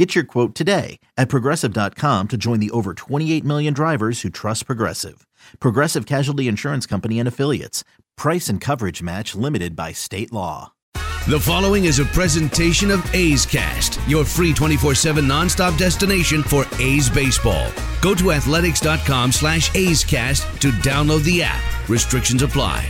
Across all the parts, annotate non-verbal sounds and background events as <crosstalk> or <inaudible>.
Get your quote today at progressive.com to join the over 28 million drivers who trust Progressive. Progressive Casualty Insurance Company and Affiliates. Price and coverage match limited by state law. The following is a presentation of A's Cast, your free 24-7 nonstop destination for A's baseball. Go to athletics.com slash A's Cast to download the app. Restrictions apply.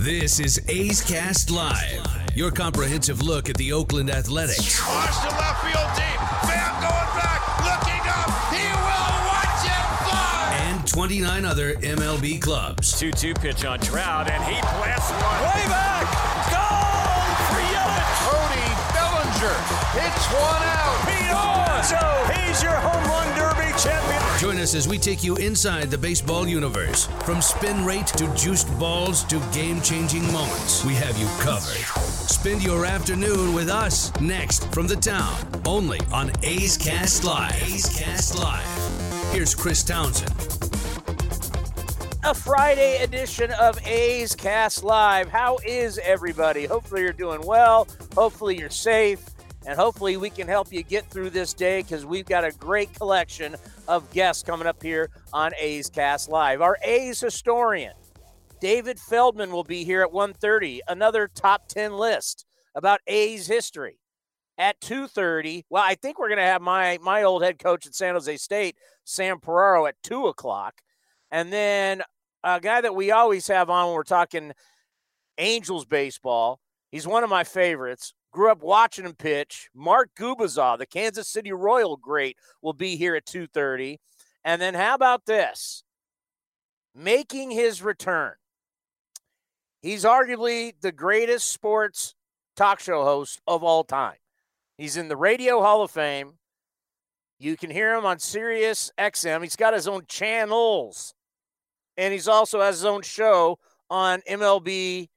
This is A's Cast Live, your comprehensive look at the Oakland Athletics. Launch to left field deep. Bam going back, looking up. He will watch it fly. and 29 other MLB clubs. 2 2 pitch on Trout, and he blasts one. Way back! Goal for Yelich! Cody Bellinger hits one out. Beat on! So he's your home run derby champion. Join us as we take you inside the baseball universe. From spin rate to juiced balls to game changing moments, we have you covered. Spend your afternoon with us next from the town, only on A's Cast Live. A's Cast Live. Here's Chris Townsend. a Friday edition of A's Cast Live. How is everybody? Hopefully, you're doing well. Hopefully, you're safe. And hopefully, we can help you get through this day because we've got a great collection of guests coming up here on A's Cast Live. Our A's historian, David Feldman, will be here at 1.30. Another top 10 list about A's history. At 2.30, well, I think we're going to have my, my old head coach at San Jose State, Sam Piraro, at 2 o'clock. And then a guy that we always have on when we're talking Angels baseball. He's one of my favorites. Grew up watching him pitch. Mark Gubicza, the Kansas City Royal great, will be here at 2:30. And then how about this? Making his return. He's arguably the greatest sports talk show host of all time. He's in the Radio Hall of Fame. You can hear him on Sirius XM. He's got his own channels and he's also has his own show on MLB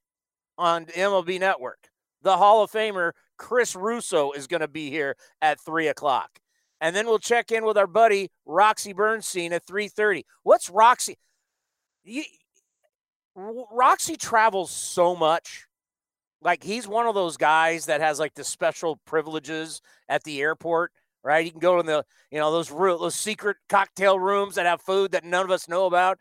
on MLB Network. The Hall of Famer Chris Russo is going to be here at three o'clock, and then we'll check in with our buddy Roxy Bernstein at three thirty. What's Roxy? You, Roxy travels so much. Like he's one of those guys that has like the special privileges at the airport, right? He can go to the you know those those secret cocktail rooms that have food that none of us know about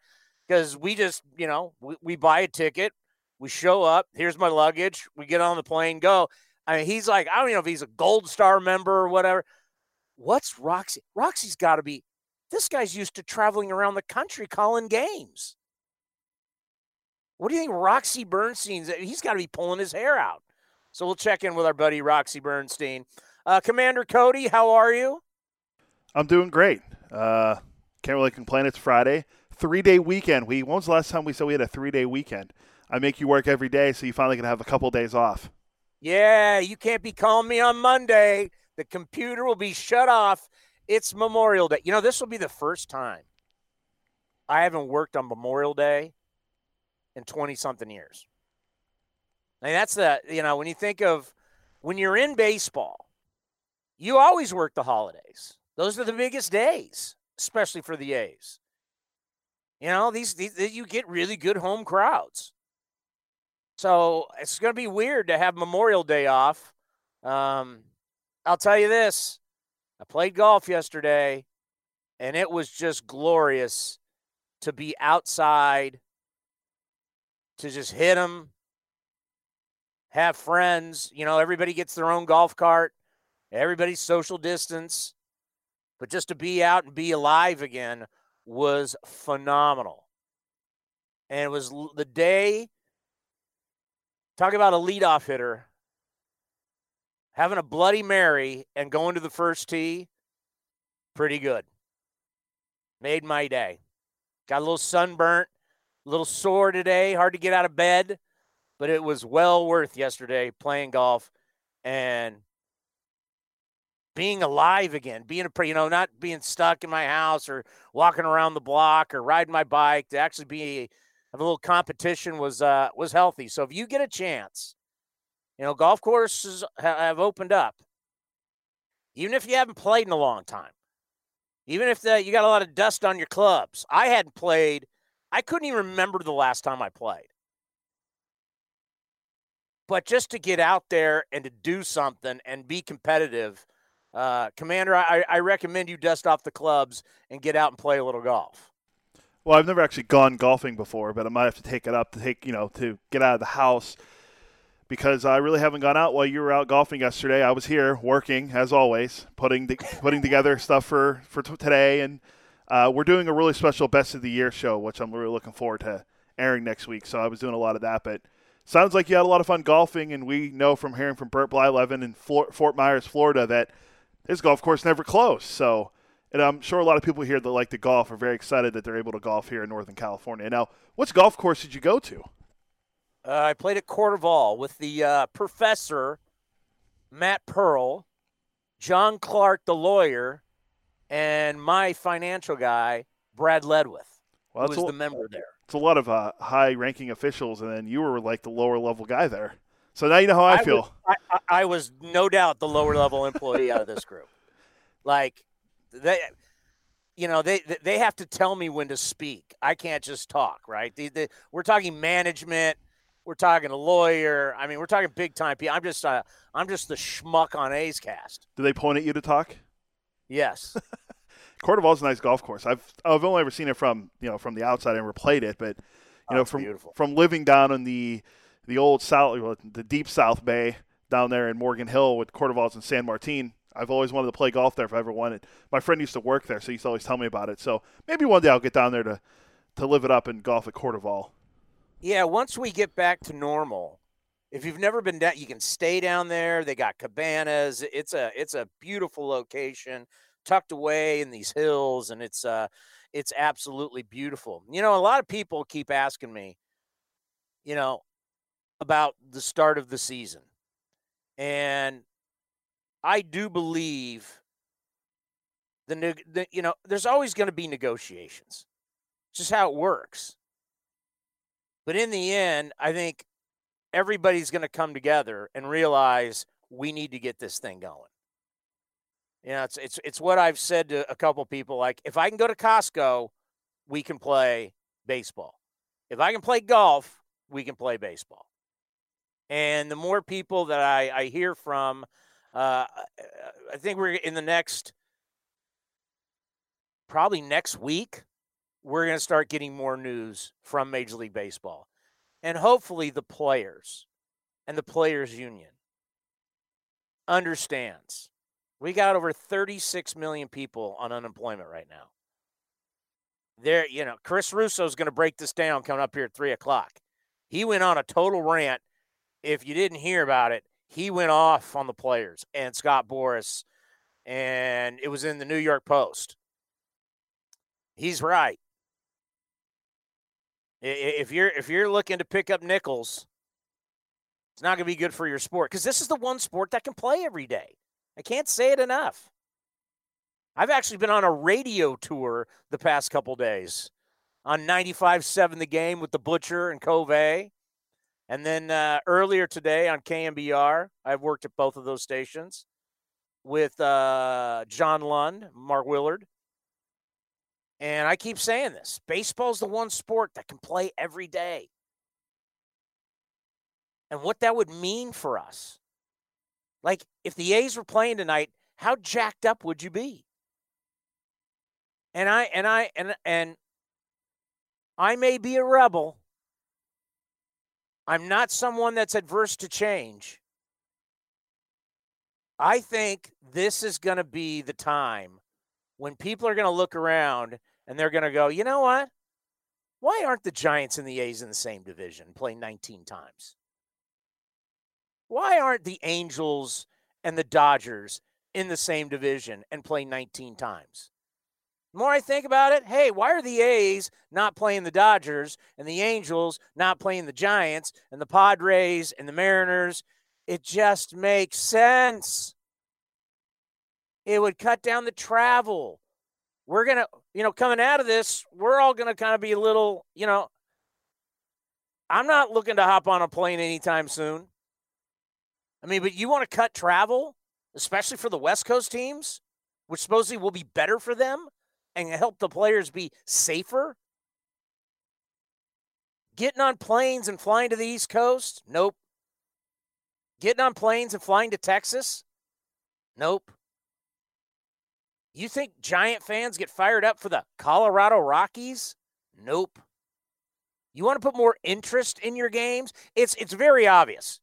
because we just, you know, we, we buy a ticket, we show up, here's my luggage, we get on the plane, go. I mean, he's like, I don't know if he's a gold star member or whatever. What's Roxy? Roxy's got to be, this guy's used to traveling around the country calling games. What do you think Roxy Bernstein's? He's got to be pulling his hair out. So we'll check in with our buddy Roxy Bernstein. Uh, Commander Cody, how are you? I'm doing great. Uh, can't really complain. It's Friday three day weekend. We when was the last time we said we had a three day weekend? I make you work every day, so you finally can have a couple days off. Yeah, you can't be calling me on Monday. The computer will be shut off. It's Memorial Day. You know, this will be the first time I haven't worked on Memorial Day in 20 something years. And that's the, you know, when you think of when you're in baseball, you always work the holidays. Those are the biggest days, especially for the A's. You know, these, these you get really good home crowds. So it's going to be weird to have Memorial Day off. Um, I'll tell you this: I played golf yesterday, and it was just glorious to be outside, to just hit them, have friends. You know, everybody gets their own golf cart. Everybody's social distance, but just to be out and be alive again was phenomenal. And it was the day, talk about a leadoff hitter, having a Bloody Mary and going to the first tee, pretty good. Made my day. Got a little sunburnt, a little sore today, hard to get out of bed, but it was well worth yesterday playing golf and being alive again, being a you know not being stuck in my house or walking around the block or riding my bike to actually be Have a little competition was uh, was healthy. So if you get a chance, you know, golf courses have opened up. Even if you haven't played in a long time, even if the, you got a lot of dust on your clubs. I hadn't played. I couldn't even remember the last time I played. But just to get out there and to do something and be competitive, uh, Commander, I, I recommend you dust off the clubs and get out and play a little golf. Well, I've never actually gone golfing before, but I might have to take it up to take you know to get out of the house because I really haven't gone out while you were out golfing yesterday. I was here working as always, putting the, putting together stuff for for t- today, and uh, we're doing a really special best of the year show, which I'm really looking forward to airing next week. So I was doing a lot of that, but sounds like you had a lot of fun golfing, and we know from hearing from Bert Blyleven in Fort Myers, Florida, that his golf course never closed. So. And I'm sure a lot of people here that like to golf are very excited that they're able to golf here in Northern California. Now, which golf course did you go to? Uh, I played at CordeValle with the uh, professor, Matt Pearl, John Clark, the lawyer, and my financial guy, Brad Ledwith, well, who was a, the member there. It's a lot of uh, high-ranking officials, and then you were like the lower-level guy there. So now you know how I, I feel. Was, I, I, was no doubt the lower-level employee out of this group. Like they, you know, they they have to tell me when to speak. I can't just talk, right? The, the, we're talking management – we're talking a lawyer. I mean, we're talking big time people. I'm just uh, I'm just the schmuck on A's cast. Do they point at you to talk? Yes. <laughs> CordeValle's a nice golf course. I've I've only ever seen it from you know from the outside. I never played it, but you oh, know from beautiful. from living down in the the old south, the deep South Bay down there in Morgan Hill with CordeValle's and San Martin. I've always wanted to play golf there if I ever wanted. My friend used to work there, so he used to always tell me about it. So maybe one day I'll get down there to to live it up and golf at CordeValle. Yeah, once we get back to normal, if you've never been down, you can stay down there. They got cabanas. It's a it's a beautiful location, tucked away in these hills, and it's uh it's absolutely beautiful. You know, a lot of people keep asking me, you know, about the start of the season, and I do believe the, the you know there's always going to be negotiations. It's just how it works. But in the end, I think everybody's going to come together and realize we need to get this thing going. You know, it's it's it's what I've said to a couple people. Like, if I can go to Costco, we can play baseball. If I can play golf, we can play baseball. And the more people that I, I hear from, uh, I think we're in the next, probably next week, we're going to start getting more news from Major League Baseball. And hopefully the players and the players union understands. We got over 36 million people on unemployment right now. There, you know, Chris Russo is going to break this down coming up here at three o'clock. He went on a total rant. If you didn't hear about it, he went off on the players and Scott Boras, and it was in the New York Post. He's right. If you're if you're looking to pick up nickels, it's not going to be good for your sport because this is the one sport that can play every day. I can't say it enough. I've actually been on a radio tour the past couple days on 95.7 The Game with the Butcher and Cove. And then uh, earlier today on KNBR, I've worked at both of those stations with uh, John Lund, Mark Willard, and I keep saying this baseball's the one sport that can play every day. And what that would mean for us. Like, if the A's were playing tonight, how jacked up would you be? And I, and I, and, and I may be a rebel. I'm not someone that's adverse to change. I think this is going to be the time when people are going to look around and they're going to go, you know what? Why aren't the Giants and the A's in the same division playing 19 times? Why aren't the Angels and the Dodgers in the same division and play 19 times? The more I think about it, hey, why are the A's not playing the Dodgers and the Angels not playing the Giants and the Padres and the Mariners? It just makes sense. It would cut down the travel we're going to, you know, coming out of this, we're all going to kind of be a little, you know, I'm not looking to hop on a plane anytime soon. I mean, but you want to cut travel, especially for the West Coast teams, which supposedly will be better for them and help the players be safer? Getting on planes and flying to the East Coast? Nope. Getting on planes and flying to Texas? Nope. You think Giant fans get fired up for the Colorado Rockies? Nope. You want to put more interest in your games? It's it's very obvious.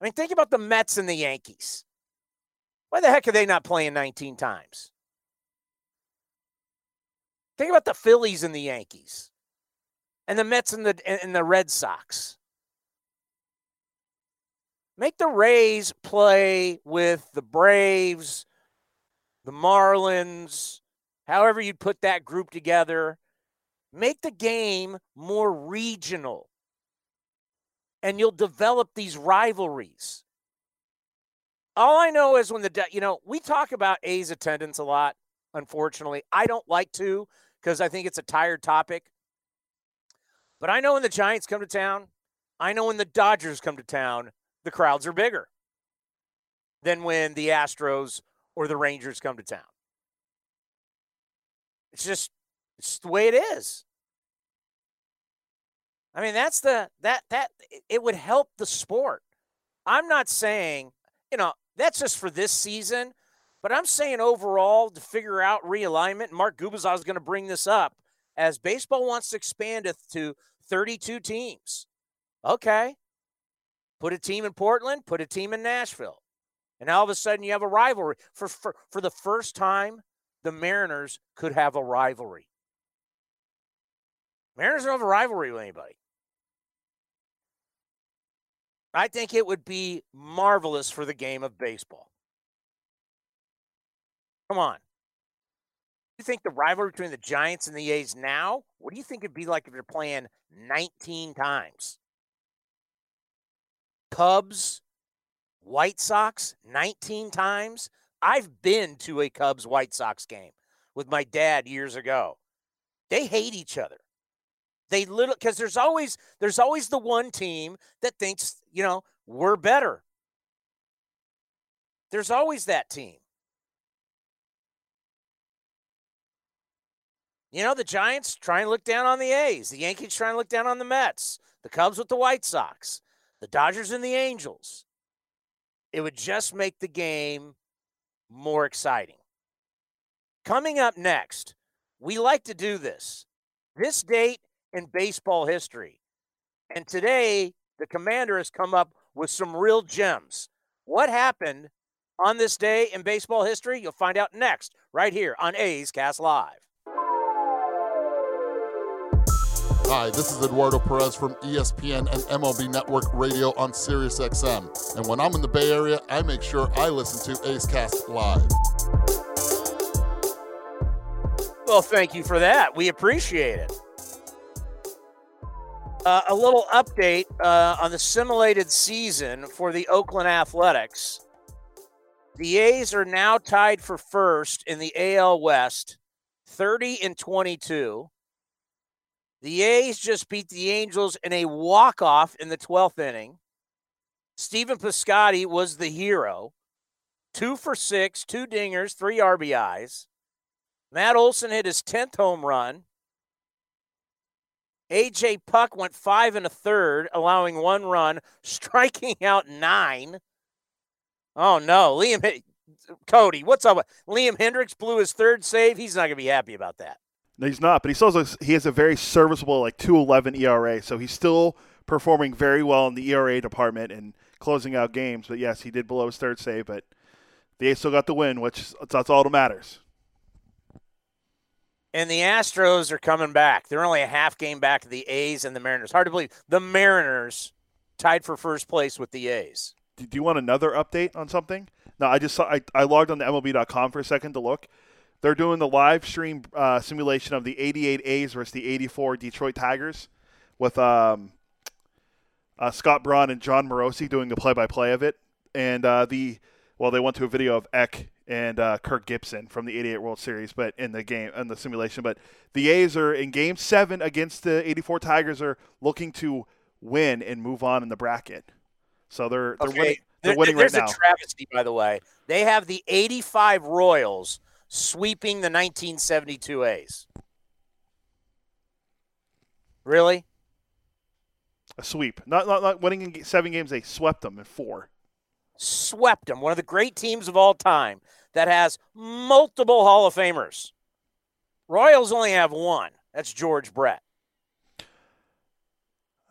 I mean, think about the Mets and the Yankees. Why the heck are they not playing 19 times? Think about the Phillies and the Yankees, and the Mets and the and the Red Sox. Make the Rays play with the Braves, the Marlins, however you'd put that group together. Make the game more regional. And you'll develop these rivalries. All I know is when the, you know, we talk about A's attendance a lot, unfortunately. I don't like to because I think it's a tired topic. But I know when the Giants come to town, I know when the Dodgers come to town, the crowds are bigger than when the Astros or the Rangers come to town. It's just it's the way it is. I mean, that's the that that it would help the sport. I'm not saying, you know, that's just for this season, but I'm saying overall to figure out realignment. Mark Gubicza is going to bring this up as baseball wants to expand to 32 teams. Okay. Put a team in Portland, put a team in Nashville. And all of a sudden you have a rivalry. For for, for the first time, the Mariners could have a rivalry. Mariners don't have a rivalry with anybody. I think it would be marvelous for the game of baseball. Come on. You think the rivalry between the Giants and the A's now? What do you think it'd be like if you're playing 19 times? Cubs, White Sox, 19 times? I've been to a Cubs White Sox game with my dad years ago. They hate each other. They little because there's always there's always the one team that thinks, you know, we're better. There's always that team. You know, the Giants trying to look down on the A's, the Yankees trying to look down on the Mets, the Cubs with the White Sox, the Dodgers and the Angels. It would just make the game more exciting. Coming up next, we like to do this. This date in baseball history. And today, the commander has come up with some real gems. What happened on this day in baseball history? You'll find out next, right here on A's Cast Live. Hi, this is Eduardo Perez from ESPN and MLB Network Radio on SiriusXM. And when I'm in the Bay Area, I make sure I listen to A's Cast Live. Well, thank you for that. We appreciate it. Uh, a little update uh, on the simulated season for the Oakland Athletics. The A's are now tied for first in the AL West, 30 and 22. The A's just beat the Angels in a walk-off in the 12th inning. Stephen Piscotty was the hero. Two for six, two dingers, three RBIs. Matt Olson hit his 10th home run. AJ Puk went five and a third, allowing one run, <laughs> striking out nine. Oh no, Liam Cody, what's up? Liam Hendriks blew his third save. He's not gonna be happy about that. No, he's not. But he still has, he has a very serviceable like 2.11 ERA, so he's still performing very well in the ERA department and closing out games. But yes, he did blow his third save, but the A's still got the win, which that's all that matters. And the Astros are coming back. They're only a half game back to the A's and the Mariners. Hard to believe. The Mariners tied for first place with the A's. Do you want another update on something? No, I just saw, I, I logged on to MLB.com for a second to look. They're doing the live stream uh, simulation of the 88 A's versus the 84 Detroit Tigers with um, uh, Scott Braun and Jon Morosi doing the play by play of it. And uh, the, well, they went to a video of Eck and uh, Kirk Gibson from the 88 World Series, but in the game in the simulation. But the A's are in Game Seven against the 84 Tigers are looking to win and move on in the bracket. So they're they're Okay, winning. They're there- winning right there's now. a travesty, by the way. They have the 85 Royals sweeping the 1972 A's. Really? a sweep, not, not not winning in seven games. They swept them in four. Swept them. One of the great teams of all time that has multiple Hall of Famers. Royals only have one. That's George Brett.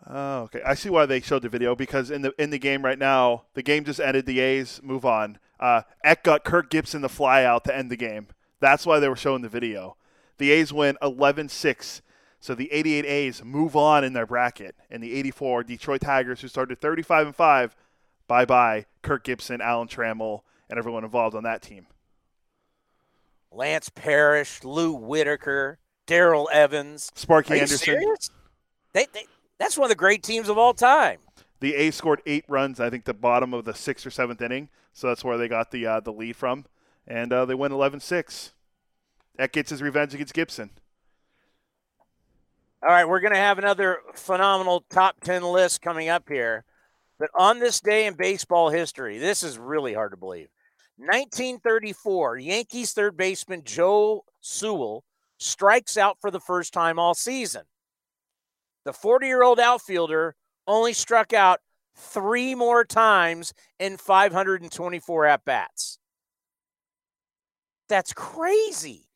Oh, okay. I see why they showed the video because in the in the game right now, the game just ended. The A's move on. Uh, Eck got Kirk Gibson the fly out to end the game. That's why they were showing the video. The A's win 11-6. So the 88 A's move on in their bracket, and the 84 Detroit Tigers, who started 35 and five, bye bye. Kirk Gibson, Alan Trammell, and everyone involved on that team. Lance Parrish, Lou Whitaker, Darrell Evans. Sparky Anderson. serious? They, they, that's one of the great teams of all time. The A's scored eight runs. I think the bottom of the sixth or seventh inning. So that's where they got the uh, the lead from, and uh, they win 11-6. Eck gets his revenge against Gibson. All right, we're going to have another phenomenal top 10 list coming up here. But on this day in baseball history, this is really hard to believe. 1934, Yankees third baseman Joe Sewell strikes out for the first time all season. The 40 year old outfielder only struck out three more times in 524 at bats. That's crazy.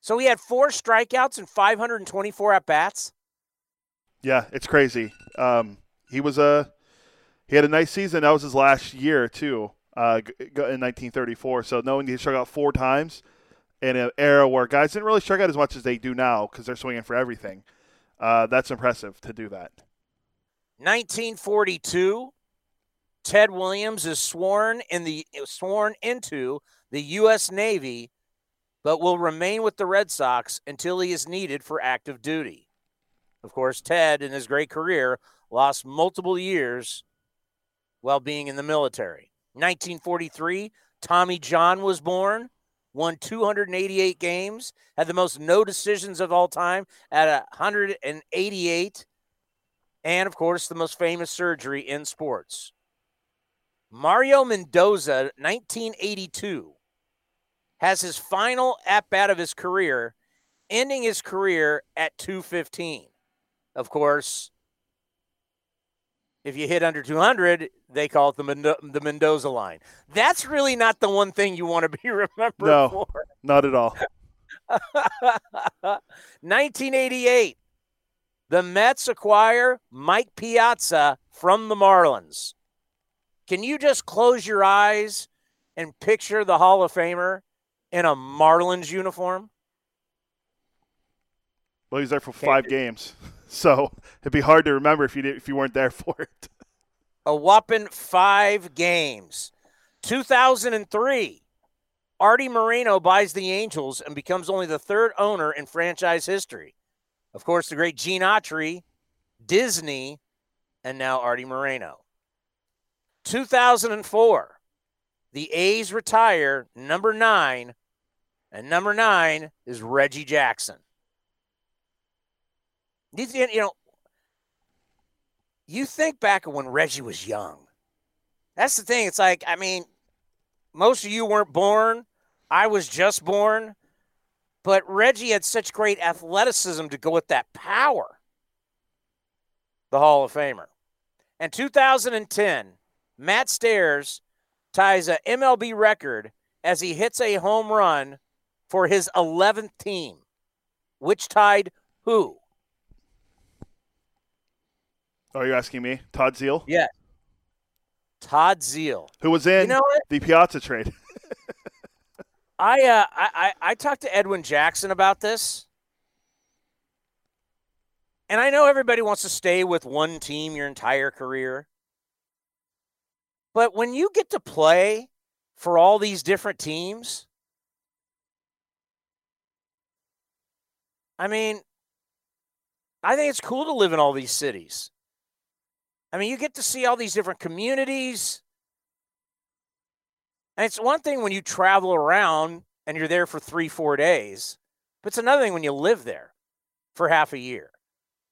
So he had four strikeouts and 524 at bats. Yeah, it's crazy. Um, he was a he had a nice season. That was his last year too, uh, in 1934. So knowing he struck out four times in an era where guys didn't really strike out as much as they do now because they're swinging for everything, uh, that's impressive to do that. 1942, Ted Williams is sworn in the sworn into the U.S. Navy, but will remain with the Red Sox until he is needed for active duty. Of course, Ted, in his great career, lost multiple years while being in the military. 1943, Tommy John was born, won 288 games, had the most no decisions of all time at 188 and of course, the most famous surgery in sports. Mario Mendoza, 1982, has his final at bat of his career, ending his career at 215. Of course, if you hit under 200, they call it the, Mendo- the Mendoza line. That's really not the one thing you want to be <laughs> remembered No. for. Not at all. <laughs> 1988, the Mets acquire Mike Piazza from the Marlins. Can you just close your eyes and picture the Hall of Famer in a Marlins uniform? Well, he was there for five games, <laughs> so it'd be hard to remember if you did, if you weren't there for it. A whopping five games. 2003, Artie Moreno buys the Angels and becomes only the third owner in franchise history. Of course, the great Gene Autry, Disney, and now Artie Moreno. 2004, the A's retire number nine, and number nine is Reggie Jackson. You know, you think back when Reggie was young. That's the thing. It's like, I mean, most of you weren't born. I was just born. But Reggie had such great athleticism to go with that power. The Hall of Famer. And 2010, Matt Stairs ties a MLB record as he hits a home run for his 11th team, which tied who? Are you're asking me, Todd Zeile, Yeah. Todd Zeile. who was in You know the Piazza trade. <laughs> I, uh, I I talked to Edwin Jackson about this, and I know everybody wants to stay with one team your entire career, but when you get to play for all these different teams, I mean, I think it's cool to live in all these cities. I mean, you get to see all these different communities. And it's one thing when you travel around and you're there for three, four days, but it's another thing when you live there for half a year.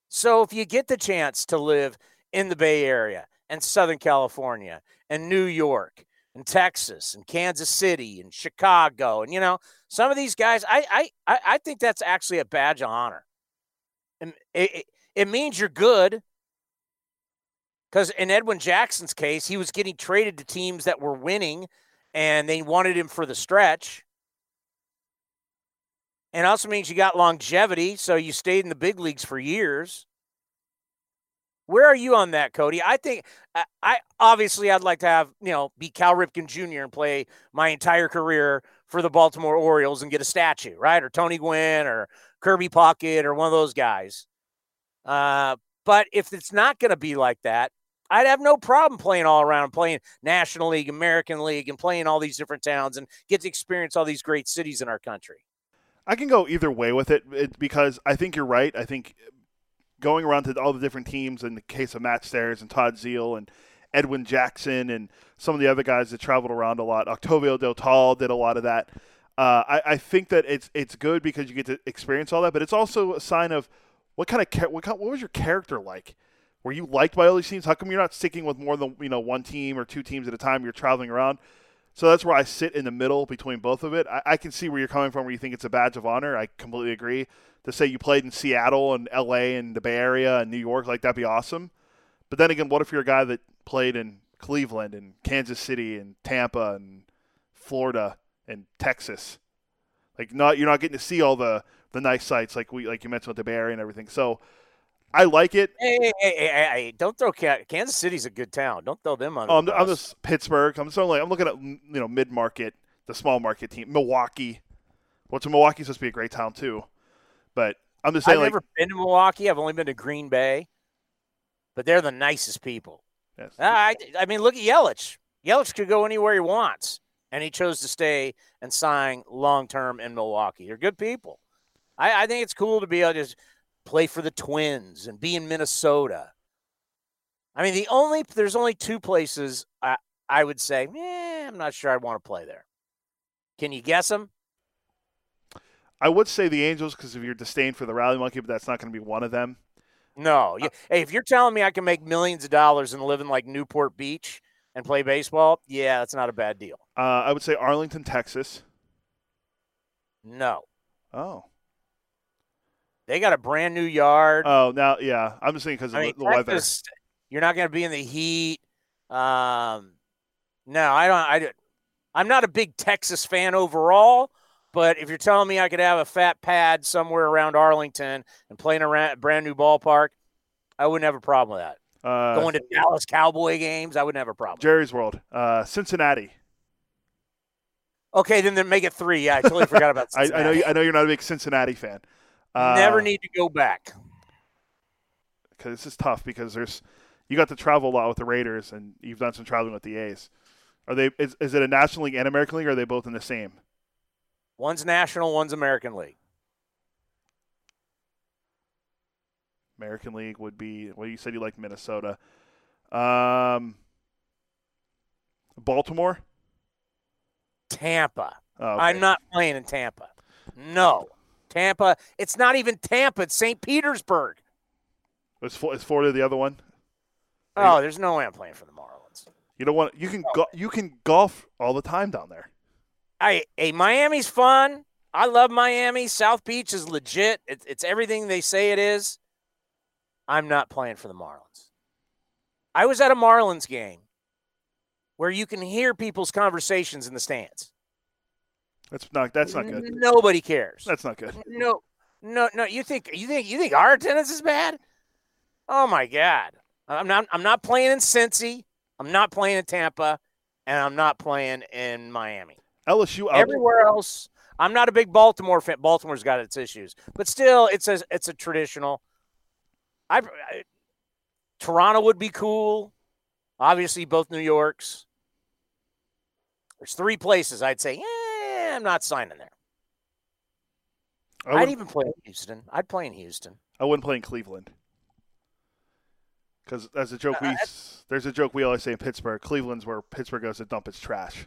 So if you get the chance to live in the Bay Area and Southern California and New York and Texas and Kansas City and Chicago and you know some of these guys, I I I think that's actually a badge of honor. And it, it, it means you're good. Because in Edwin Jackson's case, he was getting traded to teams that were winning and they wanted him for the stretch. And also means you got longevity, so you stayed in the big leagues for years. Where are you on that, Cody? I think I, I obviously I'd like to have you know be Cal Ripken Jr. and play my entire career for the Baltimore Orioles and get a statue, right? Or Tony Gwynn or Kirby Puckett or one of those guys. Uh, but if it's not going to be like that, I'd have no problem playing all around, playing National League, American League, and playing all these different towns and get to experience all these great cities in our country. I can go either way with it, because I think you're right. I think going around to all the different teams in the case of Matt Stairs and Todd Zeile and Edwin Jackson and some of the other guys that traveled around a lot. Octavio Dotel did a lot of that. Uh, I, I, think that it's it's good because you get to experience all that, but it's also a sign of what kind of what kind, what was your character like? Were you liked by all these teams? How come you're not sticking with more than you know one team or two teams at a time? You're traveling around. So that's where I sit in the middle between both of it. I, I, can see where you're coming from, where you think it's a badge of honor. I completely agree. To say you played in Seattle and L.A. and the Bay Area and New York, like that'd be awesome. But then again, what if you're a guy that played in Cleveland and Kansas City and Tampa and Florida and Texas? Like, not you're not getting to see all the the nice sights like we like you mentioned with the Bay Area and everything. So I like it. Hey, hey, hey, hey, don't throw Kansas City's a good town. Don't throw them on. Oh, um, I'm, I'm just Pittsburgh. I'm so like I'm looking at you know mid market, the small market team, Milwaukee. Which Milwaukee's supposed to be a great town too, but I'm just saying. I've like, never been to Milwaukee. I've only been to Green Bay, but they're the nicest people. Yes. Ah, I, I mean, look at Yelich. Yelich could go anywhere he wants, and he chose to stay and sign long term in Milwaukee. They're good people. I, I think it's cool to be able to play for the Twins and be in Minnesota. I mean, the only there's only two places I, I would say, eh, I'm not sure I'd want to play there. Can you guess them? I would say the Angels because of your disdain for the Rally Monkey, but that's not going to be one of them. No. Uh, hey, if you're telling me I can make millions of dollars and live in like Newport Beach and play baseball, yeah, that's not a bad deal. Uh, I would say Arlington, Texas. No. Oh. They got a brand new yard. Oh, now yeah, I'm just saying because of mean, the weather. You're not going to be in the heat. Um, no, I don't. I I'm not a big Texas fan overall, but if you're telling me I could have a fat pad somewhere around Arlington and play in a brand new ballpark, I wouldn't have a problem with that. Uh, Going to Dallas Cowboy games, I wouldn't have a problem. Jerry's World, uh, Cincinnati. Okay, then then make it three. Yeah, I totally forgot about. <laughs> I, I, know. You, I know you're not a big Cincinnati fan. Uh, Never need to go back. Because this is tough because there's you got to travel a lot with the Raiders and you've done some traveling with the A's. Are they? Is, is it a National League and American League? or Are they both in the same? One's National, one's American League. American League would be. Well, you said you like Minnesota. Um, Baltimore. Tampa. Oh, okay. I'm not playing in Tampa. No. Tampa. It's not even Tampa. It's St. Petersburg. Is, is Florida the other one? Oh, there's no way I'm playing for the Marlins. You don't want. You can go, you can golf all the time down there. Hey, hey, Miami's fun. I love Miami. South Beach is legit. It's, it's everything they say it is. I'm not playing for the Marlins. I was at a Marlins game where you can hear people's conversations in the stands. That's not. That's not good. Nobody cares. That's not good. No, no, no. You think you think you think our attendance is bad? Oh my God! I'm not. I'm not playing in Cincy. I'm not playing in Tampa, and I'm not playing in Miami. LSU everywhere else. I'm not a big Baltimore fan. Baltimore's got its issues, but still, it's a it's a traditional. I, I Toronto would be cool. Obviously, both New Yorks. There's three places I'd say, yeah, I'm not signing there. I would even play in Houston. I'd play in Houston. I wouldn't play in Cleveland. Because as a joke, uh, we there's a joke we always say in Pittsburgh. Cleveland's where Pittsburgh goes to dump its trash.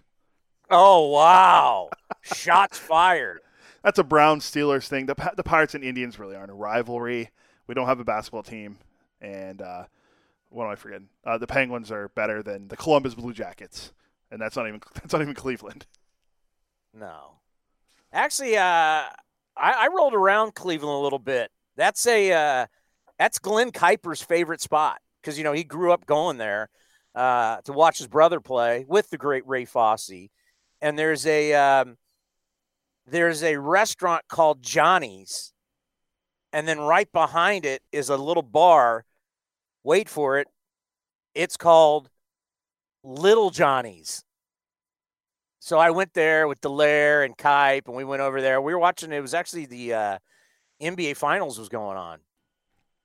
Oh wow! Shots fired. <laughs> That's a Brown Steelers thing. The the Pirates and Indians really aren't a rivalry. We don't have a basketball team, and uh, what am I forgetting? Uh, the Penguins are better than the Columbus Blue Jackets, and that's not even <laughs> that's not even Cleveland. No, actually, uh, I, I rolled around Cleveland a little bit. That's a uh, that's Glen Kuiper's favorite spot because you know he grew up going there uh, to watch his brother play with the great Ray Fosse. And there's a um, there's a restaurant called Johnny's, and then right behind it is a little bar. Wait for it. It's called Little Johnny's. So I went there with Delaire and Kipe, and we went over there. We were watching. It was actually the uh, NBA Finals was going on,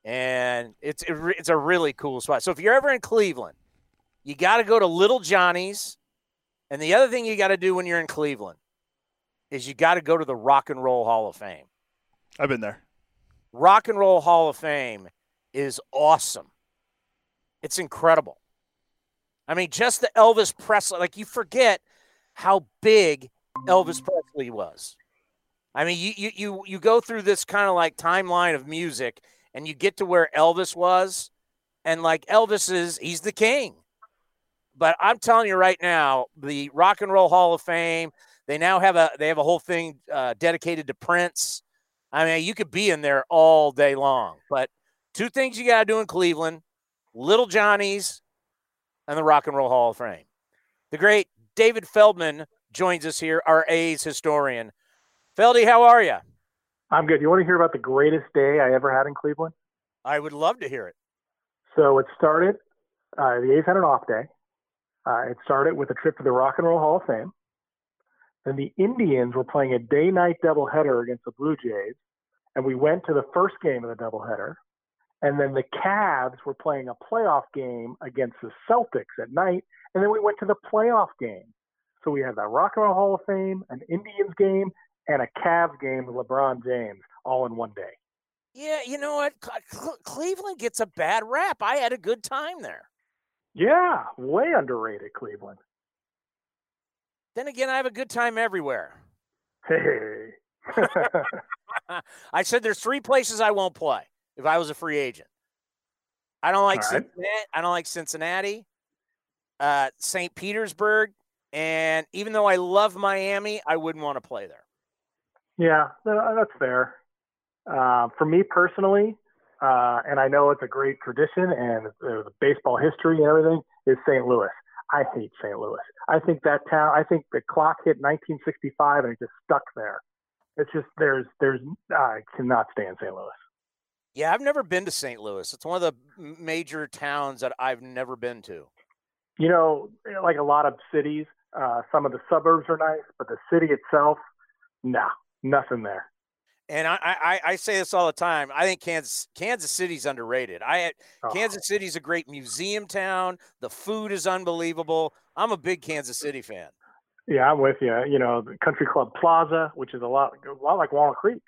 and it's it, it's a really cool spot. So if you're ever in Cleveland, you got to go to Little Johnny's. And the other thing you got to do when you're in Cleveland is you got to go to the Rock and Roll Hall of Fame. I've been there. Rock and Roll Hall of Fame is awesome. It's incredible. I mean, just the Elvis Presley, like you forget how big Elvis Presley was. I mean, you you you, you go through this kind of like timeline of music and you get to where Elvis was, and like Elvis is he's the king. But I'm telling you right now, the Rock and Roll Hall of Fame, they now have a they have a whole thing uh, dedicated to Prince. I mean, you could be in there all day long. But two things you got to do in Cleveland: Little Johnny's and the Rock and Roll Hall of Fame. The great David Feldman joins us here, our A's historian. Feldy, how are you? I'm good. You want to hear about the greatest day I ever had in Cleveland? I would love to hear it. So it started. Uh, the A's had an off day. Uh, it started with a trip to the Rock and Roll Hall of Fame. Then the Indians were playing a day-night doubleheader against the Blue Jays, and we went to the first game of the doubleheader. And then the Cavs were playing a playoff game against the Celtics at night, and then we went to the playoff game. So we had the Rock and Roll Hall of Fame, an Indians game, and a Cavs game with LeBron James all in one day. Yeah, you know what? Cleveland gets a bad rap. I had a good time there. Yeah, way underrated Cleveland. Then again, I have a good time everywhere. Hey. <laughs> <laughs> I said there's three places I won't play if I was a free agent. I don't like All right. Cincinnati. I don't like Cincinnati, uh, St. Petersburg, and even though I love Miami, I wouldn't want to play there. Yeah, that's fair. Uh, for me personally, uh, and I know it's a great tradition and baseball history and everything, is St. Louis. I hate St. Louis. I think that town. I think the clock hit 1965 and it just stuck there. It's just there's there's I cannot stand St. Louis. Yeah, I've never been to St. Louis. It's one of the major towns that I've never been to. You know, like a lot of cities, uh, some of the suburbs are nice, but the city itself, nah, nothing there. And I, I, I say this all the time. I think Kansas Kansas City's underrated. I Oh. Kansas City's a great museum town. The food is unbelievable. I'm a big Kansas City fan. Yeah, I'm with you. You know, the Country Club Plaza, which is a lot, a lot like Walnut Creek,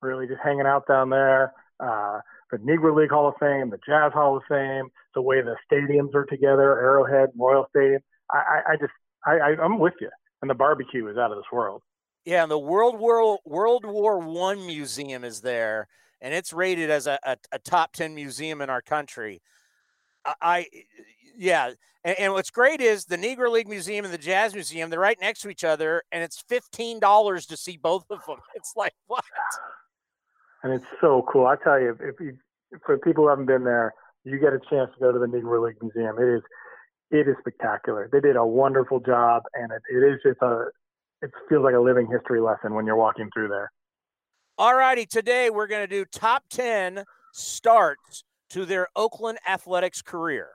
really just hanging out down there. Uh, the Negro League Hall of Fame, the Jazz Hall of Fame, the way the stadiums are together, Arrowhead, Royal Stadium. I, I, I just, I, I, I'm with you. And the barbecue is out of this world. Yeah, and the World War World War One museum is there, and it's rated as a, a, a top ten museum in our country. I, I yeah, and, and what's great is the Negro League Museum and the Jazz Museum. They're right next to each other, and it's fifteen dollars to see both of them. <laughs> It's like what? And it's so cool. I tell you, if you, for people who haven't been there, you get a chance to go to the Negro League Museum. It is, it is spectacular. They did a wonderful job, and it, it is just a, it feels like a living history lesson when you're walking through there. All righty, today we're going to do top 10 starts to their Oakland Athletics career.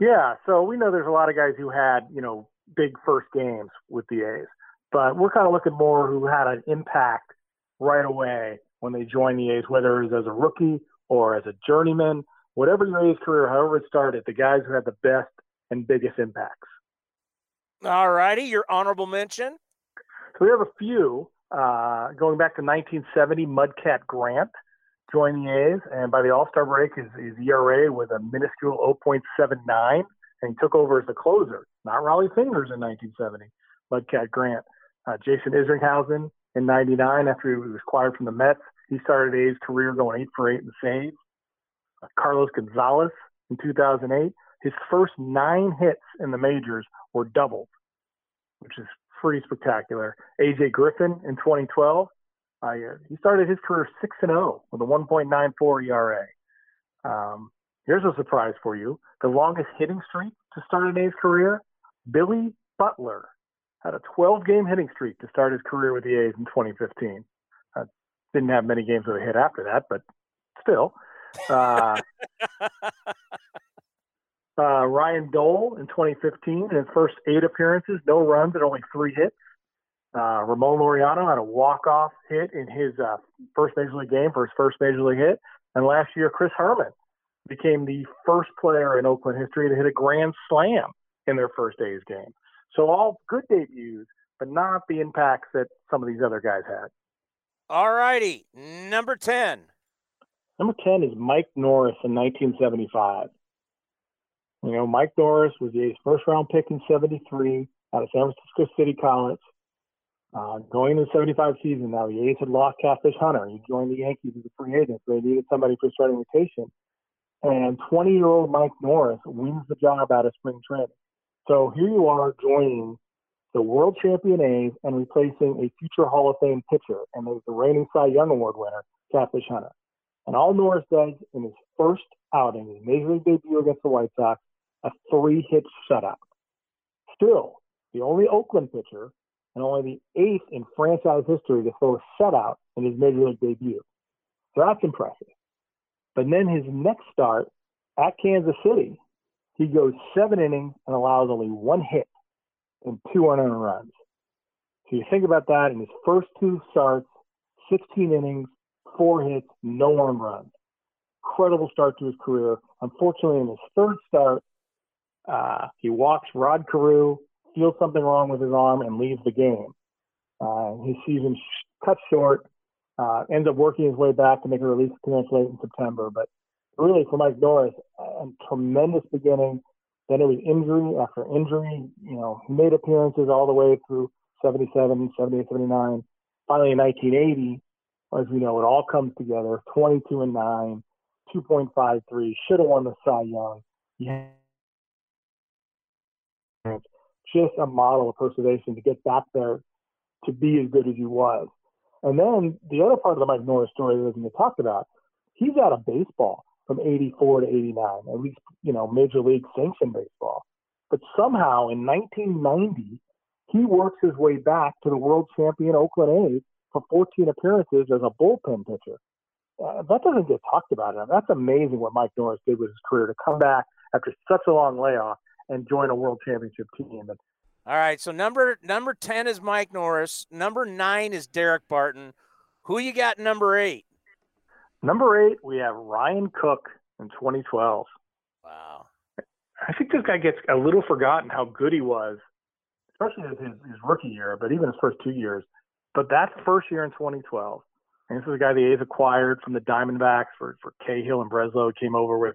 Yeah, so we know there's a lot of guys who had, you know, big first games with the A's, but we're kind of looking more who had an impact right away when they joined the A's, whether it was as a rookie or as a journeyman, whatever your A's career, however it started, the guys who had the best and biggest impacts. All righty, your honorable mention. So we have a few uh, going back to 1970. Mudcat Grant joined the A's, and by the All Star break, his, his ERA was a minuscule 0.79, and he took over as the closer. Not Rollie Fingers in 1970, Mudcat Grant. Uh, Jason Isringhausen in 99 after he was acquired from the Mets. He started A's career going eight for eight in saves. Uh, Carlos Gonzalez in 2008. His first nine hits in the majors were doubles, which is pretty spectacular. AJ Griffin in 2012. Uh, he started his career 6 and 0 with a 1.94 ERA. Um, here's a surprise for you: the longest hitting streak to start an A's career. Billy Butler had a 12-game hitting streak to start his career with the A's in 2015. Uh, didn't have many games with a hit after that, but still. Uh, <laughs> uh, Ryan Dull in 2015, in his first eight appearances, no runs and only three hits. Uh, Ramon Laureano had a walk-off hit in his uh, first major league game for his first major league hit. And last year, Chris Herrmann became the first player in Oakland history to hit a grand slam in their first A's game. So all good debuts, but not the impacts that some of these other guys had. All righty, number 10. Number 10 is Mike Norris in 1975. You know, Mike Norris was the A's first round pick in 73 out of San Francisco City College. Uh, going into the 75 season now, the A's had lost Catfish Hunter. He joined the Yankees as a free agent, so they needed somebody for starting rotation. And 20 year old Mike Norris wins the job out of spring training. So here you are joining the world champion A's and replacing a future Hall of Fame pitcher, and there's the reigning Cy Young Award winner, Catfish Hunter. And all Norris does in his first outing, his major league debut against the White Sox, a three hit shutout. Still, the only Oakland pitcher and only the eighth in franchise history to throw a shutout in his major league debut. So that's impressive. But then his next start at Kansas City, he goes seven innings and allows only one hit and two unearned runs. So you think about that in his first two starts, 16 innings, four hits, no earned runs. Incredible start to his career. Unfortunately, in his third start, uh, he walks Rod Carew, feels something wrong with his arm, and leaves the game. Uh, his season cut short, uh, ends up working his way back to make a release appearance late in September. But really, for Mike Norris, a tremendous beginning. Then it was injury after injury. You know, he made appearances all the way through 77, 78, 79. Finally, in 1980, as we know, it all comes together 22 and 9, 2.53, should have won the Cy Young. Yeah just a model of perseverance to get back there to be as good as he was. And then the other part of the Mike Norris story that we talked about, he's out of baseball from 84 to 89, at least, you know, major league sanctioned baseball. But somehow in 1990, he works his way back to the world champion Oakland A's for 14 appearances as a bullpen pitcher. Uh, that doesn't get talked about. That's amazing what Mike Norris did with his career to come back after such a long layoff and join a world championship team. And, All right, so number number ten is Mike Norris. Number nine is Daric Barton. Who you got? Number eight. Number eight, we have Ryan Cook in 2012. Wow. I think this guy gets a little forgotten how good he was, especially his, his rookie year, but even his first two years. But that first year in 2012, and this is a guy the A's acquired from the Diamondbacks for, for Cahill and Breslow, came over with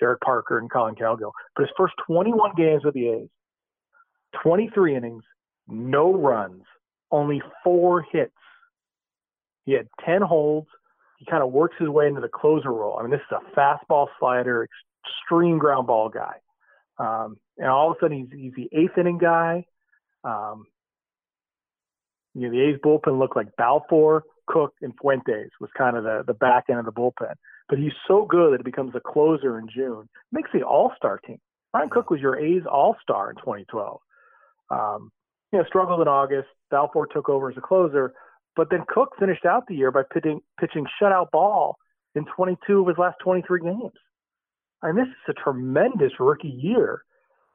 Jarrod Parker and Collin Cowgill. But his first 21 games with the A's, 23 innings, no runs, only four hits. He had 10 holds. He kind of works his way into the closer role. I mean, this is a fastball slider, extreme ground ball guy. Um, and all of a sudden, he's, he's the eighth inning guy. Um, you know, the A's bullpen looked like Balfour, Cook, and Fuentes was kind of the, the back end of the bullpen but he's so good that it becomes a closer in June. Makes the All Star team. Ryan Cook was your A's All Star in 2012. Um, you know, struggled in August. Balfour took over as a closer, but then Cook finished out the year by pitching pitching shutout ball in 22 of his last 23 games. I mean, this is a tremendous rookie year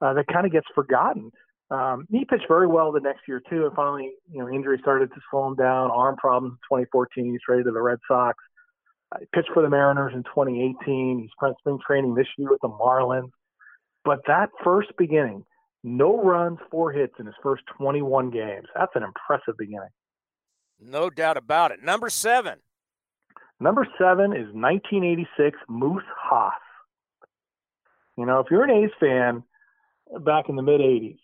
uh, that kind of gets forgotten. Um, he pitched very well the next year too, and finally, you know, injury started to slow him down. Arm problems in 2014. He's traded to the Red Sox. He pitched for the Mariners in 2018. He spent spring training this year with the Marlins. But that first beginning, no runs, four hits in his first 21 games. That's an impressive beginning. No doubt about it. Number seven. Number seven is 1986 Moose Haas. You know, if you're an A's fan back in the mid 80s,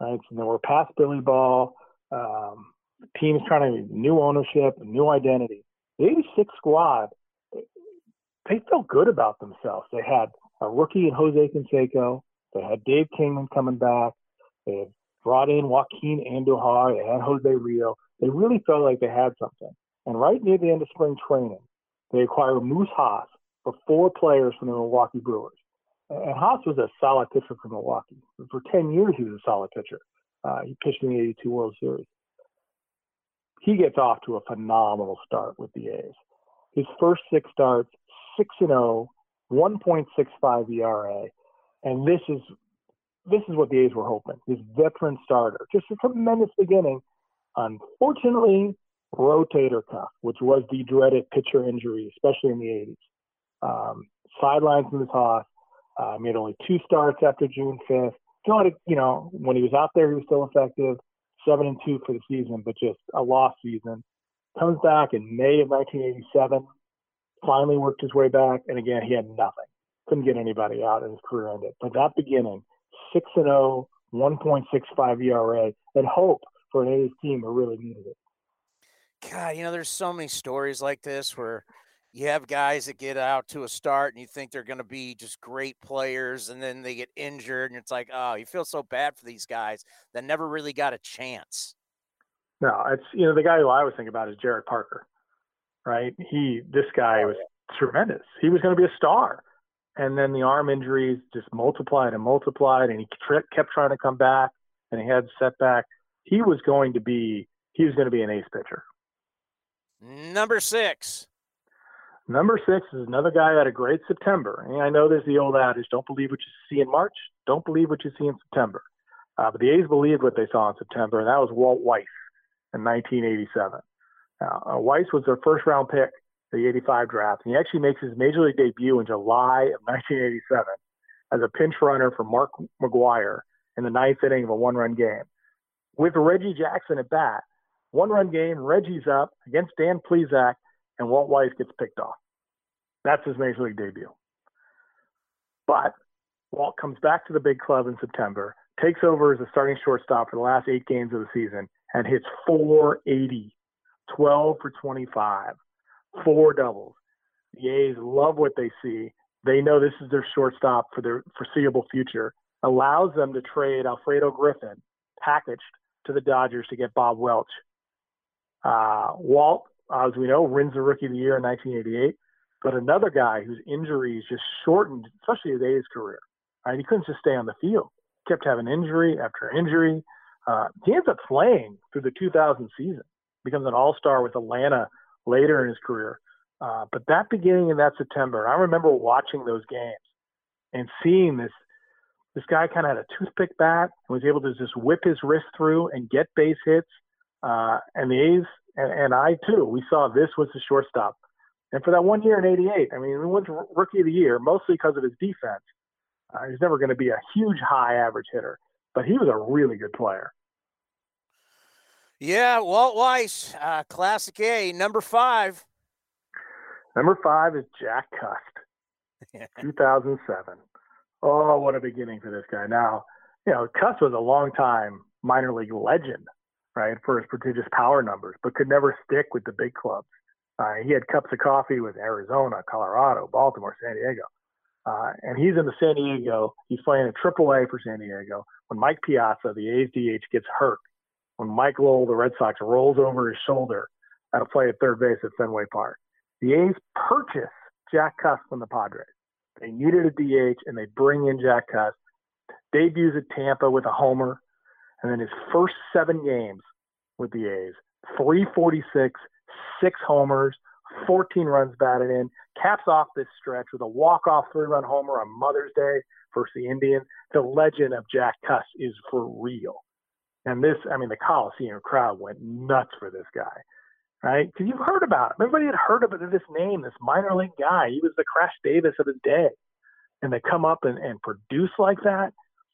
right? So we're past Billy Ball. Um, teams trying to new ownership, new identity. The 86 squad, they felt good about themselves. They had a rookie in Jose Canseco. They had Dave Kingman coming back. They had brought in Joaquin Andujar. They had Jose Rijo. They really felt like they had something. And right near the end of spring training, they acquired Moose Haas for four players from the Milwaukee Brewers. And Haas was a solid pitcher for Milwaukee. For 10 years, he was a solid pitcher. Uh, he pitched in the 82 World Series. He gets off to a phenomenal start with the A's. His first six starts, 6 and 0, 1.65 ERA, and this is this is what the A's were hoping. His veteran starter, just a tremendous beginning. Unfortunately, rotator cuff, which was the dreaded pitcher injury, especially in the 80s. Um, sidelines in the toss. Uh, made only two starts after June 5th. Still you know, when he was out there, he was still effective. Seven and two for the season, but just a lost season. Comes back in May of 1987. Finally worked his way back, and again, he had nothing. Couldn't get anybody out, and his career ended. But that beginning, six and 0, 1.65 ERA, and hope for an A's team who really needed. It. God, you know, there's so many stories like this where you have guys that get out to a start and you think they're going to be just great players and then they get injured and it's like oh you feel so bad for these guys that never really got a chance. No it's you know the guy who i always think about is Jarrod parker right? He this guy oh, was tremendous. He was going to be a star. And then the arm injuries just multiplied and multiplied and he kept trying to come back and he had setback he was going to be he was going to be an ace pitcher number six Number six is another guy that had a great September. And I know there's the old adage, don't believe what you see in March, don't believe what you see in September. Uh, but the A's believed what they saw in September, and that was Walt Weiss in 1987. Now, uh, Weiss was their first round pick, the 85 draft, and he actually makes his major league debut in July of 1987 as a pinch runner for Mark McGwire in the ninth inning of a one run game. With Reggie Jackson at bat, one run game, Reggie's up against Dan Plesac, and Walt Weiss gets picked off. That's his major league debut. But Walt comes back to the big club in September, takes over as a starting shortstop for the last eight games of the season, and hits 480, 12 for 25, four doubles. The A's love what they see. They know this is their shortstop for their foreseeable future. Allows them to trade Alfredo Griffin, packaged to the Dodgers to get Bob Welch. Uh, Walt as we know, wins the Rookie of the Year in 1988. But another guy whose injuries just shortened, especially his A's career. Right, he couldn't just stay on the field. Kept having injury after injury. Uh, he ends up playing through the 2000 season, becomes an All-Star with Atlanta later in his career. Uh, but that beginning in that September, I remember watching those games and seeing this this guy kind of had a toothpick bat and was able to just whip his wrist through and get base hits. Uh, and the A's and, and I too, we saw this was the shortstop. And for that one year in '88, I mean, he was rookie of the year mostly because of his defense. Uh, he's never going to be a huge high average hitter, but he was a really good player. Yeah, Walt Weiss, uh, Classic A, number five. Number five is Jack Cust, <laughs> 2007. Oh, what a beginning for this guy. Now, you know, Cust was a long time minor league legend right, for his prodigious power numbers, but could never stick with the big clubs. Uh, he had cups of coffee with Arizona, Colorado, Baltimore, San Diego. Uh, and he's in the San Diego. He's playing at AAA for San Diego when Mike Piazza, the A's DH, gets hurt. When Mike Lowell, the Red Sox, rolls over his shoulder at a play at third base at Fenway Park. The A's purchase Jack Cust from the Padres. They needed a DH, and they bring in Jack Cust. Debuts at Tampa with a homer. And then his first seven games with the A's 346, six homers, 14 runs batted in, caps off this stretch with a walk-off three-run homer on Mother's Day versus the Indians. The legend of Jack Cust is for real. And this, I mean, the Coliseum crowd went nuts for this guy, right? Because you've heard about him. Everybody had heard of this name, this minor league guy. He was the Crash Davis of his day. And they come up and, and produce like that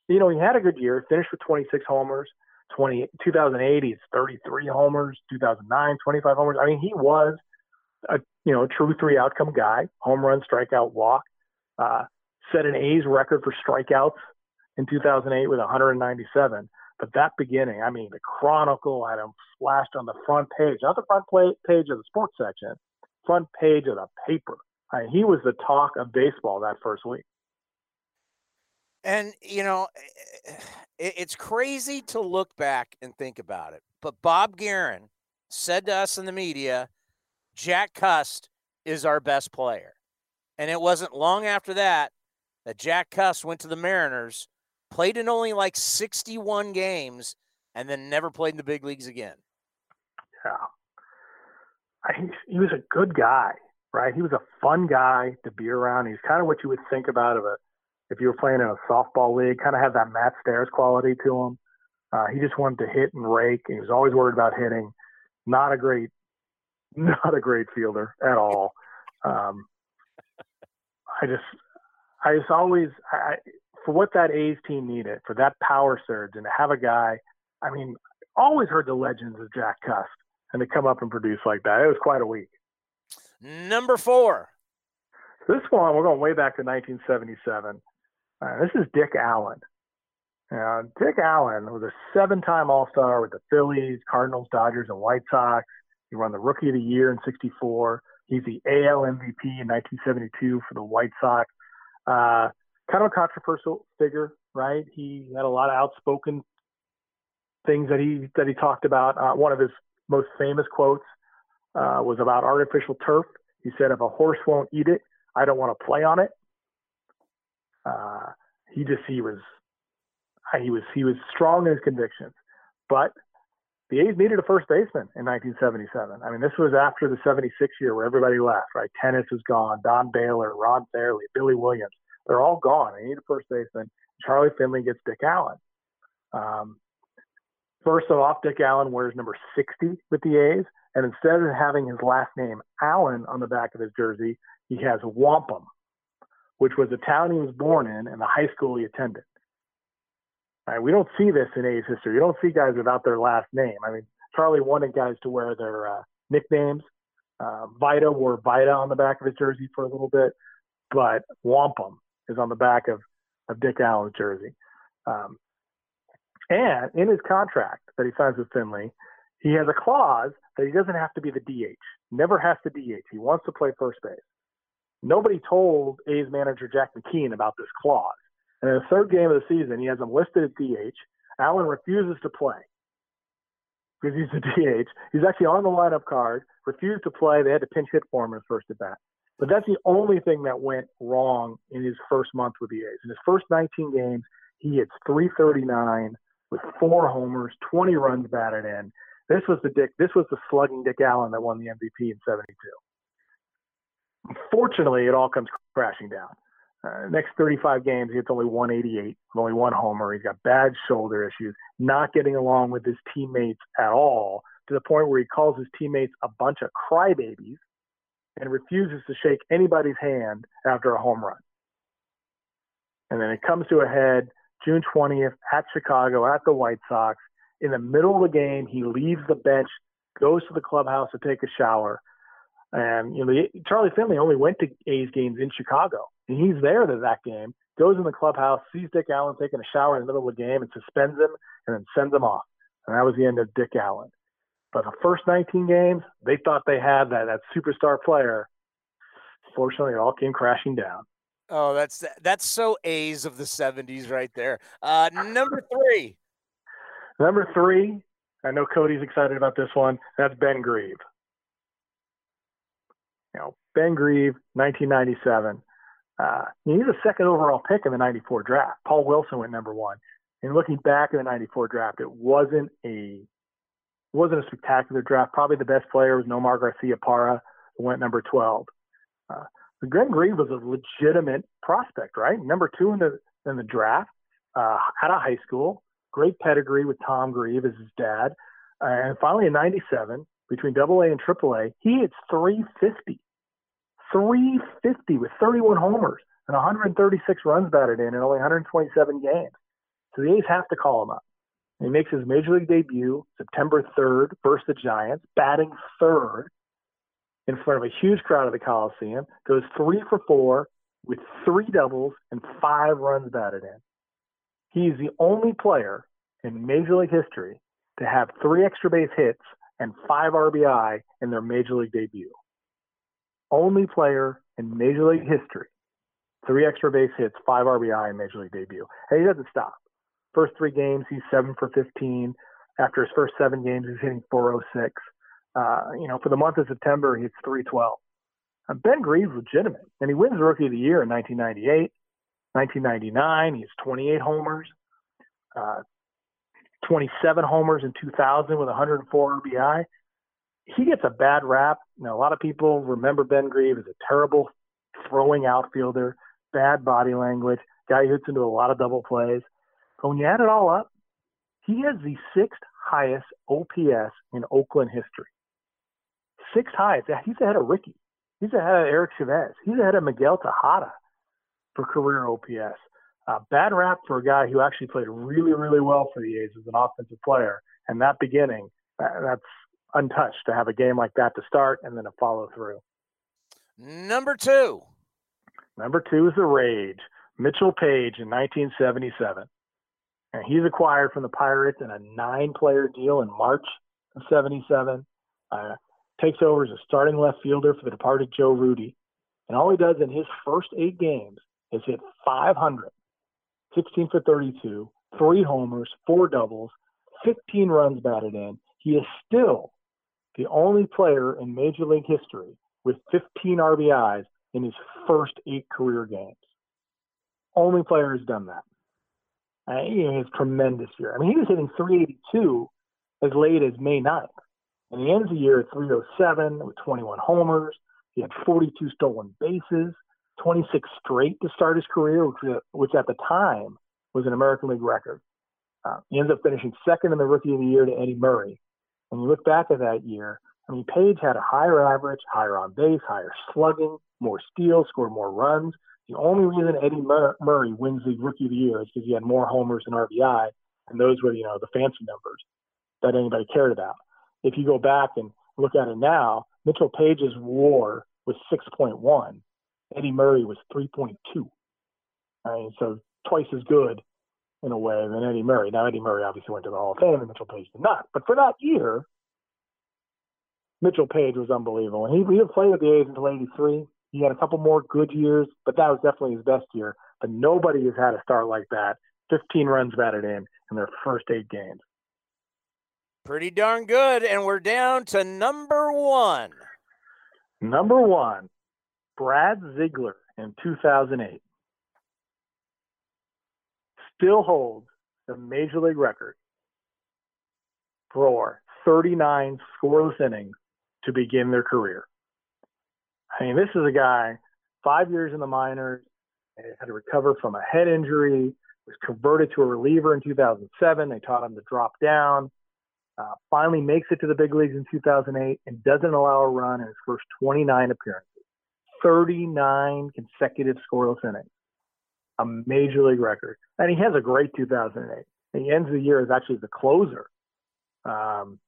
you know, he had a good year, finished with 26 homers. 20, 2008, he's 33 homers. 2009, 25 homers. I mean, he was a you know true three outcome guy: home run, strikeout, walk. Uh, set an A's record for strikeouts in 2008 with 197. But that beginning, I mean, the Chronicle had him splashed on the front page, not the front page of the sports section, front page of the paper. I mean, he was the talk of baseball that first week. And, you know, eh, eh, it's crazy to look back and think about it. But Bob Geren said to us in the media, Jack Cust is our best player. And it wasn't long after that that Jack Cust went to the Mariners, played in only like 61 games, and then never played in the big leagues again. Yeah. I, he was a good guy, right? He was a fun guy to be around. He's kind of what you would think about of a if you were playing in a softball league, kind of had that Matt Stairs quality to him. Uh, he just wanted to hit and rake. And he was always worried about hitting. Not a great, <laughs> not a great fielder at all. Um, I just, I just always, I, for what that A's team needed, for that power surge, and to have a guy, I mean, always heard the legends of Jack Cust, and to come up and produce like that, it was quite a week. Number four. This one, we're going way back to 1977. Uh, this is Dick Allen. Uh, Dick Allen was a seven-time All-Star with the Phillies, Cardinals, Dodgers, and White Sox. He won the Rookie of the Year in '64. He's the AL MVP in 1972 for the White Sox. Uh, kind of a controversial figure, right? He had a lot of outspoken things that he that he talked about. Uh, one of his most famous quotes uh, was about artificial turf. He said, "If a horse won't eat it, I don't want to play on it." Uh, he just he was he was he was strong in his convictions, but the A's needed a first baseman in 1977. I mean, this was after the 76 year where everybody left, right? Tenace was gone, Don Baylor, Ron Fairly, Billy Williams. They're all gone. I need a first baseman. Charlie Finley gets Dick Allen. Um, first off, Dick Allen wears number 60 with the A's, and instead of having his last name Allen on the back of his jersey, he has Wampum, which was the town he was born in and the high school he attended. Right, we don't see this in A's history. You don't see guys without their last name. I mean, Charlie wanted guys to wear their uh, nicknames. Uh, Vida wore Vida on the back of his jersey for a little bit, but Wampum is on the back of, of Dick Allen's jersey. Um, and in his contract that he signs with Finley, he has a clause that he doesn't have to be the DH. Never has to DH. He wants to play first base. Nobody told A's manager Jack McKeon about this clause. And in the third game of the season, he has him listed at DH. Allen refuses to play because he's the <laughs> DH. He's actually on the lineup card, refused to play. They had to pinch hit for him in his first at bat. But that's the only thing that went wrong in his first month with the A's. In his first 19 games, he hits 339 with four homers, 20 runs batted in. This was the Dick. This was the slugging Dick Allen that won the MVP in '72. Unfortunately, it all comes crashing down. Uh, next 35 games, he hits only 188, only one homer. He's got bad shoulder issues, not getting along with his teammates at all, to the point where he calls his teammates a bunch of crybabies and refuses to shake anybody's hand after a home run. And then it comes to a head June 20th at Chicago at the White Sox. In the middle of the game, he leaves the bench, goes to the clubhouse to take a shower, and you know, Charlie Finley only went to A's games in Chicago, and he's there to that game. Goes in the clubhouse, sees Dick Allen taking a shower in the middle of the game, and suspends him, and then sends him off. And that was the end of Dick Allen. But the first 19 games, they thought they had that that superstar player. Fortunately, it all came crashing down. Oh, that's that's so A's of the 70s right there. Uh, number three. Number three. I know Cody's excited about this one. That's Ben Grieve you know, Ben Grieve, 1997. Uh, he's a second overall pick in the 94 draft. Paul Wilson went number one. And looking back at the 94 draft, it wasn't a wasn't a spectacular draft. Probably the best player was Nomar Garciaparra, who went number 12. Uh, Glenn Grieve was a legitimate prospect, right? Number two in the in the draft, uh, out of high school, great pedigree with Tom Grieve as his dad, uh, and finally in '97, between Double A and Triple A, he hits 350. 350 with 31 homers and 136 runs batted in in only 127 games. So the A's have to call him up. He makes his major league debut September 3rd versus the Giants, batting third in front of a huge crowd at the Coliseum. Goes three for four with three doubles and five runs batted in. He's the only player in Major League history to have three extra base hits and five RBI in their Major League debut. Only player in Major League history, three extra base hits, five RBI in Major League debut. And he doesn't stop. First three games, he's seven for 15. After his first seven games, he's hitting 406. Uh, you know, for the month of September, he's 312. Uh, ben Grieve's legitimate, and he wins Rookie of the Year in 1998. 1999, he's 28 homers, uh, 27 homers in 2000 with 104 RBI. He gets a bad rap. Now, a lot of people remember Ben Greaves as a terrible throwing outfielder, bad body language, guy who hits into a lot of double plays. But when you add it all up, he has the sixth highest OPS in Oakland history. Sixth highest. He's ahead of Ricky. He's ahead of Eric Chavez. He's ahead of Miguel Tejada for career OPS. Uh, bad rap for a guy who actually played really, really well for the A's as an offensive player. And that beginning, uh, that's untouched to have a game like that to start and then to follow through. Number two. Number two is the Rage, Mitchell Page in 1977. And he's acquired from the Pirates in a nine player deal in March of 77. Uh, takes over as a starting left fielder for the departed Joe Rudi. And all he does in his first eight games is hit 500, 16 for 32, three homers, four doubles, 15 runs batted in. He is still the only player in Major League history with 15 RBIs in his first eight career games. Only player has done that. Uh, he has tremendous year. I mean, he was hitting 382 as late as May 9th. And he ends the year at 307 with 21 homers. He had 42 stolen bases, 26 straight to start his career, which, which at the time was an American League record. Uh, he ends up finishing second in the Rookie of the Year to Eddie Murray. When you look back at that year, I mean, Page had a higher average, higher on base, higher slugging, more steals, scored more runs. The only reason Eddie Mur- Murray wins the Rookie of the Year is because he had more homers than RBI, and those were, you know, the fancy numbers that anybody cared about. If you go back and look at it now, Mitchell Page's WAR was 6.1. Eddie Murray was 3.2. I mean, so twice as good in a way than Eddie Murray. Now Eddie Murray obviously went to the Hall of Fame, and Mitchell Page did not. But for that year, Mitchell Page was unbelievable. And he, he played with the A's until '83. He had a couple more good years, but that was definitely his best year. But nobody has had a start like that. 15 runs batted in in their first eight games. Pretty darn good. And we're down to number one. Number one, Brad Ziegler in 2008 still holds the major league record for 39 scoreless innings to begin their career. I mean, this is a guy five years in the minors, had to recover from a head injury, was converted to a reliever in 2007. They taught him to drop down. Uh, finally makes it to the big leagues in 2008 and doesn't allow a run in his first 29 appearances. 39 consecutive scoreless innings. A major league record. And he has a great 2008. And he ends the year as actually the closer. Um,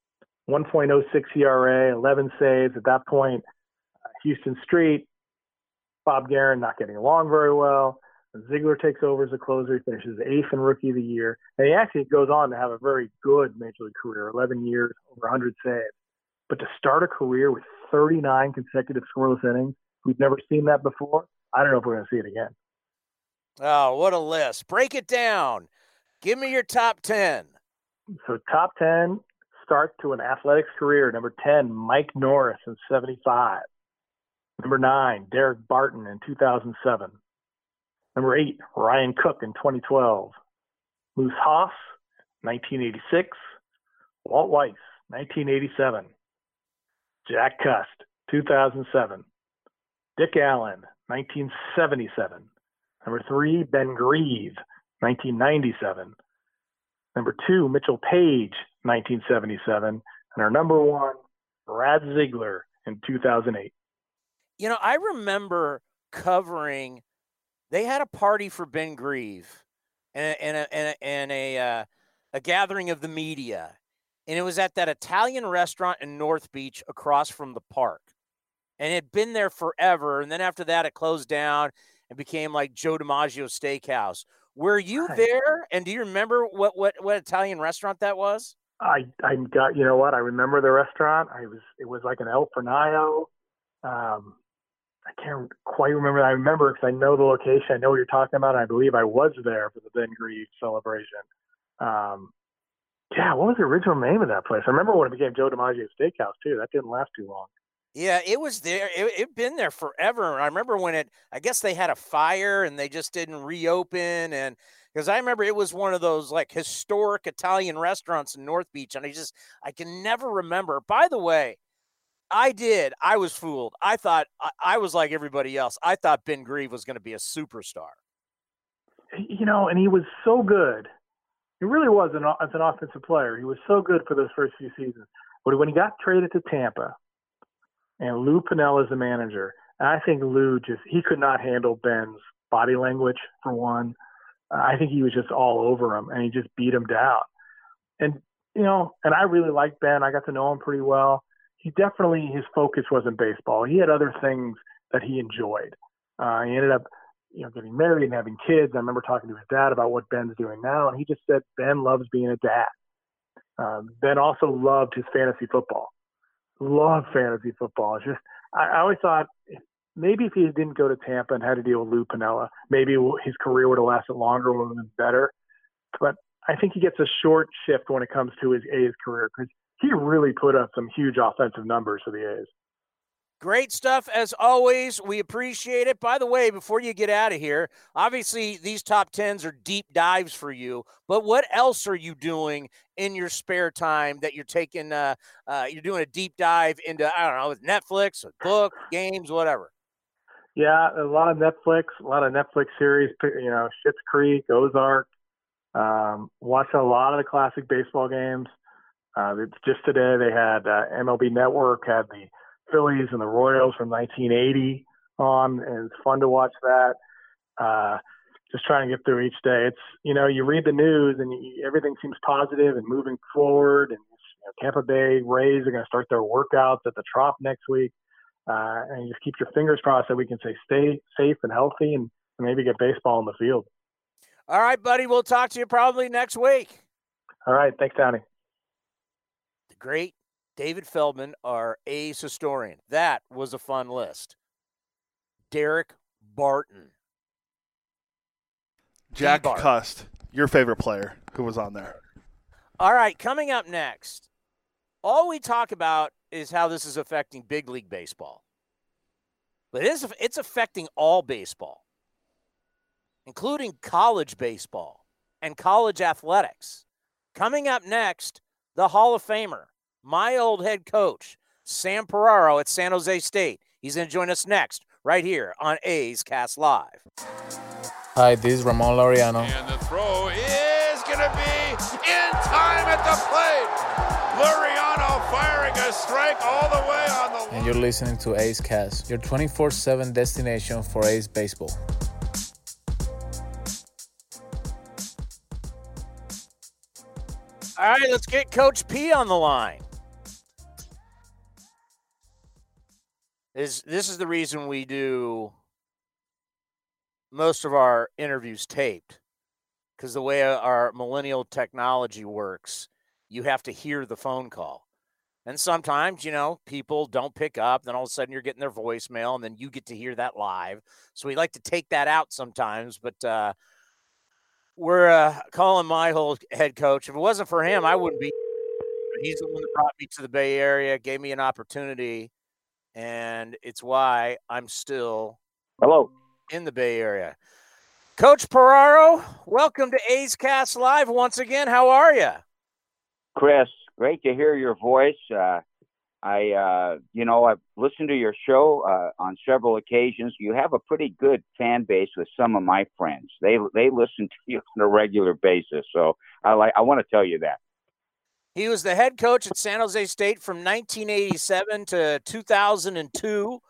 1.06 ERA, 11 saves. At that point, Huston Street, Bob Geren not getting along very well. Ziegler takes over as a closer. He finishes eighth in Rookie of the Year. And he actually goes on to have a very good major league career 11 years, over 100 saves. But to start a career with 39 consecutive scoreless innings, we've never seen that before. I don't know if we're going to see it again. Oh, what a list. Break it down. Give me your top 10. So, top 10 start to an athletics career. Number 10, Mike Norris in 75. Number 9, Daric Barton in 2007. Number 8, Ryan Cook in 2012. Moose Haas, 1986. Walt Weiss, 1987. Jack Cust, 2007. Dick Allen, 1977. Number three, Ben Grieve, 1997. Number two, Mitchell Page, 1977. And our number one, Brad Ziegler in 2008. You know, I remember covering, they had a party for Ben Grieve and, and, a, and, a, and a, uh, a gathering of the media. And it was at that Italian restaurant in North Beach across from the park. And it had been there forever. And then after that, it closed down and became like Joe DiMaggio Steakhouse. Were you there? And do you remember what what what Italian restaurant that was? I I got you know what I remember the restaurant. I was it was like an El Fornillo. Um, I can't quite remember. I remember because I know the location. I know what you're talking about. I believe I was there for the Ben Grieve celebration. Um, yeah, what was the original name of that place? I remember when it became Joe DiMaggio Steakhouse too. That didn't last too long. Yeah, it was there. It it been there forever. I remember when it. I guess they had a fire and they just didn't reopen. And because I remember it was one of those like historic Italian restaurants in North Beach, and I just I can never remember. By the way, I did. I was fooled. I thought I, I was like everybody else. I thought Ben Grieve was going to be a superstar. You know, and he was so good. He really was an as an offensive player. He was so good for those first few seasons. But when he got traded to Tampa, and Lou Piniella is the manager, and I think Lou just he could not handle Ben's body language for one. I think he was just all over him, and he just beat him down. And you know, and I really liked Ben. I got to know him pretty well he definitely his focus wasn't baseball. He had other things that he enjoyed. Uh, he ended up, you know, getting married and having kids. I remember talking to his dad about what Ben's doing now, and he just said Ben loves being a dad. Um, ben also loved his fantasy football. Loved fantasy football. It's just I, I always thought maybe if he didn't go to Tampa and had to deal with Lou Piniella, maybe his career would have lasted longer, would have been better. But I think he gets a short shift when it comes to his A's career because he really put up some huge offensive numbers for the A's. Great stuff as always. We appreciate it. By the way, before you get out of here, obviously these top tens are deep dives for you. But what else are you doing in your spare time that you're taking? Uh, uh, you're doing a deep dive into I don't know with Netflix, book, games, whatever. Yeah, a lot of Netflix, a lot of Netflix series. You know, Schitt's Creek, Ozark. Um, watching a lot of the classic baseball games. Uh, it's just today they had uh, MLB Network had the Phillies and the Royals from 1980 on, and it's fun to watch that. Uh, just trying to get through each day. It's you know you read the news and you, everything seems positive and moving forward. And you know, Tampa Bay Rays are going to start their workouts at the Trop next week, uh, and you just keep your fingers crossed that we can say stay safe and healthy and maybe get baseball in the field. All right, buddy. We'll talk to you probably next week. All right. Thanks, Tony great David Feldman, our A's historian. That was a fun list. Daric Barton. Jack Cust, your favorite player who was on there. All right, coming up next, all we talk about is how this is affecting big league baseball. But it is, it's affecting all baseball, including college baseball and college athletics. Coming up next, the Hall of Famer, my old head coach, Sam Piraro at San Jose State. He's going to join us next, right here on A's Cast Live. Hi, this is Ramon Laureano. And the throw is going to be in time at the plate. Laureano firing a strike all the way on the. And you're listening to A's Cast, your 24 7 destination for A's baseball. All right, let's get Coach P on the line. Is this is the reason we do most of our interviews taped because the way our millennial technology works you have to hear the phone call. And sometimes you know people don't pick up then all of a sudden you're getting their voicemail and then you get to hear that live. So we like to take that out sometimes but uh we're uh, calling my whole head coach. If it wasn't for him i wouldn't be he's the one that brought me to the bay area gave me an opportunity and it's why I'm still hello in the Bay Area. Coach Piraro, welcome to A's Cast Live once again. How are you, Chris? Great to hear your voice. Uh, I, uh, you know, I've listened to your show uh, on several occasions. You have a pretty good fan base with some of my friends. They they listen to you <laughs> on a regular basis. So I like I want to tell you that. He was the head coach at San Jose State from 1987 to 2002.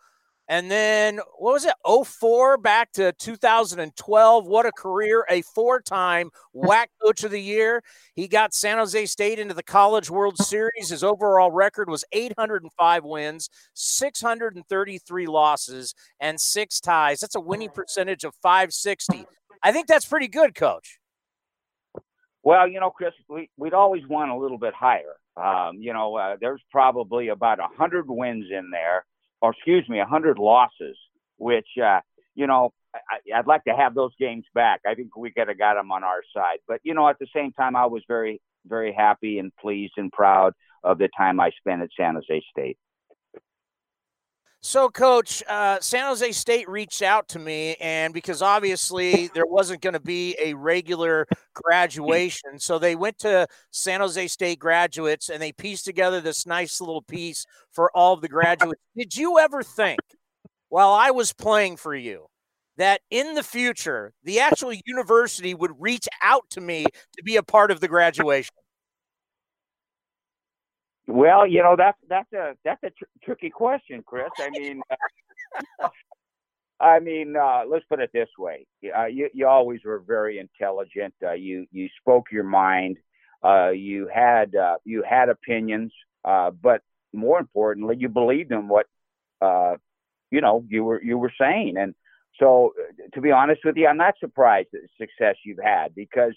And then what was it? 04 back to 2012. What a career. A four time WAC coach of the year. He got San Jose State into the College World Series. His overall record was 805 wins, 633 losses, and six ties. That's a winning percentage of 560. I think that's pretty good, Coach. Well, you know, Chris, we, we'd always want a little bit higher. Um, you know, uh, there's probably about a hundred wins in there, or excuse me, a hundred losses, which, uh, you know, I, would like to have those games back. I think we could have got them on our side. But, you know, at the same time, I was very, very happy and pleased and proud of the time I spent at San Jose State. So, Coach, uh, San Jose State reached out to me, and because obviously there wasn't going to be a regular graduation, so they went to San Jose State graduates and they pieced together this nice little piece for all of the graduates. Did you ever think, while I was playing for you, that in the future the actual university would reach out to me to be a part of the graduation? Well, you know that's that's a that's a tr- tricky question, Chris. I mean, uh, <laughs> I mean, uh, let's put it this way: uh, you you always were very intelligent. Uh, you you spoke your mind. Uh, you had uh, you had opinions, but more importantly, you believed in what you know you were you were saying. And so, to be honest with you, I'm not surprised at the success you've had because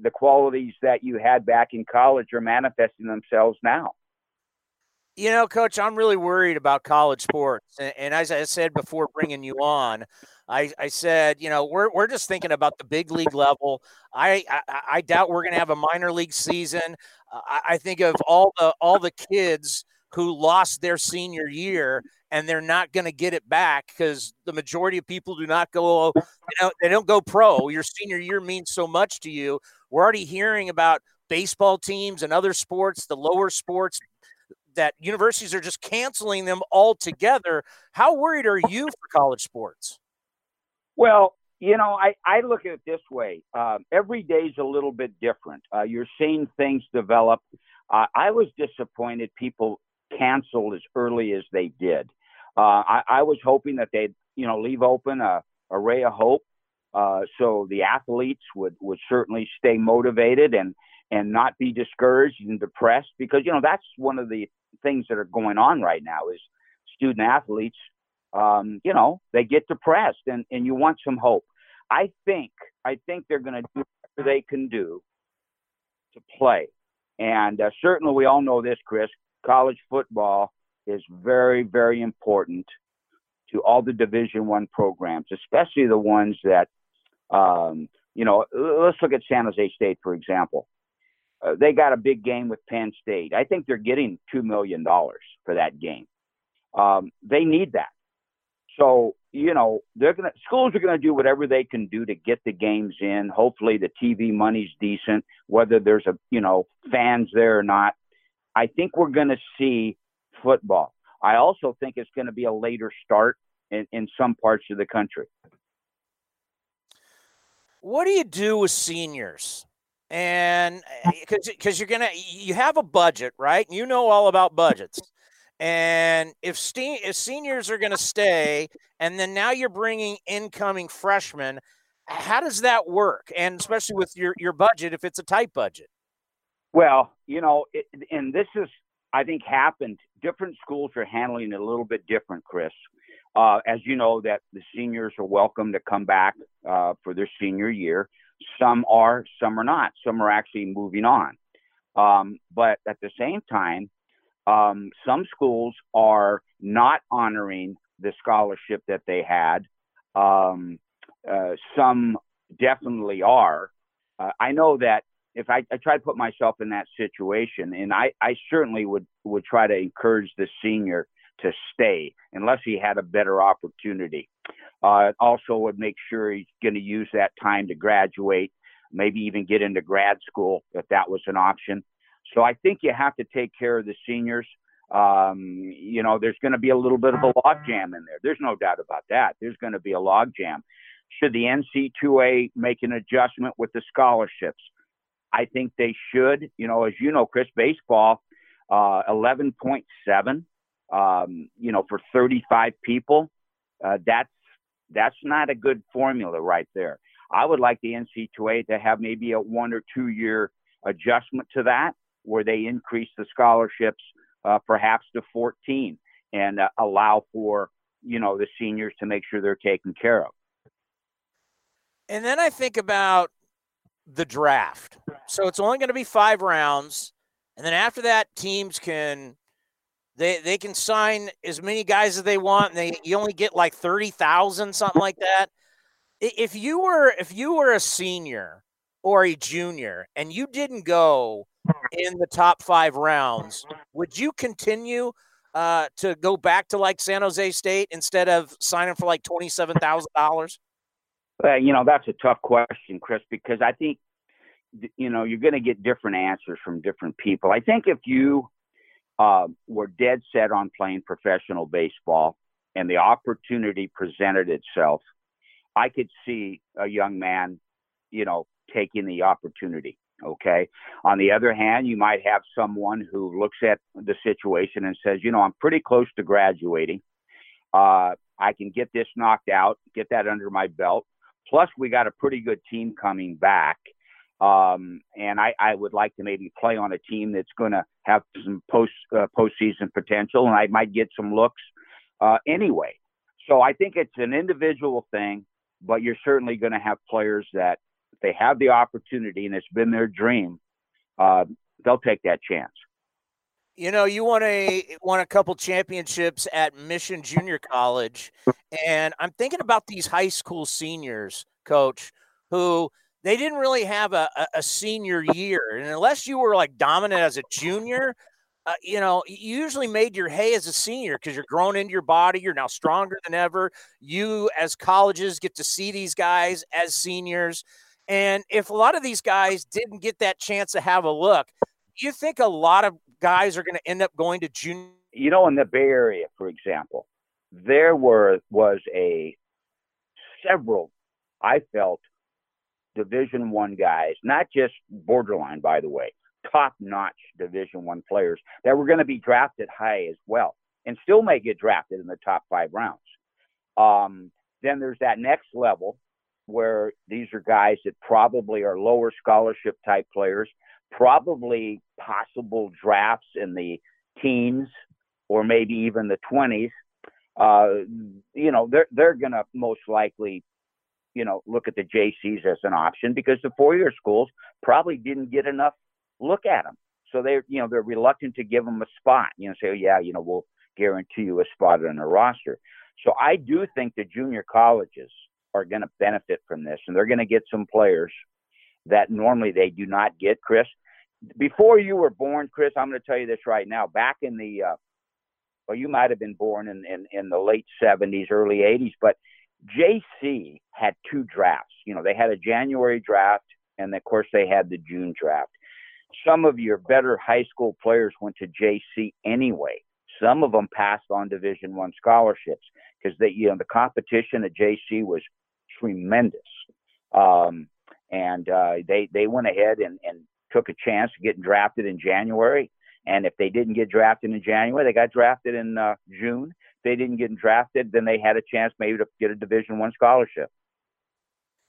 the qualities that you had back in college are manifesting themselves now. You know, coach, I'm really worried about college sports. And, as I said before bringing you on, I, I, said, you know, we're, we're just thinking about the big league level. I, I, I doubt we're going to have a minor league season. I, I think of all the all the kids who lost their senior year and they're not going to get it back because the majority of people do not go, you know, they don't go pro. Your senior year means so much to you. We're already hearing about baseball teams and other sports, the lower sports, that universities are just canceling them altogether. How worried are you for college sports? Well, you know, I, I look at it this way. Uh, every day is a little bit different. Uh, you're seeing things develop. Uh, I was disappointed people canceled as early as they did. Uh, I, I was hoping that they'd, you know, leave open a, a ray of hope uh, so the athletes would, would certainly stay motivated and, and not be discouraged and depressed because, you know, that's one of the things that are going on right now is student athletes, um, you know, they get depressed and, and you want some hope. I think, I think they're going to do whatever they can do to play. And uh, certainly we all know this, Chris, college football is very, very important to all the division one programs, especially the ones that, um, you know, let's look at San Jose State, for example. Uh, they got a big game with Penn State. I think they're getting two million dollars for that game. Um, they need that. So you know they're gonna schools are gonna do whatever they can do to get the games in. Hopefully the TV money's decent, whether there's a you know fans there or not. I think we're gonna see football. I also think it's going to be a later start in, in some parts of the country. What do you do with seniors? and because eh, because you're gonna you have a budget, right? You know all about budgets. And if, ste- if seniors are going to stay, and then now you're bringing incoming freshmen, how does that work? And especially with your, your budget, if it's a tight budget. Well, you know, it, and this is, I think, happened. Different schools are handling it a little bit different, Chris. Uh, as you know, that the seniors are welcome to come back uh, for their senior year. Some are, some are not. Some are actually moving on. Um, but at the same time, um, some schools are not honoring the scholarship that they had. Um, uh, some definitely are. Uh, I know that if I, I, try to put myself in that situation, and I, I certainly would, would try to encourage the senior to stay unless he had a better opportunity. Uh, also, would make sure he's going to use that time to graduate, maybe even get into grad school if that was an option. So I think you have to take care of the seniors. Um, you know, there's going to be a little bit of a logjam in there. There's no doubt about that. There's going to be a logjam. Should the NC2A make an adjustment with the scholarships? I think they should. You know, as you know, Chris, baseball, uh, 11.7, um, you know, for 35 people, uh, that's that's not a good formula right there. I would like the NC2A to have maybe a one or two year adjustment to that, where they increase the scholarships uh, perhaps to 14 and uh, allow for you know the seniors to make sure they're taken care of. And then I think about the draft. So it's only going to be five rounds. And then after that, teams can they they can sign as many guys as they want, and they you only get like thirty thousand, something like that. If you were if you were a senior or a junior and you didn't go in the top five rounds, would you continue uh, to go back to like San Jose State instead of signing for like twenty seven thousand dollars? Well, you know that's a tough question, Chris, because I think you know you're going to get different answers from different people. I think if you uh, were dead set on playing professional baseball and the opportunity presented itself, I could see a young man, you know, taking the opportunity. Okay. On the other hand, you might have someone who looks at the situation and says, you know, I'm pretty close to graduating. Uh, I can get this knocked out, get that under my belt. Plus, we got a pretty good team coming back. Um, and I, I would like to maybe play on a team that's going to have some post uh, postseason potential, and I might get some looks uh, anyway. So I think it's an individual thing, but you're certainly going to have players that they have the opportunity and it's been their dream, uh, they'll take that chance. You know, you won a won a couple championships at Mission Junior College, and I'm thinking about these high school seniors, coach, who they didn't really have a, a, senior year. And unless you were like dominant as a junior, uh, you know, you usually made your hay as a senior because you're growing into your body. You're now stronger than ever. You, as colleges, get to see these guys as seniors. And if a lot of these guys didn't get that chance to have a look, you think a lot of guys are going to end up going to junior? You know, in the Bay Area, for example, there were was a several I felt division one guys not just borderline by the way top notch division one players that were going to be drafted high as well and still may get drafted in the top five rounds. Um, then there's that next level where these are guys that probably are lower scholarship type players probably possible drafts in the teens or maybe even the 20s uh, you know they're they're going to most likely you know, look at the JCs as an option because the four-year schools probably didn't get enough look at them. So they're, you know, they're reluctant to give them a spot. You know, say, oh, yeah, you know, we'll guarantee you a spot on a roster. So I do think the junior colleges are going to benefit from this, and they're going to get some players that normally they do not get. Chris, before you were born, Chris, I'm going to tell you this right now. Back in the, uh, well, you might have been born in, in in the late 70s, early 80s, but JC had two drafts. You know, they had a January draft, and of course they had the June draft. Some of your better high school players went to JC anyway. Some of them passed on Division One scholarships because they, you know, the competition at JC was tremendous, um, and uh, they they went ahead and, and took a chance of getting drafted in January. And if they didn't get drafted in January, they got drafted in uh, June they didn't get drafted, then they had a chance maybe to get a Division One scholarship.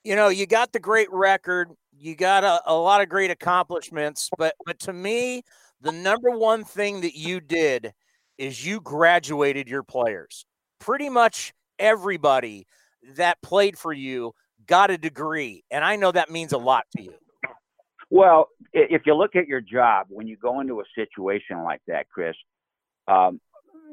You know, you got the great record, you got a, a lot of great accomplishments, but but to me, the number one thing that you did is you graduated your players. Pretty much everybody that played for you got a degree, and I know that means a lot to you. Well, if you look at your job when you go into a situation like that, Chris, um,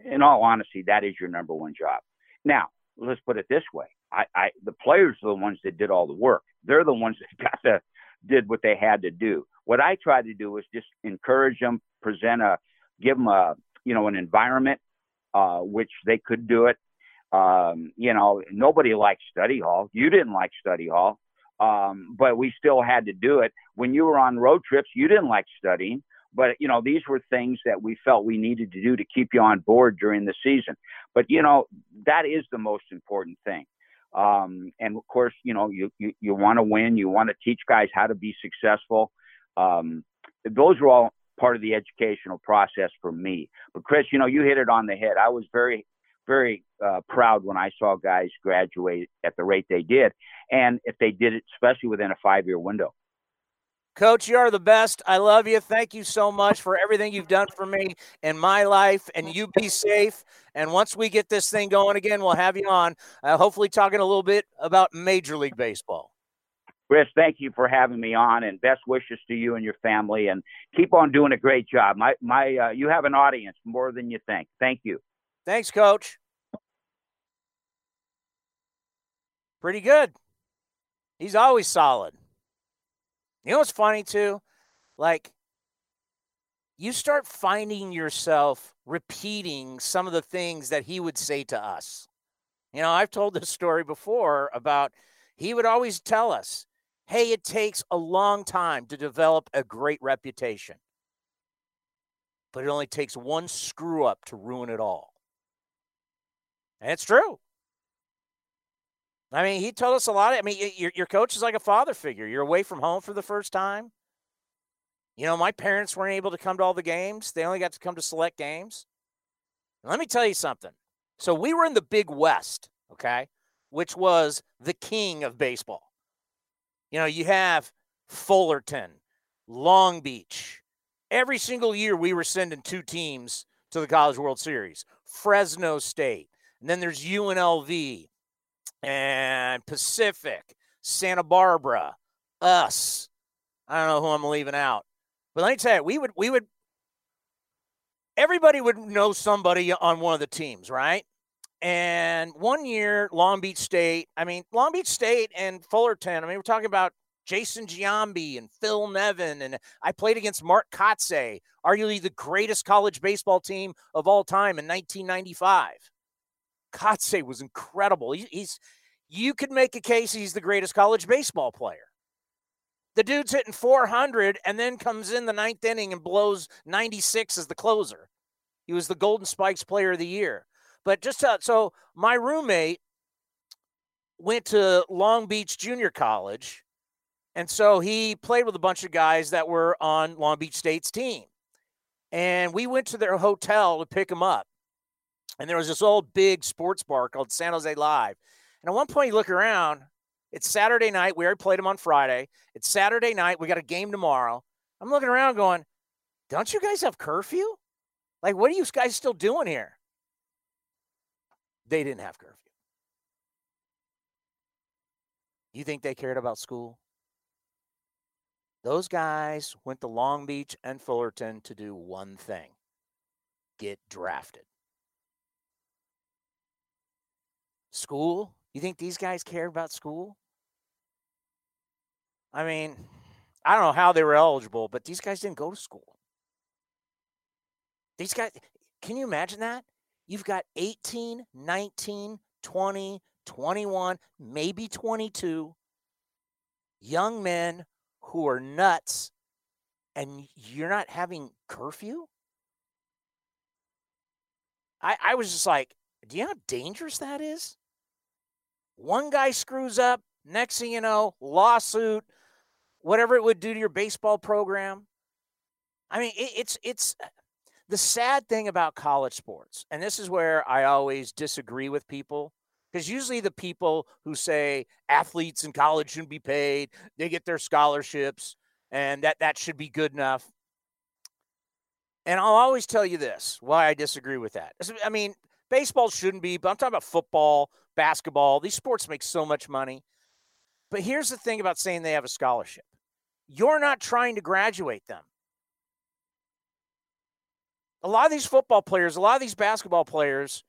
in all honesty, that is your number one job. Now, let's put it this way: I, I the players are the ones that did all the work. They're the ones <laughs> that got the did what they had to do. What I try to do is just encourage them, present a, give them a, you know, an environment uh, which they could do it. Um, you know, nobody likes study hall. You didn't like study hall, um, but we still had to do it. When you were on road trips, you didn't like studying. But, you know, these were things that we felt we needed to do to keep you on board during the season. But, you know, that is the most important thing. Um, and of course, you know, you, you, you want to win, you want to teach guys how to be successful. Um, those are all part of the educational process for me. But Chris, you know, you hit it on the head. I was very, very uh, proud when I saw guys graduate at the rate they did, and if they did it, especially within a five-year window. Coach, you are the best. I love you. Thank you so much for everything you've done for me in my life. And you be safe. And once we get this thing going again, we'll have you on, uh, hopefully talking a little bit about Major League Baseball. Chris, thank you for having me on, and best wishes to you and your family, and keep on doing a great job. My my, uh, you have an audience more than you think. Thank you. Thanks, Coach. Pretty good. He's always solid. You know what's funny too? Like, you start finding yourself repeating some of the things that he would say to us. You know, I've told this story before about he would always tell us, hey, it takes a long time to develop a great reputation, but it only takes one screw up to ruin it all. And it's true. I mean, he told us a lot. Of, I mean, your, your coach is like a father figure. You're away from home for the first time. You know, my parents weren't able to come to all the games, they only got to come to select games. And let me tell you something. So we were in the Big West, okay, which was the king of baseball. You know, you have Fullerton, Long Beach. Every single year, we were sending two teams to the College World Series Fresno State, and then there's UNLV and Pacific, Santa Barbara, us. I don't know who I'm leaving out. But let me tell you, we would we would everybody would know somebody on one of the teams, right? And one year, Long Beach State, I mean, Long Beach State and Fullerton, I mean, we're talking about Jason Giambi and Phil Nevin. And I played against Mark Kotsay, arguably the greatest college baseball team of all time in 1995. Kotsay was incredible. He, he's you could make a case he's the greatest college baseball player. The dude's hitting 400 and then comes in the ninth inning and blows 96 as the closer. He was the Golden Spikes Player of the Year. But just to, so my roommate went to Long Beach Junior College, and so he played with a bunch of guys that were on Long Beach State's team. And we went to their hotel to pick him up. And there was this old big sports bar called San Jose Live. And at one point, you look around, it's Saturday night. We already played them on Friday. It's Saturday night. We got a game tomorrow. I'm looking around going, don't you guys have curfew? Like, what are you guys still doing here? They didn't have curfew. You think they cared about school? Those guys went to Long Beach and Fullerton to do one thing get drafted. School? You think these guys cared about school? I mean, I don't know how they were eligible, but these guys didn't go to school. These guys, can you imagine that? You've got 18, 19, 20, 21, maybe 22 young men who are nuts, and you're not having curfew? I, I was just like, do you know how dangerous that is? One guy screws up, next thing you know, lawsuit, whatever it would do to your baseball program. I mean, it, it's it's the sad thing about college sports, and this is where I always disagree with people, because usually the people who say athletes in college shouldn't be paid, they get their scholarships, and that that should be good enough. And I'll always tell you this why I disagree with that. I mean, baseball shouldn't be, but I'm talking about football, basketball. These sports make so much money. But here's the thing about saying they have a scholarship you're not trying to graduate them. A lot of these football players, a lot of these basketball players,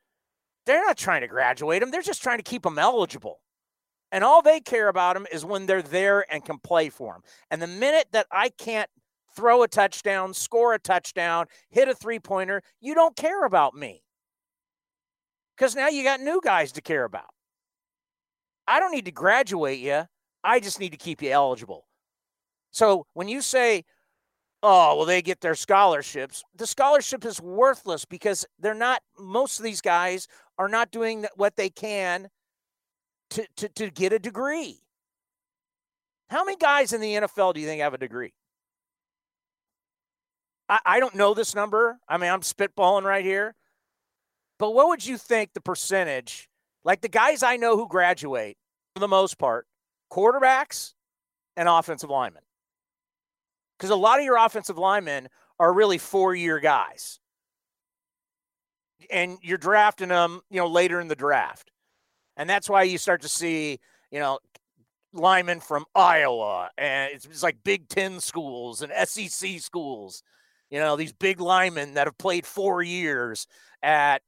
they're not trying to graduate them. They're just trying to keep them eligible. And all they care about them is when they're there and can play for them. And the minute that I can't throw a touchdown, score a touchdown, hit a three pointer, you don't care about me because now you got new guys to care about. I don't need to graduate you. I just need to keep you eligible. So when you say, oh, well, they get their scholarships, the scholarship is worthless because they're not, most of these guys are not doing what they can to, to, to get a degree. How many guys in the NFL do you think have a degree? I, I don't know this number. I mean, I'm spitballing right here. But what would you think the percentage, like the guys I know who graduate for the most part, quarterbacks and offensive linemen? Because a lot of your offensive linemen are really four year guys. And you're drafting them, you know, later in the draft. And that's why you start to see, you know, linemen from Iowa, and it's, it's like Big Ten schools and SEC schools. You know, these big linemen that have played four years at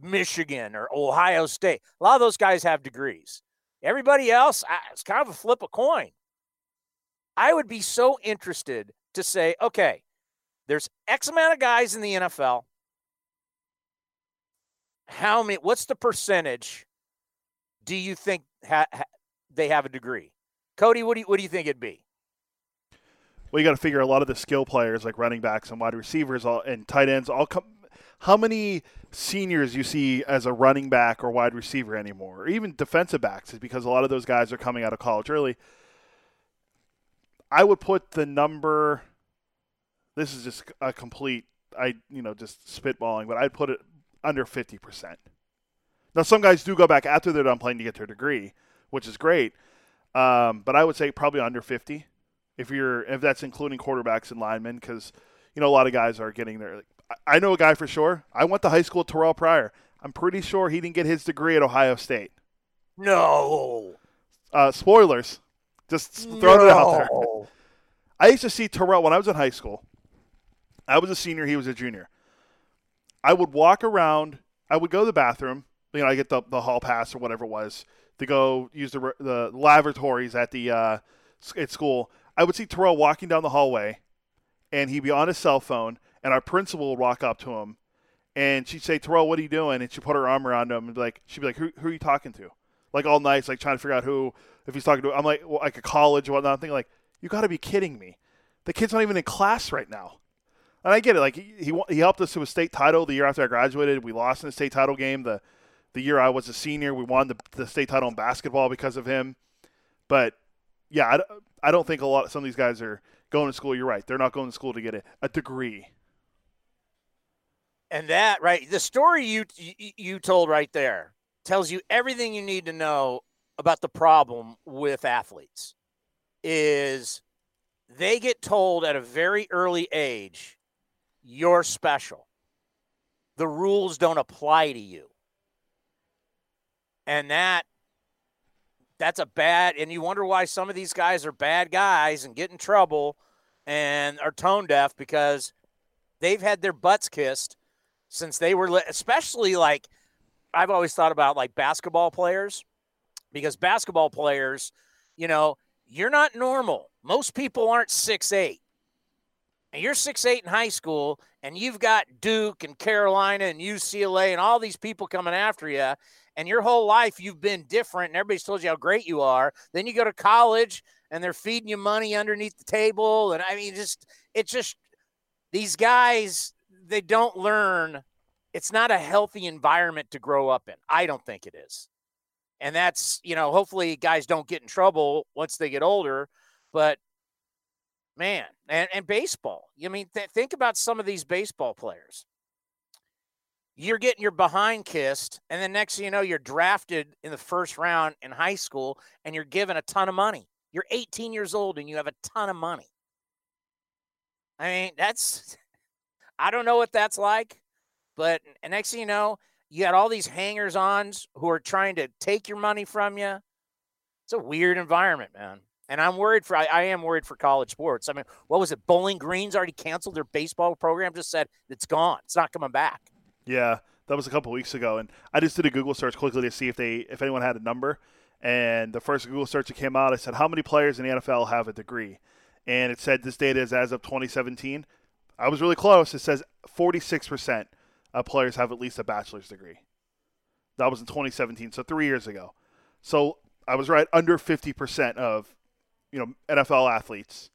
Michigan or Ohio State. A lot of those guys have degrees. Everybody else, it's kind of a flip a coin. I would be so interested to say, okay, there's X amount of guys in the NFL. How many? What's the percentage? Do you think ha, ha, they have a degree? Cody, what do you, what do you think it'd be? Well, you got to figure a lot of the skill players like running backs and wide receivers all, and tight ends all come. How many seniors you see as a running back or wide receiver anymore, or even defensive backs, is because a lot of those guys are coming out of college early. I would put the number. This is just a complete, I you know, just spitballing, but I'd put it under fifty percent. Now, some guys do go back after they're done playing to get their degree, which is great. Um, but I would say probably under 50 if you're if that's including quarterbacks and linemen because you know a lot of guys are getting there. I know a guy for sure. I went to high school with Terrell Pryor. I'm pretty sure he didn't get his degree at Ohio State. No. Uh, spoilers. Just throwing no. it out there. I used to see Terrell when I was in high school. I was a senior. He was a junior. I would walk around. I would go to the bathroom. You know, I get the, the hall pass or whatever it was to go use the the lavatories at the uh, at school. I would see Terrell walking down the hallway, and he'd be on his cell phone, and our principal would walk up to him, and she'd say, "Terrell, what are you doing?" And she'd put her arm around him and be like, she'd be like, "Who, who are you talking to?" Like all nights, like trying to figure out who, if he's talking to. I'm like, well, like a college or whatnot. I'm thinking like, you got to be kidding me. The kid's not even in class right now. And I get it. Like he, he he helped us to a state title the year after I graduated. We lost in the state title game the the year I was a senior. We won the, the state title in basketball because of him. But yeah, I, I don't think a lot. Some of these guys are going to school. You're right. They're not going to school to get a, a degree. And that right, the story you you told right there tells you everything you need to know about the problem with athletes. Is they get told at a very early age, you're special. The rules don't apply to you. And that that's a bad and you wonder why some of these guys are bad guys and get in trouble and are tone deaf because they've had their butts kissed since they were especially like I've always thought about like basketball players because basketball players, you know, you're not normal. Most people aren't six eight. And you're six eight in high school, and you've got Duke and Carolina and UCLA and all these people coming after you, and your whole life you've been different, and everybody's told you how great you are. Then you go to college, and they're feeding you money underneath the table, and I mean, just it's just these guys they don't learn. It's not a healthy environment to grow up in. I don't think it is. And that's, you know, hopefully guys don't get in trouble once they get older. But man, and, and baseball. I mean, th- think about some of these baseball players. You're getting your behind kissed, and then next thing you know, you're drafted in the first round in high school and you're given a ton of money. You're 18 years old and you have a ton of money. I mean, that's, I don't know what that's like. But next thing you know, you got all these hangers ons who are trying to take your money from you. It's a weird environment, man. And I'm worried for I, I, am worried for college sports. I mean, what was it? Bowling Green's already canceled their baseball program, just said it's gone. It's not coming back. Yeah, that was a couple weeks ago. And I just did a Google search quickly to see if they if anyone had a number. And the first Google search that came out, I said, How many players in the NFL have a degree? And it said this data is as of 2017. I was really close. It says 46% of players have at least a bachelor's degree. That was in 2017, so three years ago. So I was right, under 50% of you know NFL athletes.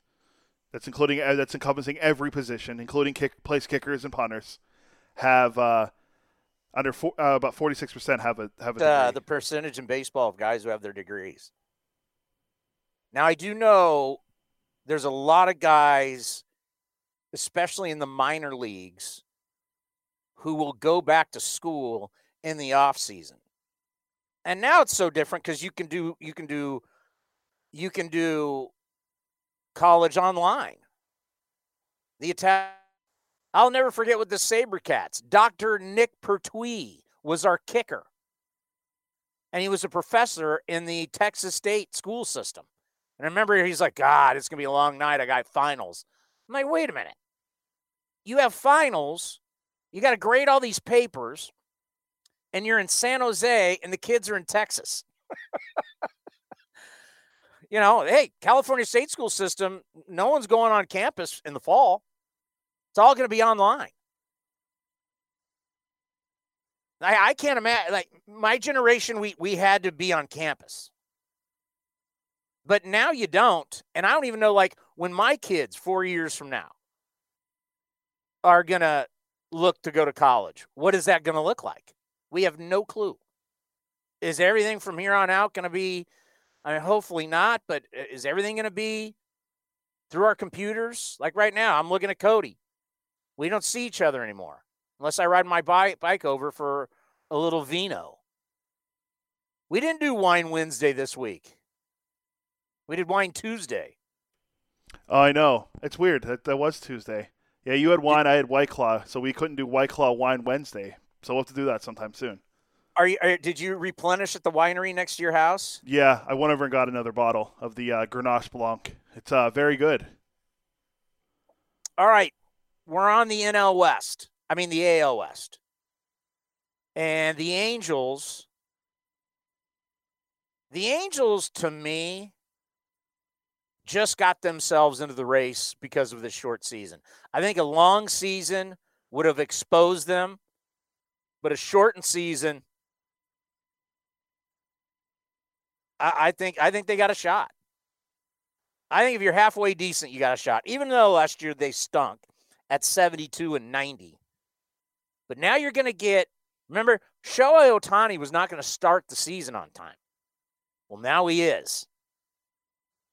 That's including uh, that's encompassing every position, including kick, place kickers and punters, have uh, under four, uh, about 46% have a have a uh, the percentage in baseball of guys who have their degrees. Now I do know there's a lot of guys, especially in the minor leagues, who will go back to school in the off season. And now it's so different because you can do you can do you can do college online. The attack I'll never forget with the Sabercats. Dr. Nick Pertwee was our kicker. and he was a professor in the Texas State school system. And I remember he's like, God, it's going to be a long night. I got finals. I'm like, wait a minute. You have finals, you got to grade all these papers, and you're in San Jose, and the kids are in Texas. <laughs> you know, hey, California State school system, no one's going on campus in the fall. It's all going to be online. I, I can't imagine like my generation we we had to be on campus. But now you don't. And I don't even know like when my kids 4 years from now are going to look to go to college. What is that going to look like? We have no clue. Is everything from here on out going to be I mean hopefully not, but uh, is everything going to be through our computers? Like right now, I'm looking at Cody. We don't see each other anymore unless I ride my bike over for a little vino. We didn't do Wine Wednesday this week. We did Wine Tuesday. Oh, I know. It's weird. That, that was Tuesday. Yeah, you had wine, I had White Claw, so we couldn't do White Claw Wine Wednesday. So we'll have to do that sometime soon. Are you? Are, did you replenish at the winery next to your house? Yeah, I went over and got another bottle of the uh, Grenache Blanc. It's uh, very good. All right, we're on the NL West. I mean the AL West. And the Angels, the Angels to me just got themselves into the race because of the short season. I think a long season would have exposed them, but a shortened season, I, I think I think they got a shot. I think if you're halfway decent, you got a shot. Even though last year they stunk at 72 and 90. But now you're going to get, remember, Shohei Ohtani was not going to start the season on time. Well, now he is.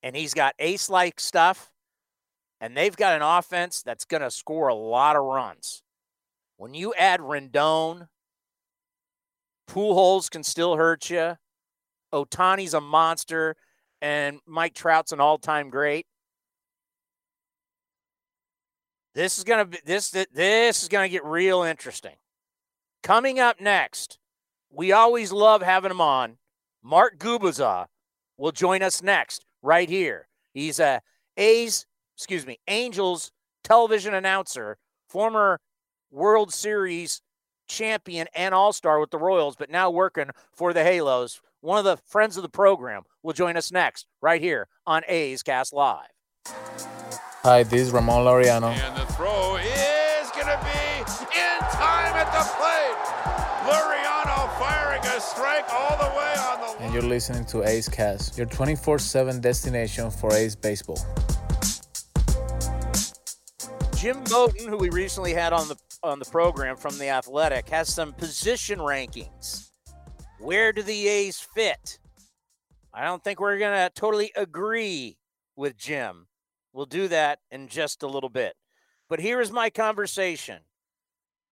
And he's got ace like stuff, and they've got an offense that's going to score a lot of runs. When you add Rendon, Pujols can still hurt you. Ohtani's a monster, and Mike Trout's an all time great. This is gonna be this this is gonna get real interesting. Coming up next, we always love having him on. Mark Gubicza will join us next right here. He's a A's, excuse me, Angels television announcer, former World Series champion and all-star with the Royals, but now working for the Halos. One of the friends of the program will join us next right here on A's Cast Live. Hi, this is Ramon Laureano. And the throw is going to be in time at the plate. You're listening to A's Cast, your 24 7 destination for A's baseball. Jim Bowden, who we recently had on the on the program from the Athletic, has some position rankings. Where do the A's fit? I don't think we're going to totally agree with Jim. We'll do that in just a little bit. But here is my conversation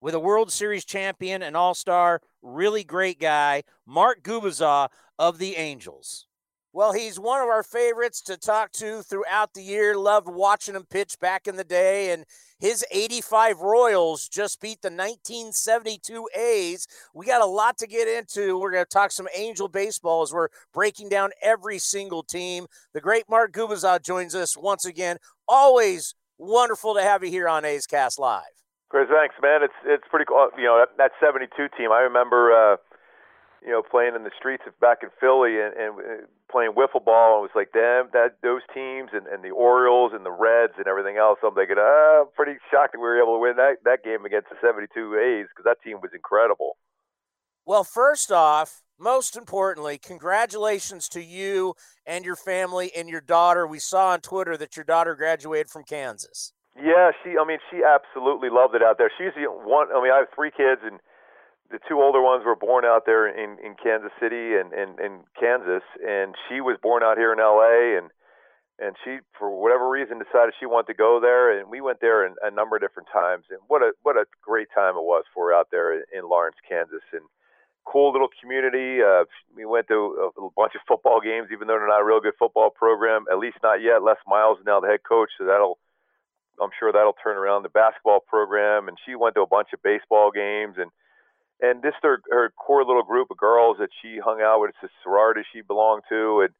with a World Series champion and all star, really great guy, Mark Gubicza of the Angels. Well, he's one of our favorites to talk to throughout the year. Loved watching him pitch back in the day. And his 85 Royals just beat the 1972 A's. We got a lot to get into. We're going to talk some Angel baseball as we're breaking down every single team. The great Mark Gubicza joins us once again. Always wonderful to have you here on A's Cast Live. Chris, thanks, man. It's it's pretty cool. You know that, that 72 team. I remember. Uh, you know, playing in the streets of back in Philly and, and uh, playing wiffle ball. And it was like them, that those teams, and, and the Orioles and the Reds and everything else. I'm thinking, uh, I'm pretty shocked that we were able to win that that game against the 72 A's because that team was incredible. Well, first off, most importantly, congratulations to you and your family and your daughter. We saw on Twitter that your daughter graduated from Kansas. Yeah, she. I mean, she absolutely loved it out there. She's the one. I mean, I have three kids and the two older ones were born out there in in Kansas City and and in Kansas, and she was born out here in L.A. and and she for whatever reason decided she wanted to go there, and we went there in, a number of different times, and what a what a great time it was for her out there in Lawrence, Kansas, and cool little community. Uh, we went to a bunch of football games, even though they're not a real good football program, at least not yet. Les Miles is now the head coach, so that'll I'm sure that'll turn around the basketball program, and she went to a bunch of baseball games and and this her, her core little group of girls that she hung out with. It's a sorority she belonged to, and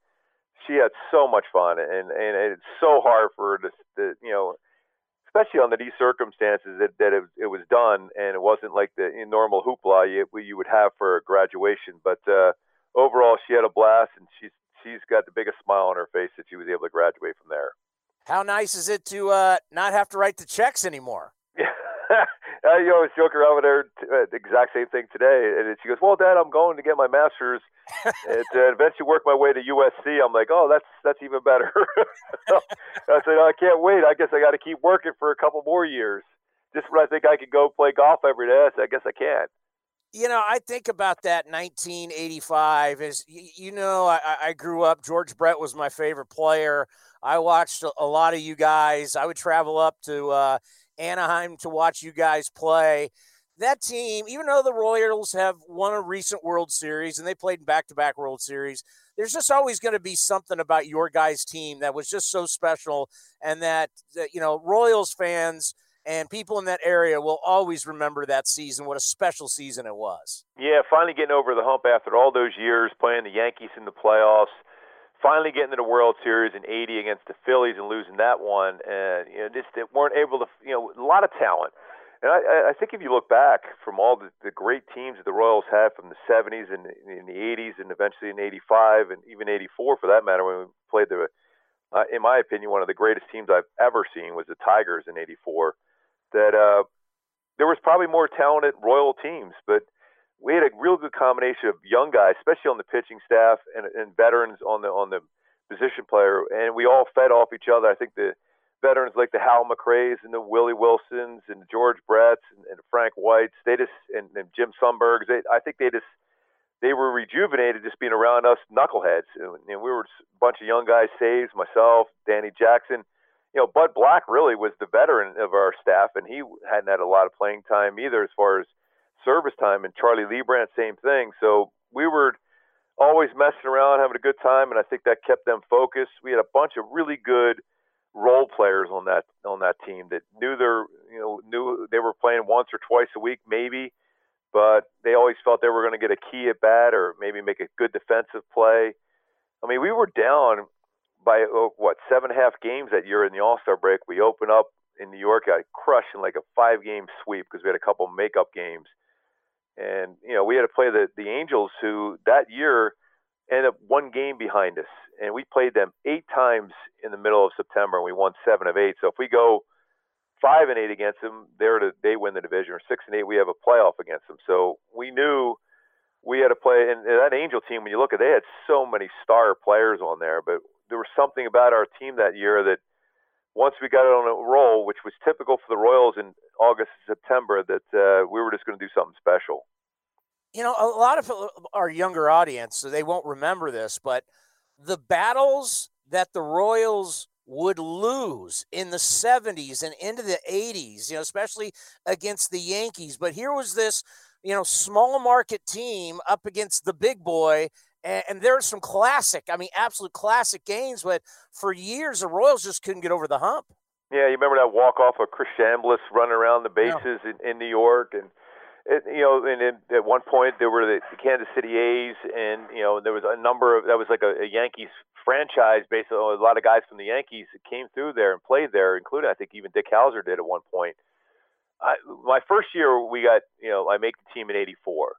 she had so much fun. And and it's so hard for her to, to you know, especially under these circumstances that that it, it was done, and it wasn't like the normal hoopla you you would have for a graduation. But uh, overall, she had a blast, and she's she's got the biggest smile on her face that she was able to graduate from there. How nice is it to uh, not have to write the checks anymore? I always joke around with her uh, the exact same thing today, and she goes, "Well, Dad, I'm going to get my master's and uh, <laughs> eventually work my way to USC." I'm like, "Oh, that's that's even better." <laughs> I said, oh, "I can't wait. I guess I got to keep working for a couple more years. Just when I think I could go play golf every day, I guess I can't." You know, I think about that 1985. Is you know, I, I grew up. George Brett was my favorite player. I watched a, lot of you guys. I would travel up to. Uh, Anaheim to watch you guys play. That team, even though the Royals have won a recent World Series and they played back to back World Series, there's just always going to be something about your guys' team that was just so special and that, that, you know, Royals fans and people in that area will always remember that season, what a special season it was. Yeah, finally getting over the hump after all those years playing the Yankees in the playoffs finally getting to the World Series in '80 against the Phillies and losing that one, and you know just they weren't able to. You know, a lot of talent. And I, I think if you look back from all the, the great teams that the Royals had from the 70s and in the 80s and eventually in 85 and even 84 for that matter when we played the, uh, in my opinion, one of the greatest teams I've ever seen was the Tigers in 84. That uh, there was probably more talented Royal teams, but we had a real good combination of young guys, especially on the pitching staff, and, and veterans on the on the position player, and we all fed off each other. I think the veterans like the Hal McRae's and the Willie Wilsons and George Bretts and, and Frank Whites, they just and, and Jim Sundbergs. They, I think they just they were rejuvenated just being around us knuckleheads, and, and we were a bunch of young guys. Saves myself, Danny Jackson. You know, Bud Black really was the veteran of our staff, and he hadn't had a lot of playing time either, as far as service time, and Charlie Leibrandt, same thing. So we were always messing around, having a good time, and I think that kept them focused. We had a bunch of really good role players on that on that team that knew their you know knew they were playing once or twice a week maybe, but they always felt they were going to get a key at bat or maybe make a good defensive play. I mean, we were down by oh, what seven and a half games that year in the All Star break. We opened up in New York, got crushed in like a five game sweep because we had a couple makeup games and you know we had to play the the Angels, who that year ended up one game behind us, and we played them eight times in the middle of September, and we won seven of eight. So if we go five and eight against them, they're to, they win the division, or six and eight, we have a playoff against them. So we knew we had to play. And that Angel team, when you look at, it, they had so many star players on there, but there was something about our team that year that once we got it on a roll, which was typical for the Royals in August and September, that uh, we were just going to do something special. You know, a lot of our younger audience, so they won't remember this, but the battles that the Royals would lose in the 70s and into the 80s, you know, especially against the Yankees. But here was this, you know, small market team up against the big boy and, and there's some classic, I mean, absolute classic games, but for years the Royals just couldn't get over the hump. Yeah, you remember that walk off of Chris Chambliss running around the bases yeah. in, in New York, and it, you know, and it, at one point there were the, Kansas City A's, and you know there was a number of that was like a, a Yankees franchise. Basically, a lot of guys from the Yankees that came through there and played there, including I think even Dick Howser did at one point. I, my first year, we got you know I make the team in '84,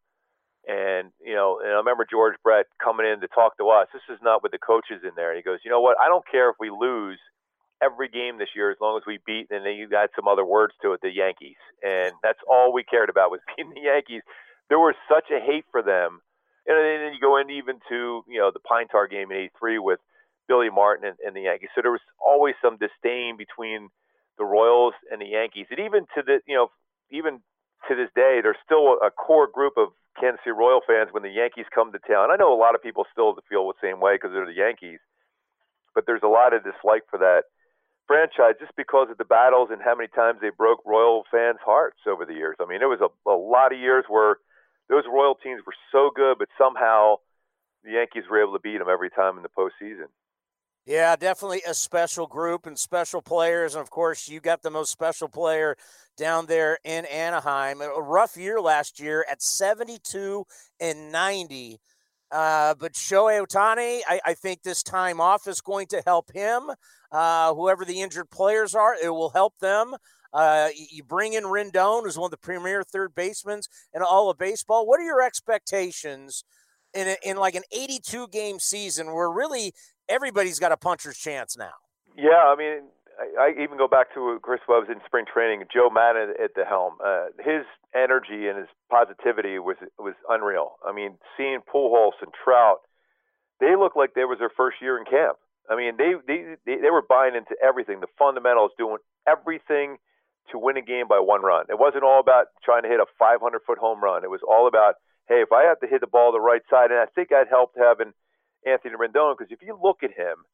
and you know, and I remember George Brett coming in to talk to us. This is not with the coaches in there. He goes, you know what? I don't care if we lose every game this year as long as we beat. And then you got some other words to it, the Yankees, and that's all we cared about was <laughs> beating the Yankees. There was such a hate for them, and then you go in even to you know the Pine Tar game in '83 with Billy Martin and, and the Yankees. So there was always some disdain between the Royals and the Yankees, and even to the you know even to this day, there's still a core group of Kansas City Royal fans when the Yankees come to town. I know a lot of people still feel the same way because they're the Yankees, but there's a lot of dislike for that franchise just because of the battles and how many times they broke Royal fans' hearts over the years. I mean, there was a, a lot of years where those Royal teams were so good, but somehow the Yankees were able to beat them every time in the postseason. Yeah, definitely a special group and special players. And of course, you got the most special player down there in Anaheim. A rough year last year at 72 and 90. Uh, but Shohei Ohtani, I, I, think this time off is going to help him. Uh, whoever the injured players are, it will help them. Uh, you bring in Rendon, who's one of the premier third basemen in all of baseball. What are your expectations in, a, in like an 82 game season where really everybody's got a puncher's chance now? Yeah, I mean, I, I even go back to Chris Webb's in spring training. Joe Maddon at the helm. Uh, his energy and his positivity was was unreal. I mean, seeing Pujols and Trout, they looked like they was their first year in camp. I mean, they they they, they were buying into everything, the fundamentals, doing everything to win a game by one run. It wasn't all about trying to hit a 500 foot home run. It was all about, hey, if I have to hit the ball the right side, and I think that helped having Anthony Rendon because if you look at him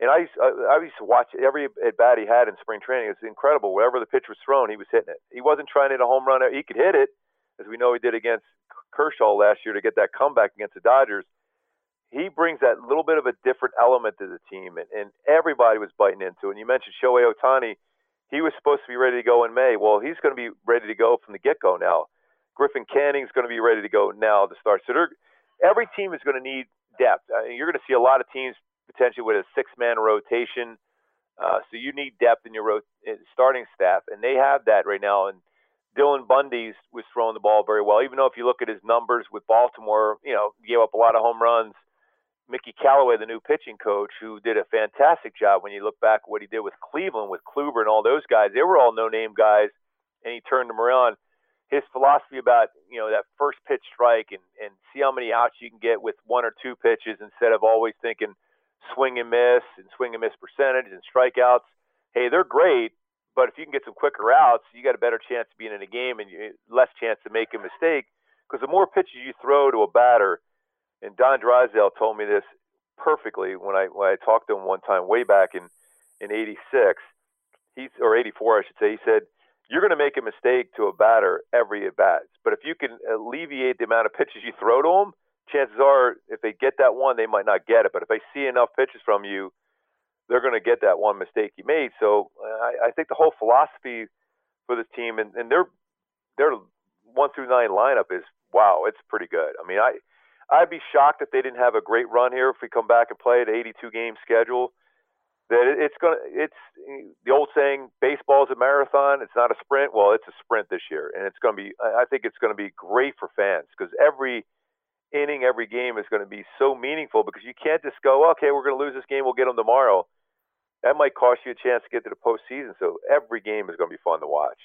and I used, uh, I used to watch every at bat he had in spring training. It's incredible. Wherever the pitch was thrown, he was hitting it. He wasn't trying to hit a home run. He could hit it, as we know he did against Kershaw last year to get that comeback against the Dodgers. He brings that little bit of a different element to the team, and, and everybody was biting into it. And you mentioned Shohei Ohtani. He was supposed to be ready to go in May. Well, he's going to be ready to go from the get go now. Griffin Canning's going to be ready to go now to start. So every team is going to need depth. Mean, you're going to see a lot of teams potentially with a six man rotation. Uh, so you need depth in your ro- starting staff, and they have that right now. And Dylan Bundy's was throwing the ball very well, even though if you look at his numbers with Baltimore, you know, gave up a lot of home runs. Mickey Callaway, the new pitching coach, who did a fantastic job when you look back what he did with Cleveland, with Kluber and all those guys. They were all no-name guys, and he turned them around. His philosophy about you know that first pitch strike and and see how many outs you can get with one or two pitches instead of always thinking swing and miss and swing and miss percentage and strikeouts. Hey, they're great, but if you can get some quicker outs, you got a better chance of being in a game and you, less chance to make a mistake. Because the more pitches you throw to a batter, and Don Drysdale told me this perfectly when I when I talked to him one time way back in in '86, he's or '84 I should say. He said you're going to make a mistake to a batter every at bat, but if you can alleviate the amount of pitches you throw to them, chances are if they get that one, they might not get it. But if they see enough pitches from you, they're going to get that one mistake you made. So I, I think the whole philosophy for this team and, and their their one through nine lineup is wow, it's pretty good. I mean, I I'd be shocked if they didn't have a great run here if we come back and play an 82 game schedule. That it's going to it's the old saying baseball is a marathon it's not a sprint well it's a sprint this year and it's going to be I think it's going to be great for fans because every inning every game is going to be so meaningful because you can't just go, okay, we're going to lose this game, we'll get them tomorrow. That might cost you a chance to get to the postseason. So every game is going to be fun to watch.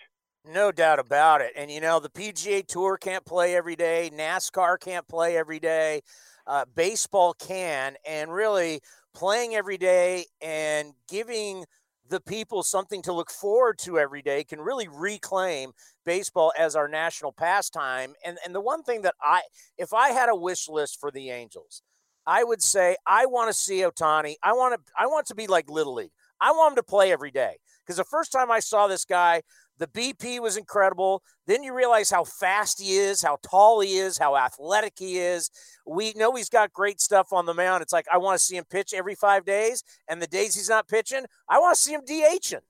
No doubt about it. And you know, the PGA Tour can't play every day, NASCAR can't play every day, uh, baseball can. And really, playing every day and giving the people something to look forward to every day can really reclaim baseball as our national pastime. And and the one thing that I if I had a wish list for the Angels, I would say I want to see Ohtani. I want to I want to be like Little League. I want him to play every day. Because the first time I saw this guy, the BP was incredible. Then you realize how fast he is, how tall he is, how athletic he is. We know he's got great stuff on the mound. It's like I want to see him pitch every five days, and the days he's not pitching, I want to see him DHing.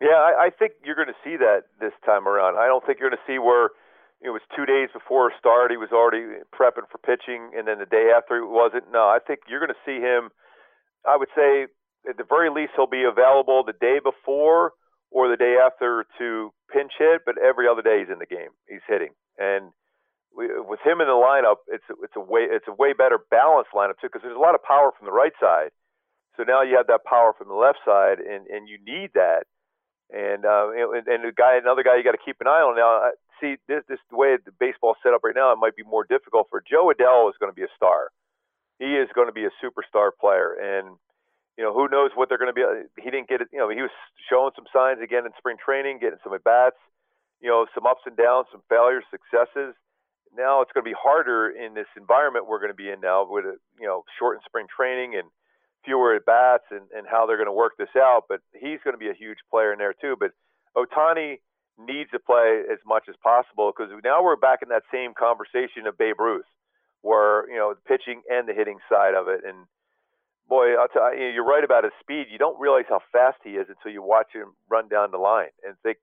Yeah, I, I think you're going to see that this time around. I don't think you're going to see where it was two days before start he was already prepping for pitching, and then the day after it wasn't. No, I think you're going to see him. I would say at the very least he'll be available the day before or the day after to pinch hit, but every other day he's in the game. He's hitting, and we, with him in the lineup, it's it's a way it's a way better balanced lineup too because there's a lot of power from the right side. So now you have that power from the left side, and and you need that. And uh, and, and the guy, another guy, you got to keep an eye on. Now, see this this the way the baseball's set up right now, it might be more difficult for Jo Adell. Is going to be a star. He is going to be a superstar player, and you know, who knows what they're going to be. Uh, he didn't get it. You know, he was showing some signs again in spring training, getting some at bats. You know, some ups and downs, some failures, successes. Now it's going to be harder in this environment we're going to be in now with you know shortened spring training and fewer at bats and, and how they're going to work this out. But he's going to be a huge player in there too. But Ohtani needs to play as much as possible because now we're back in that same conversation of Babe Ruth, where you know the pitching and the hitting side of it and boy, I'll tell you, you're right about his speed. You don't realize how fast he is until you watch him run down the line and think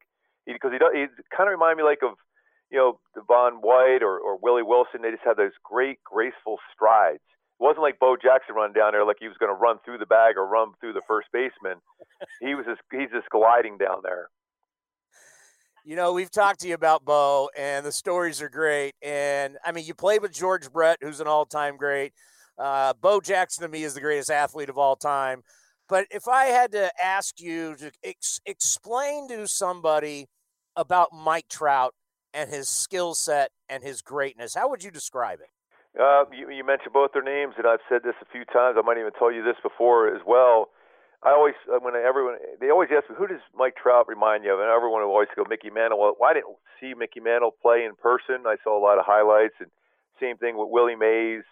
because he, he, he kind of remind me like of you know Devon White or, or Willie Wilson. They just have those great graceful strides. It wasn't like Bo Jackson run down there like he was going to run through the bag or run through the first baseman. he was just he's just gliding down there. You know, we've talked to you about Bo, and the stories are great. And I mean, you played with George Brett, who's an all-time great. Uh, Bo Jackson to me is the greatest athlete of all time. But if I had to ask you to ex- explain to somebody about Mike Trout and his skill set and his greatness, how would you describe it? Uh, you, you, mentioned both their names, and I've said this a few times. I might even tell you this before as well. I always, uh, when everyone, they always ask me, who does Mike Trout remind you of? And everyone will always go, Mickey Mantle. Well, why didn't see Mickey Mantle play in person? I saw a lot of highlights, and same thing with Willie Mays.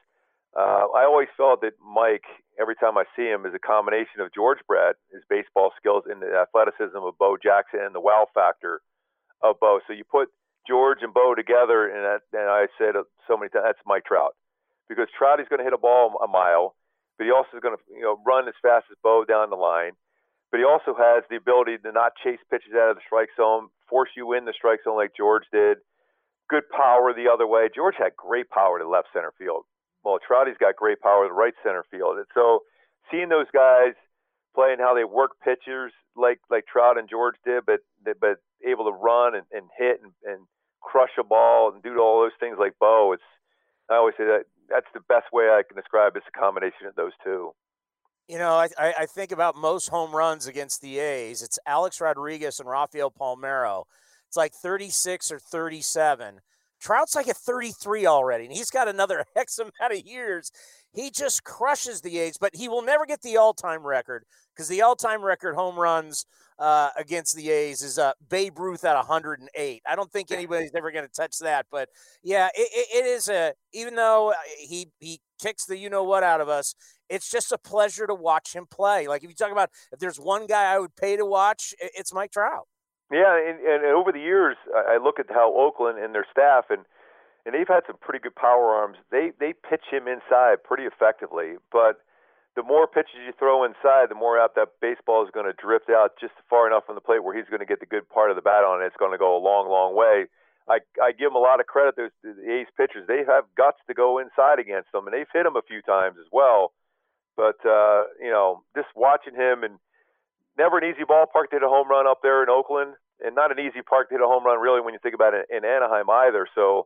Uh, I always felt that Mike, every time I see him, is a combination of George Brett, his baseball skills, and the athleticism of Bo Jackson, and the wow factor of Bo. So you put George and Bo together, and, that, and I said so many times, that's Mike Trout, because Trout is going to hit a ball a mile, but he also is going to you know run as fast as Bo down the line. But he also has the ability to not chase pitches out of the strike zone, force you in the strike zone like George did. Good power the other way. George had great power to left center field well, Trouty's got great power in right center field. And so seeing those guys playing how they work pitchers like like Trout and George did, but but able to run and, and hit and, and crush a ball and do all those things like Bo, it's I always say that that's the best way I can describe it's a combination of those two. You know, I, I think about most home runs against the A's. It's Alex Rodriguez and Rafael Palmeiro. It's like 36 or 37. Trout's like at 33 already, and he's got another <laughs> X amount of years. He just crushes the A's, but he will never get the all time record because the all time record home runs uh, against the A's is uh, Babe Ruth at 108. I don't think <laughs> anybody's ever going to touch that, but yeah, it, it is a, even though uh, he, he kicks the you know what out of us, it's just a pleasure to watch him play. Like if you talk about if there's one guy I would pay to watch, it's Mike Trout. Yeah, and, and over the years, I look at how Oakland and their staff and and they've had some pretty good power arms. They they pitch him inside pretty effectively, but the more pitches you throw inside, the more out that baseball is going to drift out just far enough from the plate where he's going to get the good part of the bat on it. It's going to go a long, long way. I I give him a lot of credit. Those the A's pitchers, they have guts to go inside against them, and they've hit him a few times as well. But uh, you know, just watching him and never an easy ballpark to hit a home run up there in Oakland, and not an easy park to hit a home run really when you think about it in Anaheim either. So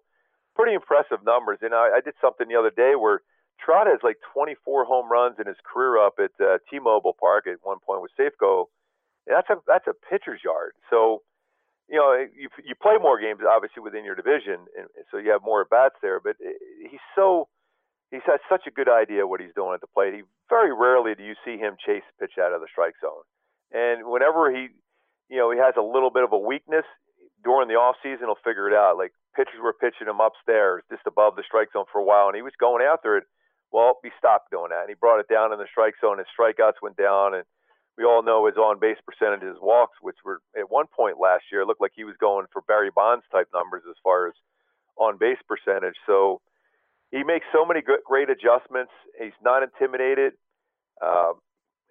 pretty impressive numbers. And I, I did something the other day where Trout has like 24 home runs in his career up at uh, T-Mobile Park at one point with Safeco. And that's a that's a pitcher's yard. So you know you you play more games obviously within your division, and so you have more at bats there. But he's so he's had such a good idea what he's doing at the plate. He very rarely do you see him chase pitch out of the strike zone. And whenever he, you know, he has a little bit of a weakness during the off season, he'll figure it out. Like pitchers were pitching him upstairs, just above the strike zone for a while, and he was going after it. Well, he stopped doing that, and he brought it down in the strike zone. His strikeouts went down, and we all know his on base percentage, his walks, which were at one point last year, looked like he was going for Barry Bonds type numbers as far as on base percentage. So he makes so many great adjustments. He's not intimidated. Uh,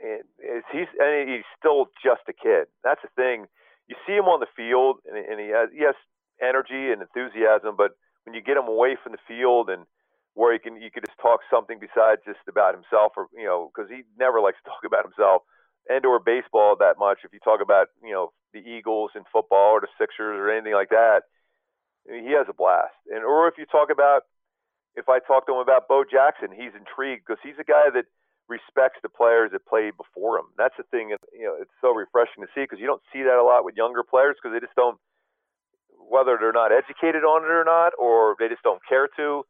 and he's and he's still just a kid. That's the thing. You see him on the field, and, and he has yes energy and enthusiasm, but when you get him away from the field and where he can you could just talk something besides just about himself, or you know, because he never likes to <laughs> talk about himself and or baseball that much. If you talk about you know the Eagles and football or the Sixers or anything like that, he has a blast. And or if you talk about if I talk to him about Bo Jackson, he's intrigued because he's a guy that respects the players that played before him. That's the thing. and You know, it's so refreshing to see because you don't see that a lot with younger players because they just don't, whether they're not educated on it or not, or they just don't care to.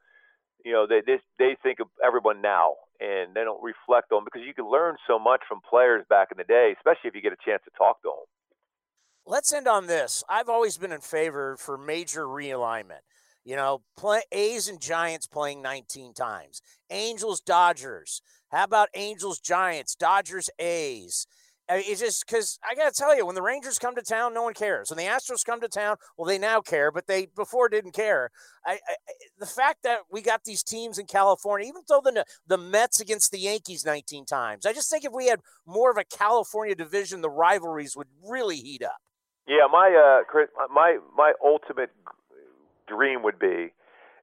You know, they they, they think of everyone now and they don't reflect on because you can learn so much from players back in the day, especially if you get a chance to talk to them. Let's end on this. I've always been in favor for major realignment. You know, play A's and Giants playing 19 times. Angels, Dodgers. How about Angels, Giants, Dodgers, A's? It's just because I got to tell you, when the Rangers come to town, no one cares. When the Astros come to town, well, they now care, but they before didn't care. I, I the fact that we got these teams in California, even though the the Mets against the Yankees 19 times, I just think if we had more of a California division, the rivalries would really heat up. Yeah, my uh, Chris, my my ultimate dream would be,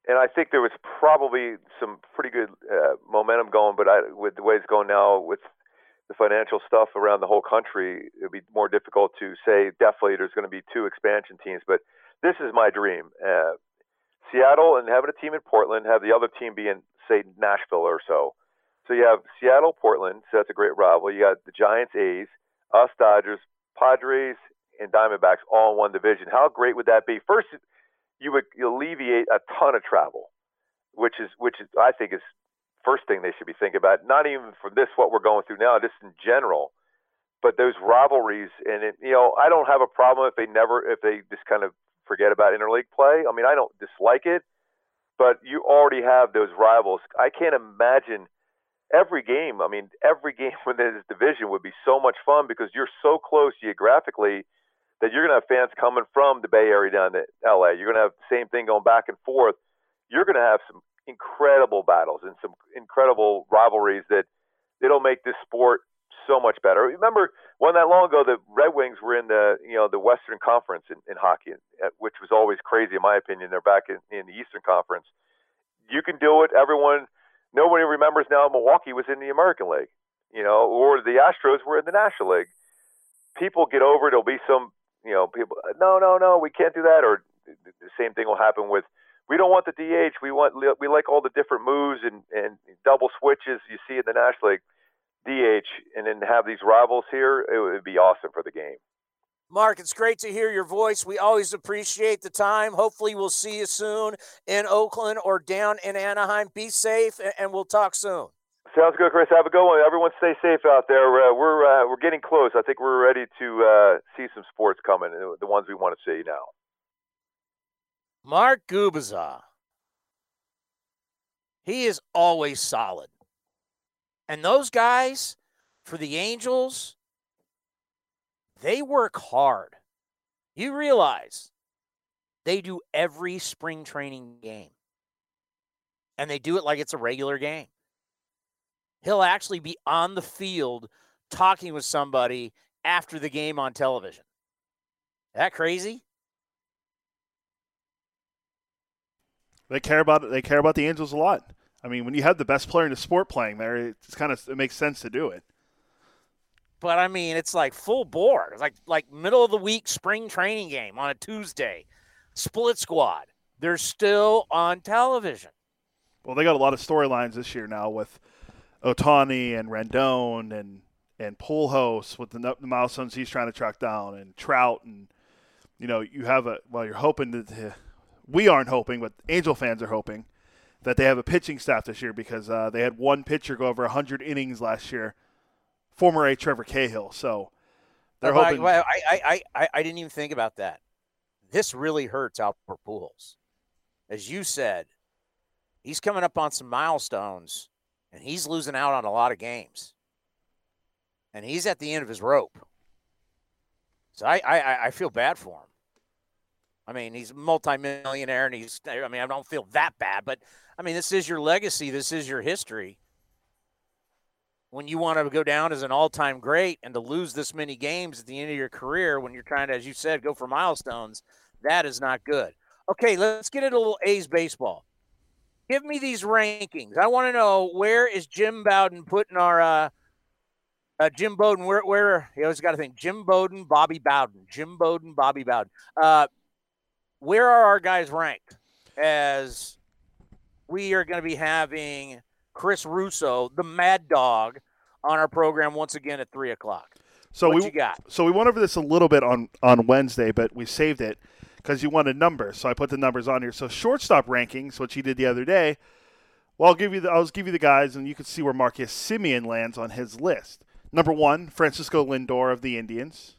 and I think there was probably some pretty good uh, momentum going, but I, with the way it's going now with the financial stuff around the whole country, it'd be more difficult to say definitely there's going to be two expansion teams. But this is my dream: uh, Seattle and having a team in Portland, have the other team be in say Nashville or so. So you have Seattle, Portland. So that's a great rival. You got the Giants, A's, us Dodgers, Padres, and Diamondbacks all in one division. How great would that be? First, you would alleviate a ton of travel, which is which is I think is first thing they should be thinking about. Not even for this what we're going through now, just in general, but those rivalries. And it, you know, I don't have a problem if they never if they just kind of forget about interleague play. I mean, I don't dislike it, but you already have those rivals. I can't imagine every game. I mean, every <laughs> game within this division would be so much fun because you're so close geographically that you're going to have fans coming from the Bay Area down to LA. You're going to have the same thing going back and forth. You're going to have some incredible battles and some incredible rivalries that it'll make this sport so much better. Remember, one that long ago, the Red Wings were in the you know the Western Conference in, in hockey, uh, which was always crazy in my opinion. They're back in, in the Eastern Conference. You can do it. Everyone, nobody remembers now. Milwaukee was in the American League, you know, or the Astros were in the National League. People get over. There'll be some, you know, people. No, no, no, we can't do that. Or the same thing will happen with we don't want the DH. We want we like all the different moves and, and double switches you see in the National League. DH and then have these rivals here. It would be awesome for the game. Mark, it's great to hear your voice. We always appreciate the time. Hopefully, we'll see you soon in Oakland or down in Anaheim. Be safe, and we'll talk soon. Sounds good, Chris. Have a good one. Everyone, stay safe out there. Uh, we're uh, we're getting close. I think we're ready to uh, see some sports coming. The ones we want to see now. Mark Gubicza. He is always solid. And those guys for the Angels, they work hard. You realize they do every spring training game. And they do it like it's a regular game. He'll actually be on the field talking with somebody after the game on television. That crazy? They care about they care about the Angels a lot. I mean, when you have the best player in the sport playing there, it's kind of it makes sense to do it. But I mean, it's like full bore. It's like like middle of the week spring training game on a Tuesday. Split squad. They're still on television. Well, they got a lot of storylines this year now with Ohtani and Rendon and and Pujols with the, the milestones he's trying to track down and Trout and you know you have a well you're hoping that we aren't hoping, but Angel fans are hoping that they have a pitching staff this year because uh, they had one pitcher go over 100 innings last year, former A. Trevor Cahill. So they're hoping. I, I, I, I didn't even think about that. This really hurts Albert Pujols. As you said, he's coming up on some milestones, and he's losing out on a lot of games. And he's at the end of his rope. So I, I, I feel bad for him. I mean, he's a multimillionaire, and he's. I mean, I don't feel that bad, but I mean, this is your legacy. This is your history. When you want to go down as an all-time great and to lose this many games at the end of your career, when you're trying to, as you said, go for milestones, that is not good. Okay, let's get into a little A's baseball. Give me these rankings. I want to know where is Jim Bowden putting our uh, uh, Jim Bowden? Where where you always got to think Jim Bowden, Bobby Bowden, Jim Bowden, Bobby Bowden. Uh, where are our guys ranked? As we are going to be having Chris Russo, the Mad Dog, on our program once again at three o'clock. So what we got? So we went over this a little bit on on Wednesday, but we saved it because you want a number. So I put the numbers on here. So shortstop rankings, which he did the other day. Well, I'll give you the I'll give you the guys, and you can see where Marcus Semien lands on his list. Number one, Francisco Lindor of the Indians.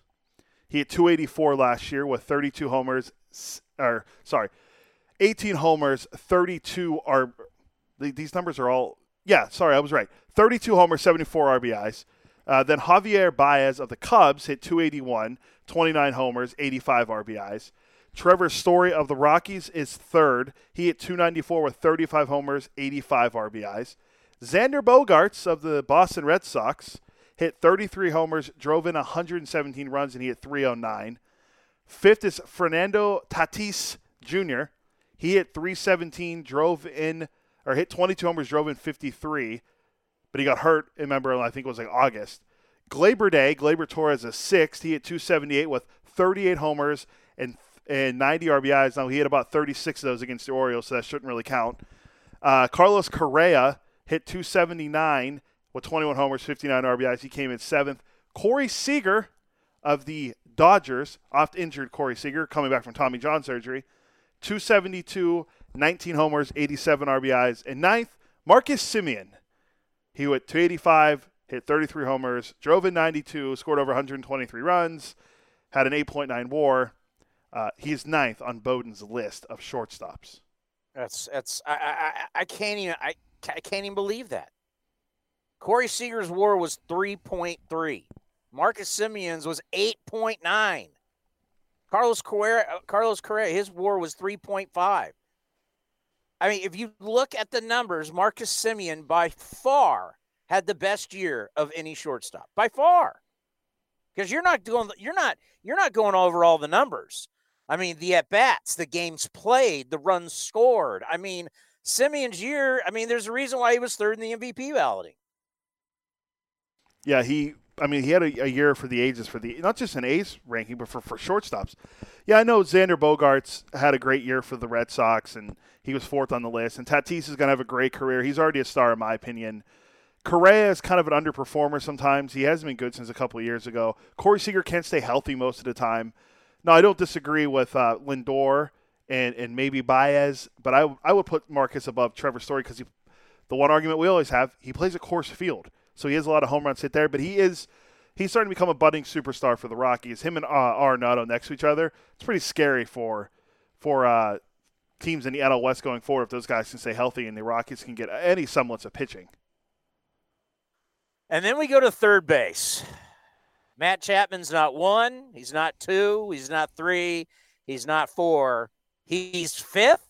He hit 284 last year with 32 homers, or sorry, 18 homers, 32 are these numbers are all yeah, sorry, I was right. 32 homers, 74 RBIs. Uh, then Javier Baez of the Cubs hit 281, 29 homers, 85 RBIs. Trevor Story of the Rockies is third. He hit 294 with 35 homers, 85 RBIs. Xander Bogaerts of the Boston Red Sox hit 33 homers, drove in 117 runs, and he hit 309. Fifth is Fernando Tatis Jr. He hit 317, drove in, or hit 22 homers, drove in 53, but he got hurt. Remember, I think it was like August. Gleyber Day, Gleyber Torres is sixth. He hit 278 with 38 homers and and 90 RBIs. Now he had about 36 of those against the Orioles, so that shouldn't really count. Uh, Carlos Correa hit 279 with 21 homers, 59 RBIs. He came in seventh. Corey Seager of the Dodgers, oft injured Corey Seager, coming back from Tommy John surgery, 272, 19 homers, 87 RBIs. And ninth, Marcus Semien. He went 285, hit 33 homers, drove in 92, scored over 123 runs, had an 8.9 WAR. Uh, he's ninth on Bowden's list of shortstops. That's that's I I, I can't even I, I can't even believe that. Corey Seager's WAR was three point three. Marcus Semien's was eight point nine. Carlos Correa, uh, Carlos Correa, his WAR was three point five. I mean, if you look at the numbers, Marcus Simeon by far had the best year of any shortstop by far. Because you're not doing you're not you're not going over all the numbers. I mean, the at bats, the games played, the runs scored. I mean, Semien's year, I mean, there's a reason why he was third in the MVP balloting. Yeah, he. I mean, he had a, a, year for the ages for the not just an A's ranking, but for, for shortstops. Yeah, I know Xander Bogaerts had a great year for the Red Sox, and he was fourth on the list. And Tatis is going to have a great career. He's already a star, in my opinion. Correa is kind of an underperformer sometimes. He hasn't been good since a couple years ago. Corey Seager can't stay healthy most of the time. No, I don't disagree with uh, Lindor and and maybe Baez, but I I would put Marcus above Trevor Story because the one argument we always have he plays a Coors Field, so he has a lot of home runs hit there. But he is he's starting to become a budding superstar for the Rockies. Him and uh, next to each other, it's pretty scary for for uh, teams in the NL West going forward if those guys can stay healthy and the Rockies can get any semblance of pitching. And then we go to third base. Matt Chapman's not one, he's not two, he's not three, he's not four. He's fifth.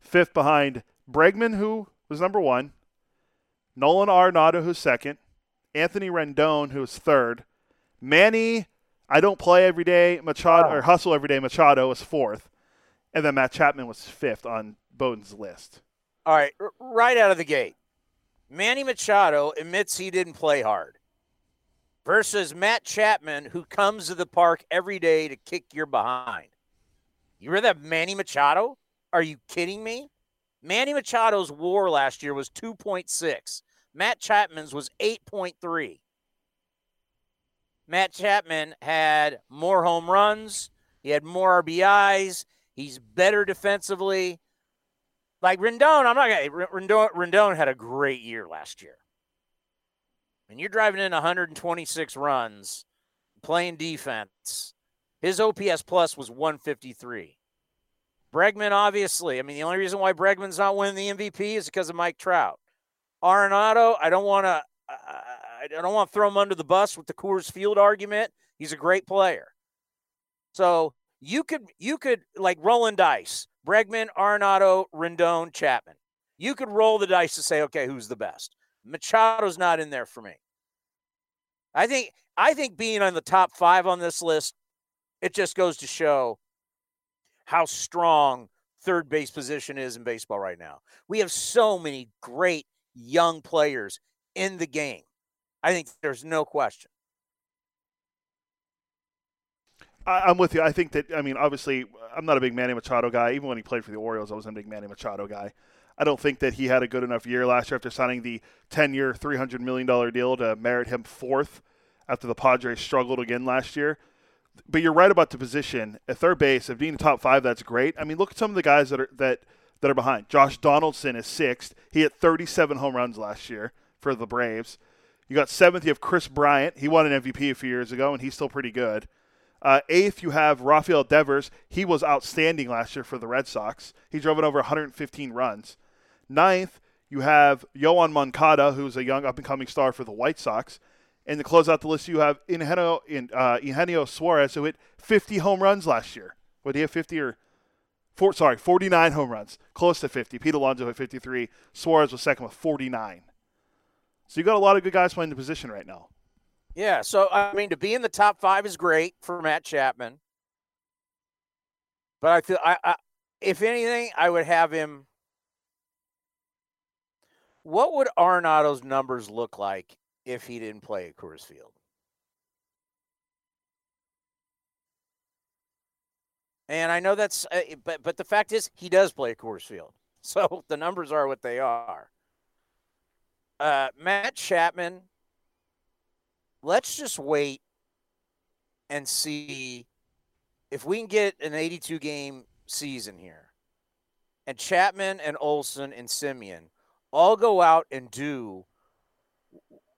Fifth behind Bregman, who was number one, Nolan Arenado, who's second, Anthony Rendon, who's third, Manny, I don't play every day, Machado or hustle every day, Machado was fourth, and then Matt Chapman was fifth on Bowden's list. All right, right out of the gate, Manny Machado admits he didn't play hard versus Matt Chapman, who comes to the park every day to kick your behind. You remember that Manny Machado? Are you kidding me? Manny Machado's war last year was 2.6. Matt Chapman's was 8.3. Matt Chapman had more home runs, he had more RBIs, he's better defensively. Like Rendon, I'm not gonna Rendon, Rendon had a great year last year and you're driving in 126 runs, playing defense, his OPS plus was 153. Bregman, obviously, I mean, the only reason why Bregman's not winning the MVP is because of Mike Trout. Arenado, I don't want to, I don't want to throw him under the bus with the Coors Field argument. He's a great player. So you could, you could like rolling dice: Bregman, Arenado, Rendon, Chapman. You could roll the dice to say, okay, who's the best? Machado's not in there for me. I think I think being on the top five on this list, it just goes to show how strong third base position is in baseball right now. We have so many great young players in the game. I think there's no question. I'm with you. I think that I mean, obviously, I'm not a big Manny Machado guy. Even when he played for the Orioles, I wasn't a big Manny Machado guy. I don't think that he had a good enough year last year after signing the 10 year, $300 million deal to merit him fourth after the Padres struggled again last year. But you're right about the position at third base. If being the top five, that's great. I mean, look at some of the guys that are that that are behind. Josh Donaldson is sixth. He hit 37 home runs last year for the Braves. You got seventh. You have Kris Bryant. He won an MVP a few years ago, and he's still pretty good. Uh, eighth, you have Rafael Devers. He was outstanding last year for the Red Sox. He drove in over 115 runs. Ninth, you have Yoan Moncada, who's a young up and coming star for the White Sox. And to close out the list, you have Eugenio, uh, Suarez, who hit 50 home runs last year. Would he have 50 or four, sorry, 49 home runs, close to 50. Pete Alonso hit 53. Suarez was second with 49. So you got a lot of good guys playing the position right now. Yeah, so I mean, to be in the top five is great for Matt Chapman, but I feel I, I if anything, I would have him. What would Arenado's numbers look like if he didn't play at Coors Field? And I know that's, uh, but but the fact is, he does play at Coors Field, <laughs> so the numbers are what they are. Uh, Matt Chapman, let's just wait and see if we can get an 82 game season here, and Chapman and Olson and Semien all go out and do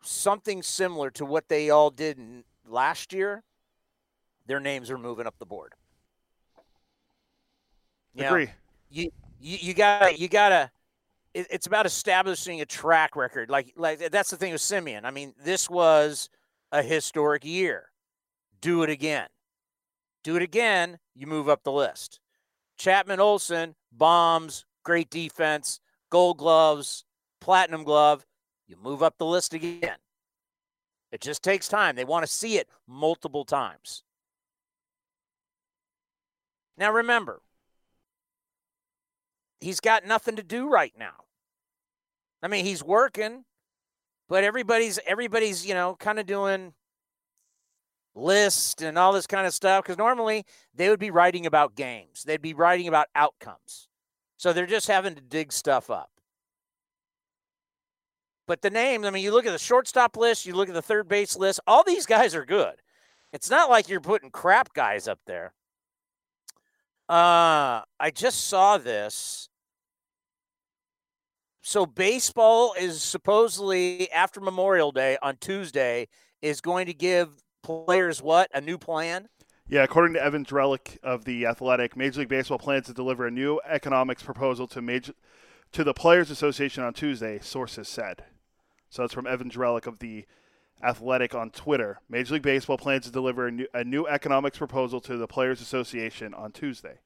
something similar to what they all did last year, their names are moving up the board. You Agree. Know, you you you got you gotta. It, it's about establishing a track record. Like like that's the thing with Semien. I mean, this was a historic year. Do it again. Do it again. You move up the list. Chapman Olson bombs, great defense, Gold Gloves, Platinum Glove. You move up the list again. It just takes time. They want to see it multiple times. Now remember, he's got nothing to do right now. I mean, he's working, but everybody's everybody's, you know, kind of doing lists and all this kind of stuff because normally they would be writing about games. They'd be writing about outcomes. So they're just having to dig stuff up. But the names, I mean, you look at the shortstop list, you look at the third base list, all these guys are good. It's not like you're putting crap guys up there. Uh, I just saw this so baseball is supposedly after Memorial Day on Tuesday is going to give players what a new plan. Yeah, according to Evan Drellich of the Athletic, Major League Baseball plans to deliver a new economics proposal to major to the Players Association on Tuesday. Sources said. So that's from Evan Drellich of the Athletic on Twitter. Major League Baseball plans to deliver a new, a new economics proposal to the Players Association on Tuesday.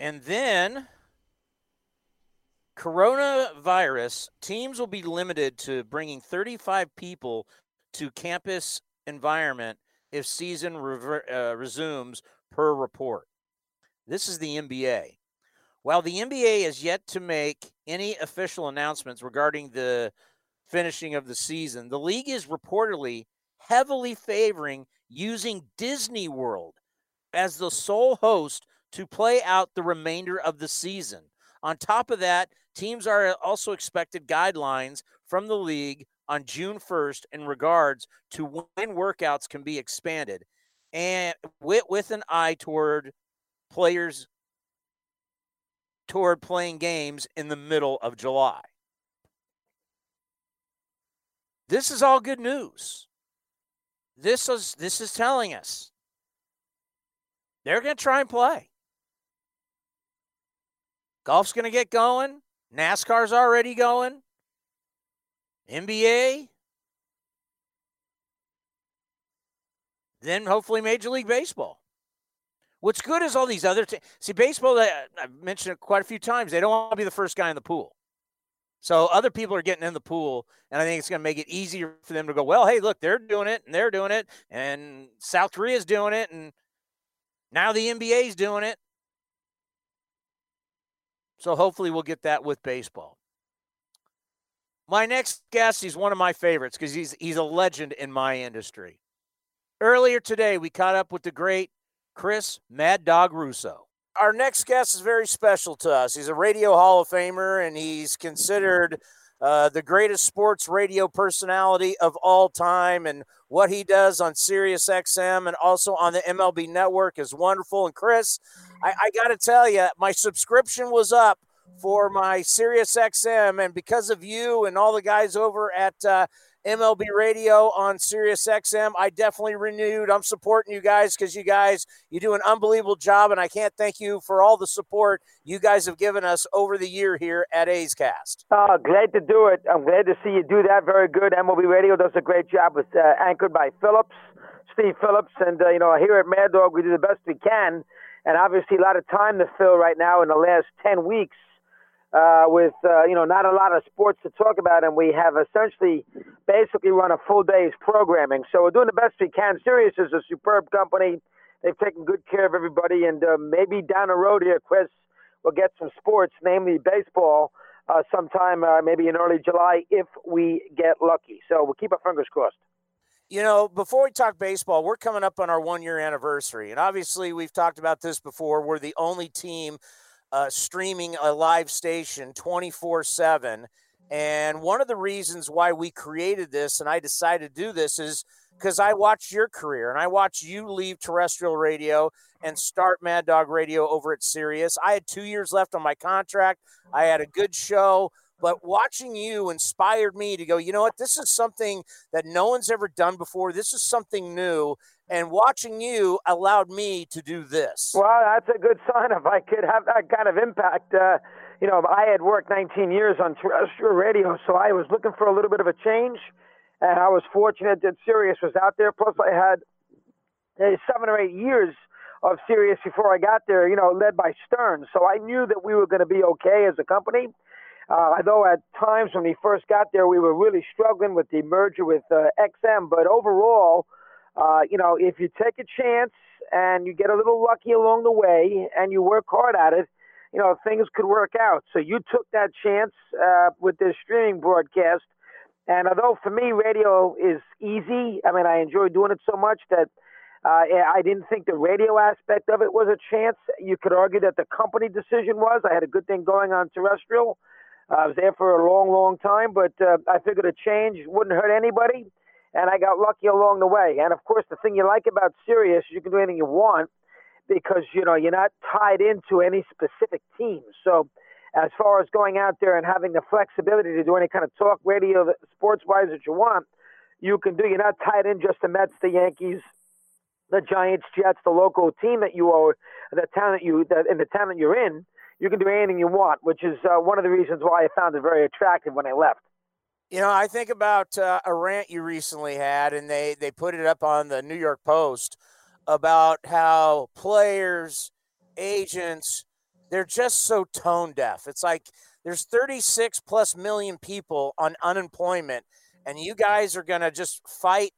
And then Coronavirus teams will be limited to bringing 35 people to campus environment if season rever- uh, resumes per report. This is the NBA. While the NBA has yet to make any official announcements regarding the finishing of the season, the league is reportedly heavily favoring using Disney World as the sole host to play out the remainder of the season. On top of that, teams are also expected guidelines from the league on June 1st in regards to when workouts can be expanded and with, with an eye toward players toward playing games in the middle of July. This is all good news. This is this is telling us they're going to try and play. Golf's going to get going. NASCAR's already going. NBA. Then hopefully Major League Baseball. What's good is all these other teams. See, baseball, I've mentioned it quite a few times, they don't want to be the first guy in the pool. So other people are getting in the pool, and I think it's going to make it easier for them to go, well, hey, look, they're doing it, and they're doing it, and South Korea's doing it, and now the NBA's doing it. So hopefully we'll get that with baseball. My next guest, he's one of my favorites because he's he's a legend in my industry. Earlier today, we caught up with the great Chris Mad Dog Russo. Our next guest is very special to us. He's a radio Hall of Famer, and he's considered uh, the greatest sports radio personality of all time. And what he does on Sirius XM and also on the MLB Network is wonderful. And Chris, I, I got to tell you, my subscription was up for my SiriusXM, and because of you and all the guys over at uh, MLB Radio on SiriusXM, I definitely renewed. I'm supporting you guys because you guys you do an unbelievable job, and I can't thank you for all the support you guys have given us over the year here at A's Cast. Uh, glad to do it. I'm glad to see you do that. Very good. MLB Radio does a great job. It's uh, anchored by Phillips, Steve Phillips, and uh, you know here at Mad Dog we do the best we can, and obviously a lot of time to fill right now in the last ten weeks uh, with uh, you know not a lot of sports to talk about, and we have essentially basically run a full day's programming. So we're doing the best we can. Sirius is a superb company. They've taken good care of everybody, and uh, maybe down the road here, Chris, we'll get some sports, namely baseball, uh, sometime uh, maybe in early July if we get lucky. So we'll keep our fingers crossed. You know, before we talk baseball, we're coming up on our one year anniversary. And obviously, we've talked about this before. We're the only team uh, streaming a live station 24 7. And one of the reasons why we created this and I decided to do this is because I watched your career and I watched you leave terrestrial radio and start Mad Dog Radio over at Sirius. I had two years left on my contract. I had a good show, but watching you inspired me to go, you know what? This is something that no one's ever done before. This is something new and watching you allowed me to do this. Well, that's a good sign if I could have that kind of impact. Uh, you know, I had worked 19 years on terrestrial radio, so I was looking for a little bit of a change, and I was fortunate that Sirius was out there. Plus, I had uh, seven or eight years of Sirius before I got there, you know, led by Stern. So I knew that we were going to be okay as a company. Uh, although at times when we first got there, we were really struggling with the merger with uh, XM, but overall, uh, you know, if you take a chance and you get a little lucky along the way and you work hard at it, you know, things could work out. So you took that chance uh, with this streaming broadcast. And although for me, radio is easy, I mean, I enjoy doing it so much that uh, I didn't think the radio aspect of it was a chance. You could argue that the company decision was. I had a good thing going on terrestrial. I was there for a long, long time, but uh, I figured a change wouldn't hurt anybody and I got lucky along the way. And of course, the thing you like about Sirius, you can do anything you want because you know you're not tied into any specific team. So, as far as going out there and having the flexibility to do any kind of talk radio, sports wise that you want, you can do. You're not tied in just the Mets, the Yankees, the Giants, Jets, the local team that you are, the town that you, the, in the town that you're in. You can do anything you want, which is uh, one of the reasons why I found it very attractive when I left. You know, I think about uh, a rant you recently had, and they they put it up on the New York Post about how players, agents, they're just so tone deaf. It's like there's 36 plus million people on unemployment, and you guys are going to just fight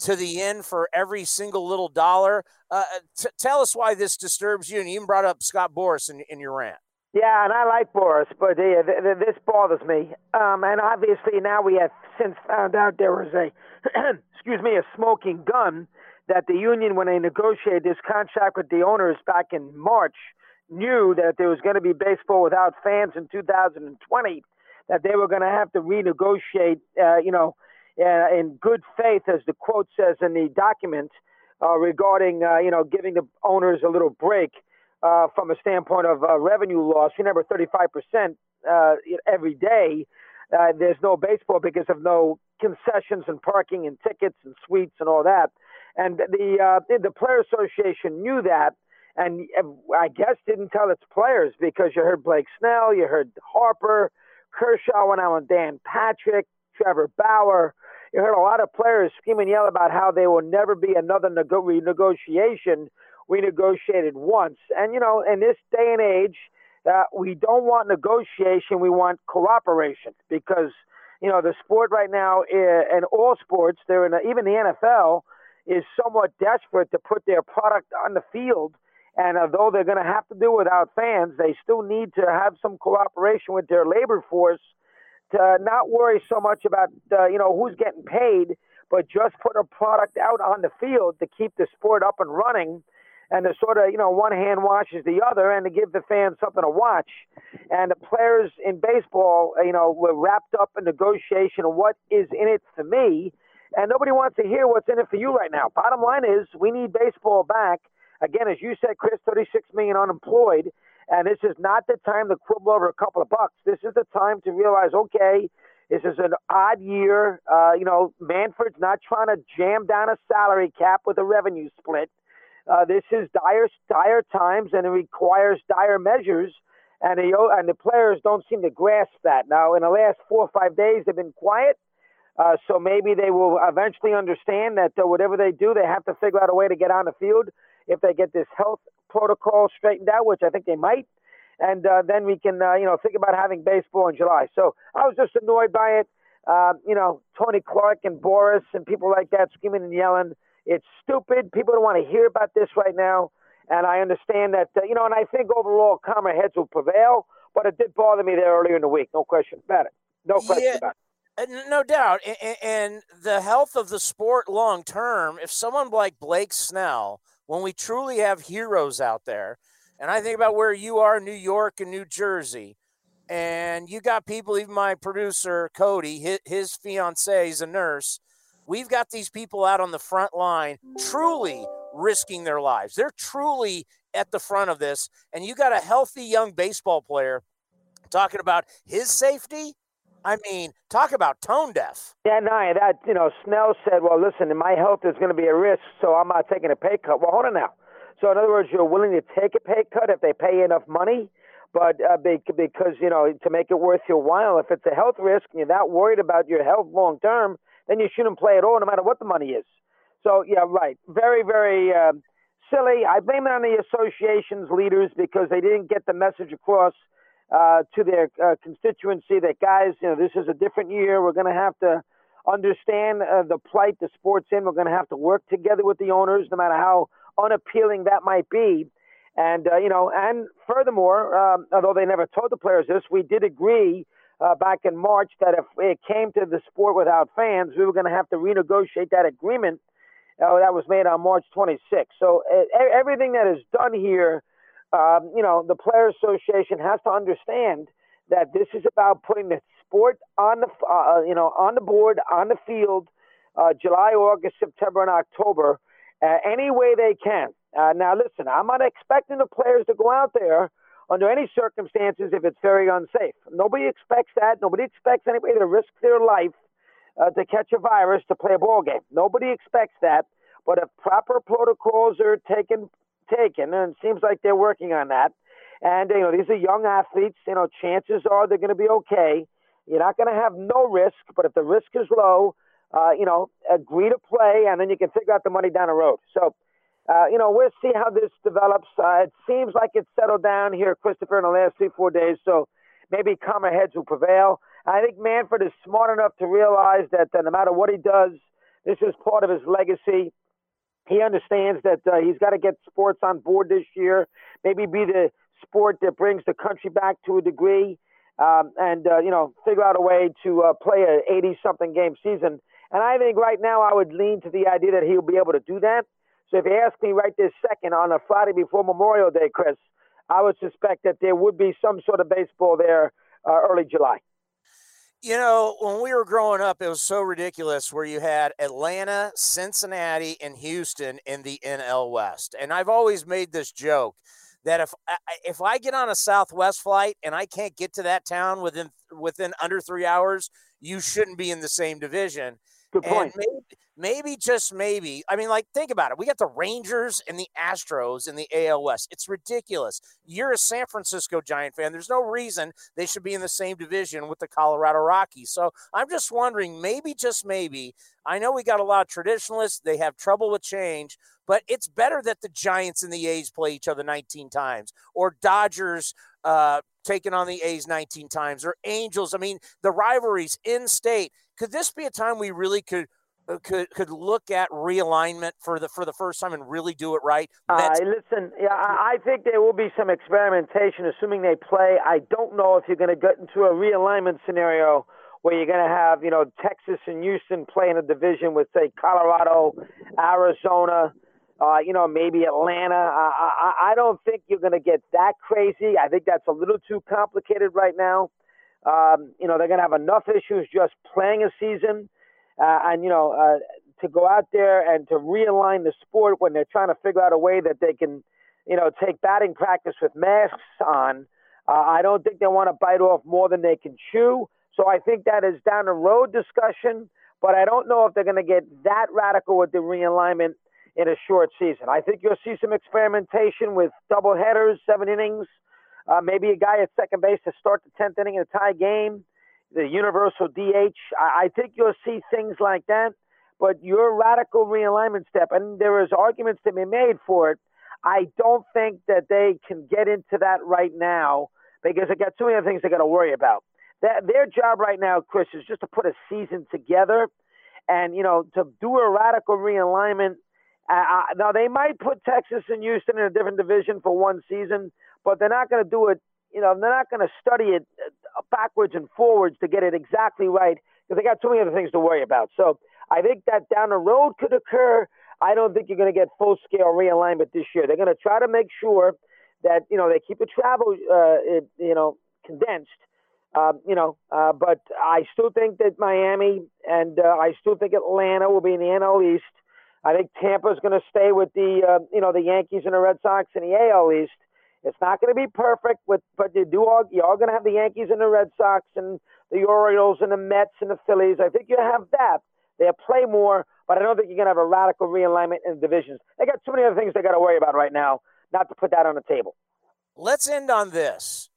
to the end for every single little dollar. Uh, t- tell us why this disturbs you. And you even brought up Scott Boras in, in your rant. Yeah, and I like Boras, but uh, th- th- this bothers me. Um, and obviously now we have since found out there was a, <clears throat> excuse me, a smoking gun that the union, when they negotiated this contract with the owners back in March, knew that there was going to be baseball without fans in 2020, that they were going to have to renegotiate, uh, you know, uh, in good faith, as the quote says in the document, uh, regarding, uh, you know, giving the owners a little break uh, from a standpoint of uh, revenue loss. You remember, 35% uh, every day. There's no baseball because of no concessions and parking and tickets and suites and all that. And the the player association knew that, and I guess didn't tell its players because you heard Blake Snell, you heard Harper, Kershaw went out on Dan Patrick, Trevor Bauer. You heard a lot of players scream and yell about how there will never be another nego- renegotiation we negotiated once. And, you know, in this day and age, uh, we don't want negotiation, we want cooperation because, you know, the sport right now, and all sports, they're in a, even the NFL is somewhat desperate to put their product on the field. And although they're going to have to do without fans, they still need to have some cooperation with their labor force to not worry so much about, uh, you know, who's getting paid, but just put a product out on the field to keep the sport up and running and to sort of, you know, one hand washes the other and to give the fans something to watch. And the players in baseball, you know, were wrapped up in negotiation of what is in it for me. And nobody wants to hear what's in it for you right now. Bottom line is we need baseball back. Again, as you said, Chris, 36 million unemployed. And this is not the time to quibble over a couple of bucks. This is the time to realize, okay, This is an odd year. Uh, you know, Manfred's not trying to jam down a salary cap with a revenue split. Uh, this is dire, dire times, and it requires dire measures. And the and the players don't seem to grasp that. Now, in the last four or five days, they've been quiet. Uh, so maybe they will eventually understand that uh, whatever they do, they have to figure out a way to get on the field if they get this health protocol straightened out, which I think they might. And uh, then we can, uh, you know, think about having baseball in July. So I was just annoyed by it. Uh, you know, Tony Clark and Boras and people like that screaming and yelling. It's stupid. People don't want to hear about this right now. And I understand that, uh, you know, and I think overall calmer heads will prevail. But it did bother me there earlier in the week. No question about it. No question Yeah. about it. No doubt. And the health of the sport long term, if someone like Blake Snell, when we truly have heroes out there, and I think about where you are, New York and New Jersey, and you got people, even my producer, Cody, his, his fiance is a nurse. We've got these people out on the front line truly risking their lives. They're truly at the front of this. And you got a healthy young baseball player talking about his safety. I mean, talk about tone deaf. Yeah, no, that you know, Snell said, "Well, listen, my health is going to be a risk, so I'm not taking a pay cut." Well, hold on now. So, in other words, you're willing to take a pay cut if they pay enough money, but uh, because you know to make it worth your while. If it's a health risk and you're not worried about your health long term, then you shouldn't play at all, no matter what the money is. So, yeah, right. Very, very uh, silly. I blame it on the association's leaders because they didn't get the message across uh, to their uh, constituency that guys, you know, this is a different year. We're going to have to understand uh, the plight the sport's in. We're going to have to work together with the owners, no matter how unappealing that might be. And uh, you know, and furthermore, um, although they never told the players this, we did agree uh, back in March that if it came to the sport without fans, we were going to have to renegotiate that agreement uh, that was made on March 26th. So everything that is done here um, you know, the Players Association has to understand that this is about putting the sport on the, uh, you know, on the board, on the field, uh, July, August, September, and October, uh, any way they can. Uh, now, listen, I'm not expecting the players to go out there under any circumstances if it's very unsafe. Nobody expects that. Nobody expects anybody to risk their life uh, to catch a virus to play a ball game. Nobody expects that. But if proper protocols are taken taken, and it seems like they're working on that. And you know, these are young athletes. You know, chances are they're going to be okay. You're not going to have no risk, but if the risk is low, uh, you know, agree to play, and then you can figure out the money down the road. So, uh, you know, we'll see how this develops. Uh, it seems like it's settled down here, Christopher, in the last three, four days. So maybe calmer heads will prevail. I think Manfred is smart enough to realize that uh, no matter what he does, this is part of his legacy he understands that uh, he's got to get sports on board this year. Maybe be the sport that brings the country back to a degree, um, and uh, you know, figure out a way to uh, play an 80-something game season. And I think right now I would lean to the idea that he'll be able to do that. So if you ask me right this second on a Friday before Memorial Day, Chris, I would suspect that there would be some sort of baseball there uh, early July. You know, when we were growing up, it was so ridiculous where you had Atlanta, Cincinnati, and Houston in the NL West. And I've always made this joke that if if I get on a Southwest flight and I can't get to that town within within under three hours, you shouldn't be in the same division. Good point. maybe, maybe just maybe. I mean, like, think about it. We got the Rangers and the Astros in the AL West. It's ridiculous. You're a San Francisco Giant fan. There's no reason they should be in the same division with the Colorado Rockies. So I'm just wondering, maybe, just maybe. I know we got a lot of traditionalists. They have trouble with change, but it's better that the Giants and the A's play each other 19 times, or Dodgers uh, taking on the A's 19 times, or Angels. I mean, the rivalries in state. Could this be a time we really could uh, could could look at realignment for the for the first time and really do it right? Uh, listen, yeah, I I think there will be some experimentation, assuming they play. I don't know if you're going to get into a realignment scenario where you're going to have, you know, Texas and Houston play in a division with, say, Colorado, Arizona, uh, you know, maybe Atlanta. I, I, I don't think you're going to get that crazy. I think that's a little too complicated right now. Um, you know, they're going to have enough issues just playing a season, uh, and you know, uh, to go out there and to realign the sport when they're trying to figure out a way that they can, you know, take batting practice with masks on. Uh, I don't think they want to bite off more than they can chew. So I think that is down the road discussion, but I don't know if they're going to get that radical with the realignment in a short season. I think you'll see some experimentation with double headers, seven innings, uh, maybe a guy at second base to start the 10th inning in a tie game, the universal DH. I, I think you'll see things like that. But your radical realignment step, and there is arguments to be made for it. I don't think that they can get into that right now because they got too many other things they got to worry about. That, their job right now, Chris, is just to put a season together, and you know to do a radical realignment. Uh, now they might put Texas and Houston in a different division for one season, but they're not going to do it. You know, they're not going to study it uh, backwards and forwards to get it exactly right because they got too many other things to worry about. So I think that down the road could occur. I don't think you're going to get full scale realignment this year. They're going to try to make sure that you know they keep the travel, uh, it, you know, condensed. Um, you know, uh, but I still think that Miami and uh, I still think Atlanta will be in the NL East. I think Tampa's going to stay with the uh, you know the Yankees and the Red Sox in the AL East. It's not going to be perfect, with, but you do all, you are going to have the Yankees and the Red Sox and the Orioles and the Mets and the Phillies. I think you have that. They'll play more, but I don't think you're going to have a radical realignment in the divisions. They got too many other things they got to worry about right now, not to put that on the table. Let's end on this.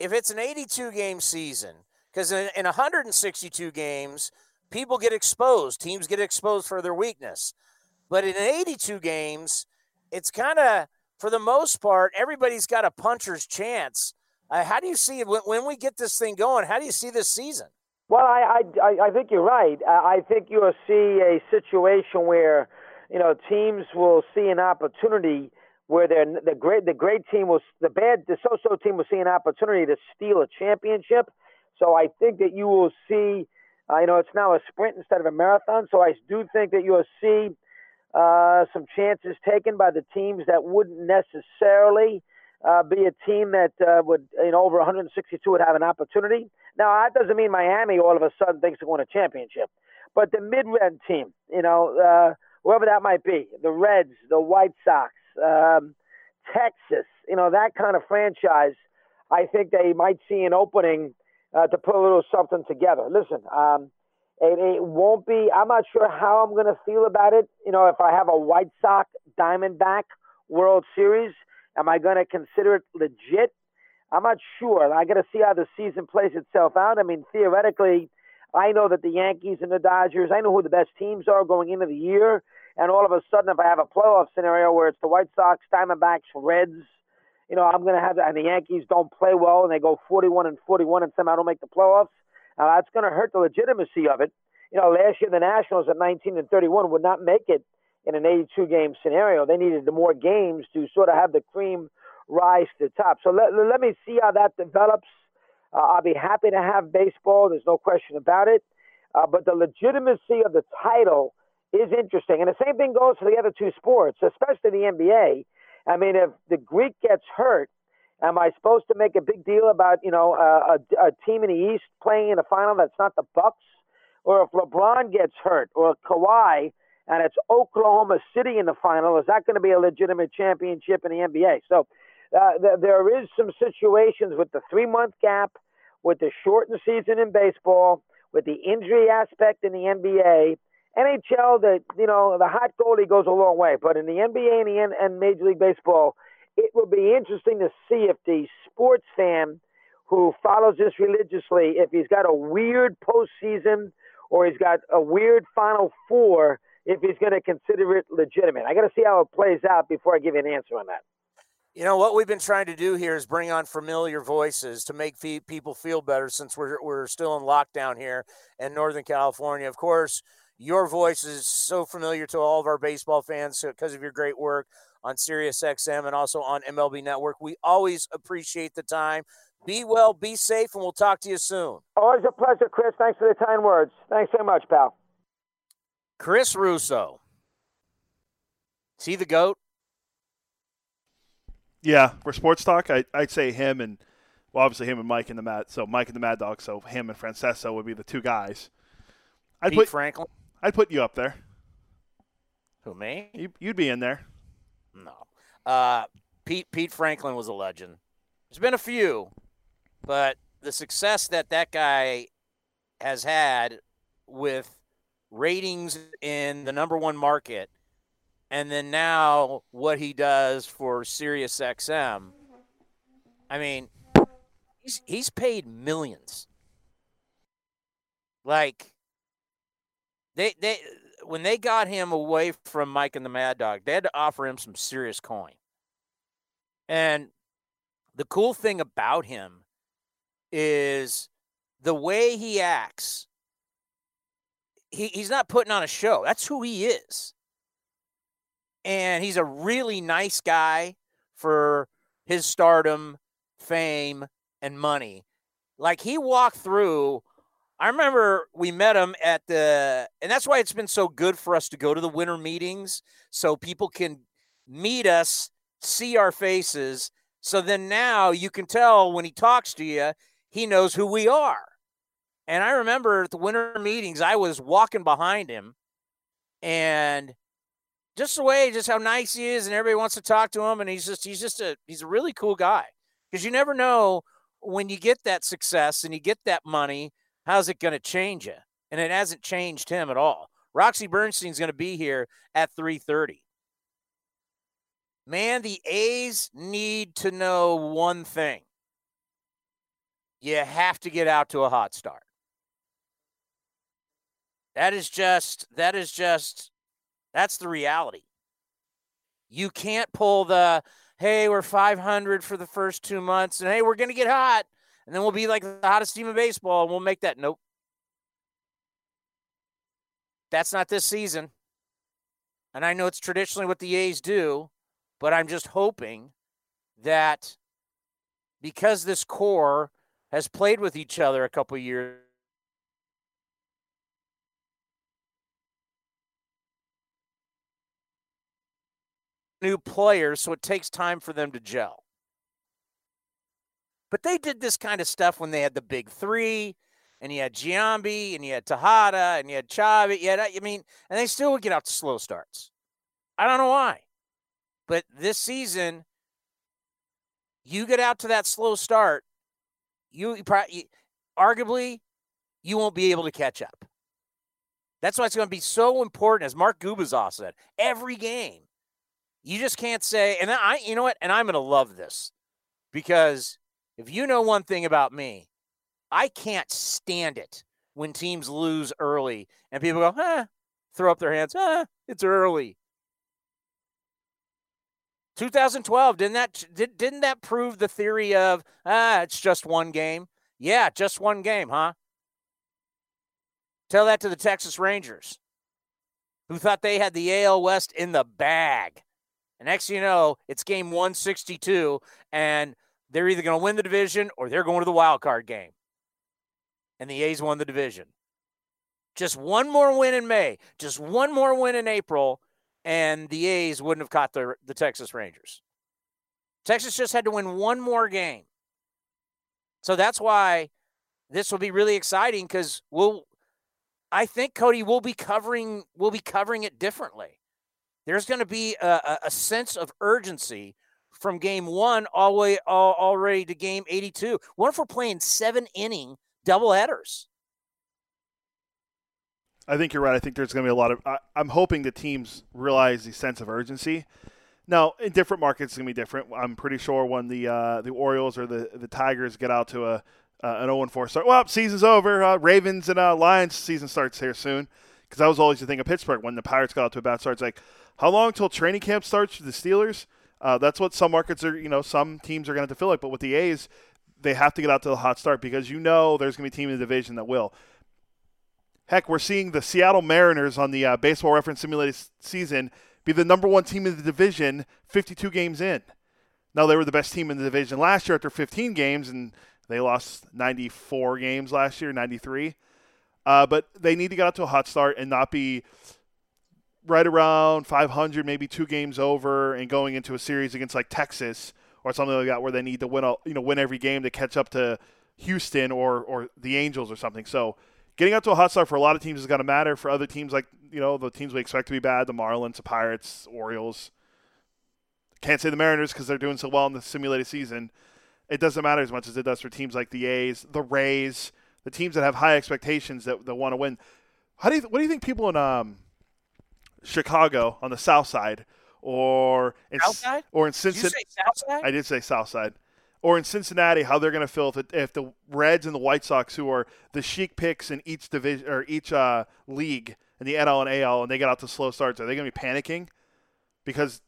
If it's an 82 game season, because in, in 162 games, people get exposed, teams get exposed for their weakness. But in 82 games, it's kind of, for the most part, everybody's got a puncher's chance. Uh, how do you see when, when we get this thing going? How do you see this season? Well, I, I, I think you're right. I think you'll see a situation where, you know, teams will see an opportunity where they're the great the great team will the bad the so-so team will see an opportunity to steal a championship. So I think that you will see, uh, you know, it's now a sprint instead of a marathon. So I do think that you'll see uh, some chances taken by the teams that wouldn't necessarily uh, be a team that uh, would, you know, over 162 would have an opportunity. Now, that doesn't mean Miami all of a sudden thinks they're going to championship, but the mid-red team, you know, uh, whoever that might be, the Reds, the White Sox, um, Texas, you know, that kind of franchise, I think they might see an opening uh, to put a little something together. Listen, um, it, it won't be. I'm not sure how I'm going to feel about it. You know, if I have a White Sox Diamondback World Series Am I going to consider it legit? I'm not sure. I got to see how the season plays itself out. I mean, theoretically, I know that the Yankees and the Dodgers, I know who the best teams are going into the year. And all of a sudden, if I have a playoff scenario where it's the White Sox, Diamondbacks, Reds, you know, I'm going to have, and the Yankees don't play well and they go 41 and 41 and somehow don't make the playoffs, now that's going to hurt the legitimacy of it. You know, last year the Nationals at 19 and 31 would not make it in an 82 game scenario. They needed the more games to sort of have the cream rise to the top. So let, let me see how that develops. Uh, I'll be happy to have baseball. There's no question about it. Uh, but the legitimacy of the title is interesting. And the same thing goes for the other two sports, especially the NBA. I mean, if the Greek gets hurt, am I supposed to make a big deal about, you know, a, a, a team in the East playing in a final that's not the Bucks? Or if LeBron gets hurt or Kawhi, and it's Oklahoma City in the final. Is that going to be a legitimate championship in the NBA? So uh, th- there is some situations with the three month gap, with the shortened season in baseball, with the injury aspect in the NBA. NHL, the you know the hot goalie goes a long way, but in the NBA and, the N- and Major League Baseball, it will be interesting to see if the sports fan who follows this religiously, if he's got a weird postseason or he's got a weird Final Four if he's going to consider it legitimate. I got to see how it plays out before I give you an answer on that. You know what we've been trying to do here is bring on familiar voices to make people feel better since we're we're still in lockdown here in Northern California. Of course, your voice is so familiar to all of our baseball fans because of your great work on Sirius XM and also on MLB Network. We always appreciate the time. Be well, be safe, and we'll talk to you soon. Always a pleasure, Chris. Thanks for the kind words. Thanks so much, pal. Chris Russo. See the goat? Yeah, for sports talk, I, I'd say him and well, obviously him and Mike and the Mad. So Mike and the Mad Dog. So him and Francesa would be the two guys. I'd Pete put Franklin. I'd put you up there. Who me? You, would be in there. No. Uh, Pete Pete Franklin was a legend. There's been a few, but the success that that guy has had with ratings in the number one market, and then now what he does for Sirius XM. I mean, he's he's paid millions. Like they they when they got him away from Mike and the Mad Dog, they had to offer him some serious coin. And the cool thing about him is the way he acts. He, he's not putting on a show. That's who he is. And he's a really nice guy for his stardom, fame, and money. Like he walked through I remember we met him at the, and that's why it's been so good for us to go to the winter meetings so people can meet us, see our faces. So then now you can tell when he talks to you, he knows who we are. And I remember at the winter meetings, I was walking behind him and just the way, just how nice he is, and everybody wants to talk to him. And he's just, he's just a, he's a really cool guy because you never know when you get that success and you get that money how's it going to change you? And it hasn't changed him at all. Roxy Bernstein's going to be here at 3:30. Man, the A's need to know one thing. You have to get out to a hot start. That is just that is just that's the reality. You can't pull the hey, we're 500 for the first 2 months and hey, we're going to get hot and then we'll be like the hottest team in baseball and we'll make that. Nope. That's not this season. And I know it's traditionally what the A's do, but I'm just hoping that because this core has played with each other a couple years new players, so it takes time for them to gel. But they did this kind of stuff when they had the big three, and you had Giambi, and you had Tejada, and you had. You had, I mean, and they still would get out to slow starts. I don't know why. But this season, you get out to that slow start, you, you probably, arguably, you won't be able to catch up. That's why it's going to be so important, as Mark Gubicza said, every game. You just can't say, and I, you know what, and I'm going to love this because if you know one thing about me, I can't stand it when teams lose early and people go, huh, throw up their hands, huh, it's early. 2012 didn't that did, didn't that prove the theory of ah it's just one game? Yeah just one game huh? Tell that to the texas rangers who thought they had the al west in the bag. And next you know it's game 162 and they're either going to win the division or they're going to the wild card game. And the A's won the division. Just one more win in May, just one more win in April, and the A's wouldn't have caught the, the Texas Rangers. Texas just had to win one more game. So that's why this will be really exciting because we'll I think Cody will be covering will be covering it differently. There's going to be a, a sense of urgency from game one all the way all, already to game 82. What if we're playing seven inning double headers? I think you're right. I think there's going to be a lot of. I, am hoping the teams realize the sense of urgency. Now, in different markets, it's going to be different. I'm pretty sure when the uh, the Orioles or the the Tigers get out to a uh, an 0 4 start, well, season's over. Uh, Ravens and uh, Lions season starts here soon. Because that was always the thing of Pittsburgh when the Pirates got out to a bad start. It's like, how long until training camp starts for the Steelers? Uh, that's what some markets are, you know, some teams are going to have to feel like. But with the A's, they have to get out to the hot start because you know there's going to be a team in the division that will. Heck, we're seeing the Seattle Mariners on the uh, Baseball Reference Simulated season be the number one team in the division 52 games in. Now, they were the best team in the division last year after 15 games, and they lost 94 games last year, 93. Uh, but they need to get out to a hot start and not be right around 500, maybe two games over, and going into a series against like Texas or something like that, where they need to win, all, you know, win every game to catch up to Houston or or the Angels or something. So getting out to a hot start for a lot of teams is going to matter. For other teams, like you know the teams we expect to be bad, the Marlins, the Pirates, Orioles. Can't say the Mariners because they're doing so well in the simulated season. it doesn't matter as much as it does for teams like the A's, the Rays, the teams that have high expectations that, that want to win. How do you what do you think people in um, Chicago on the South Side or in Southside? or in Did you Cincinnati? I did say South Side. Or in Cincinnati, how they're going to feel if, it, if the Reds and the White Sox, who are the chic picks in each division or each uh, league in the NL and AL, and they get out to slow starts, are they going to be panicking because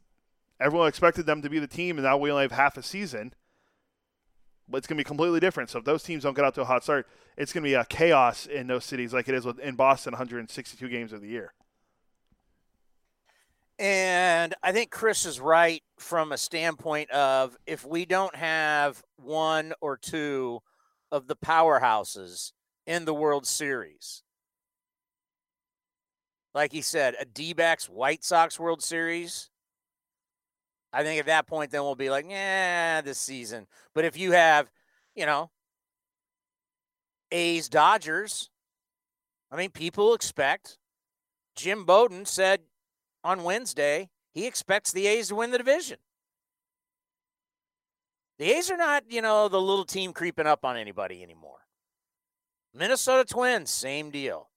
everyone expected them to be the team, and now we only have half a season? But it's going to be completely different. So if those teams don't get out to a hot start, it's going to be a chaos in those cities, like it is in Boston, 162 games of the year. And I think Chris is right from a standpoint of if we don't have one or two of the powerhouses in the World Series, like he said, a D backs White Sox World Series, I think at that point, then we'll be like, yeah, this season. But if you have, you know, A's Dodgers, I mean, people expect. Jim Bowden said on Wednesday he expects the A's to win the division. The A's are not, you know, the little team creeping up on anybody anymore. Minnesota Twins, same deal.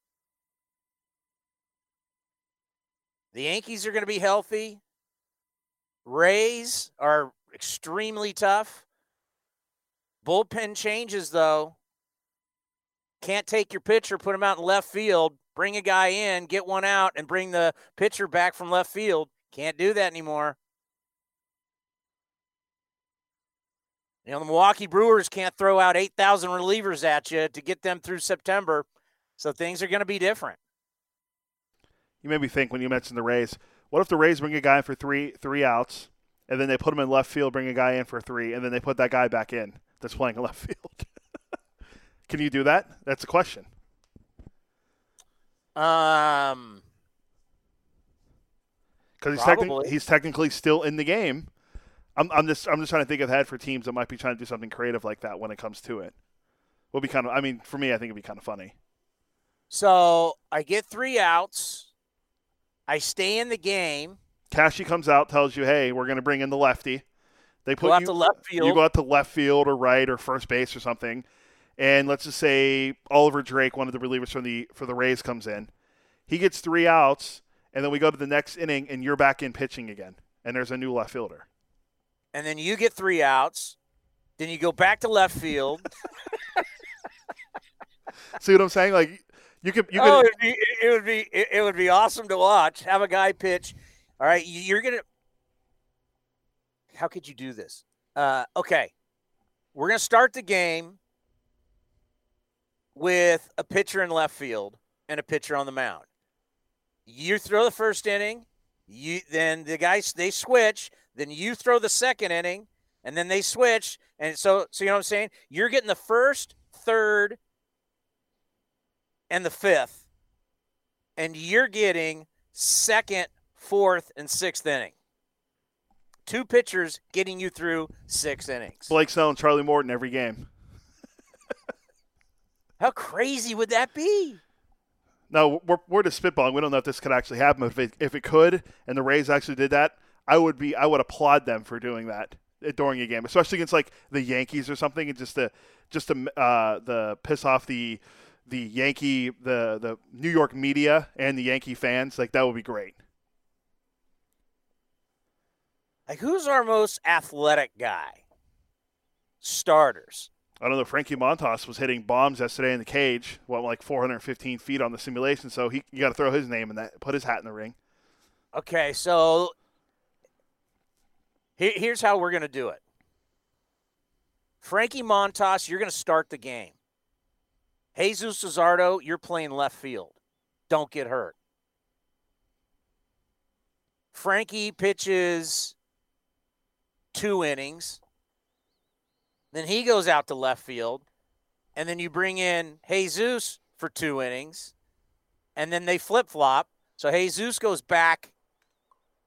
The Yankees are going to be healthy. Rays are extremely tough. Bullpen changes, though. Can't take your pitcher, put him out in left field, bring a guy in, get one out, and bring the pitcher back from left field. Can't do that anymore. You know, the Milwaukee Brewers can't throw out 8,000 relievers at you to get them through September. So things are going to be different. You made me think when you mentioned the Rays. What if the Rays bring a guy in for three three outs, and then they put him in left field, bring a guy in for three, and then they put that guy back in that's playing left field? <laughs> Can you do that? That's a question. Um, because he's, techni- he's technically still in the game. I'm, I'm just I'm just trying to think of ahead for teams that might be trying to do something creative like that when it comes to it. Will be kind of I mean for me I think it'd be kind of funny. so I get three outs. I stay in the game. Cashy comes out tells you hey we're going to bring in the lefty. They put Go out you to left field. You go out to left field or right or first base or something, and let's just say Oliver Drake, one of the relievers from the for the Rays, comes in. He gets three outs, and then we go to the next inning, and you're back in pitching again, and there's a new left fielder. and then you get three outs. Then you go back to left field. <laughs> See what I'm saying? Like you could you could oh, it'd be, it would be it, would be awesome to watch. Have a guy pitch. All right, you- you're gonna. How could you do this? Uh, okay, we're gonna start the game with a pitcher in left field and a pitcher on the mound. You throw the first inning. You then the guys they switch. Then you throw the second inning, and then they switch. And so, so you know what I'm saying? You're getting the first, third, and the fifth, and you're getting second, fourth, and sixth inning. Two pitchers getting you through six innings. Blake Snell and Charlie Morton every game. How crazy would that be? No, we're, we're just spitballing. We don't know if this could actually happen. If it, if it could, and the Rays actually did that, I would be I would applaud them for doing that during a game, especially against like the Yankees or something, and just to just to uh, the piss off the the Yankee the the New York media and the Yankee fans. Like that would be great. Like, who's our most athletic guy? Starters. I don't know. Frankie Montas was hitting bombs yesterday in the cage, what like 415 feet on the simulation. So he you got to throw his name in that, put his hat in the ring. Okay, so here, here's how we're going to do it. Frankie Montas, you're going to start the game. Jesus Luzardo, you're playing left field. Don't get hurt. Frankie pitches two innings. Then he goes out to left field. And then you bring in Jesus for two innings. And then they flip flop. So Jesus goes back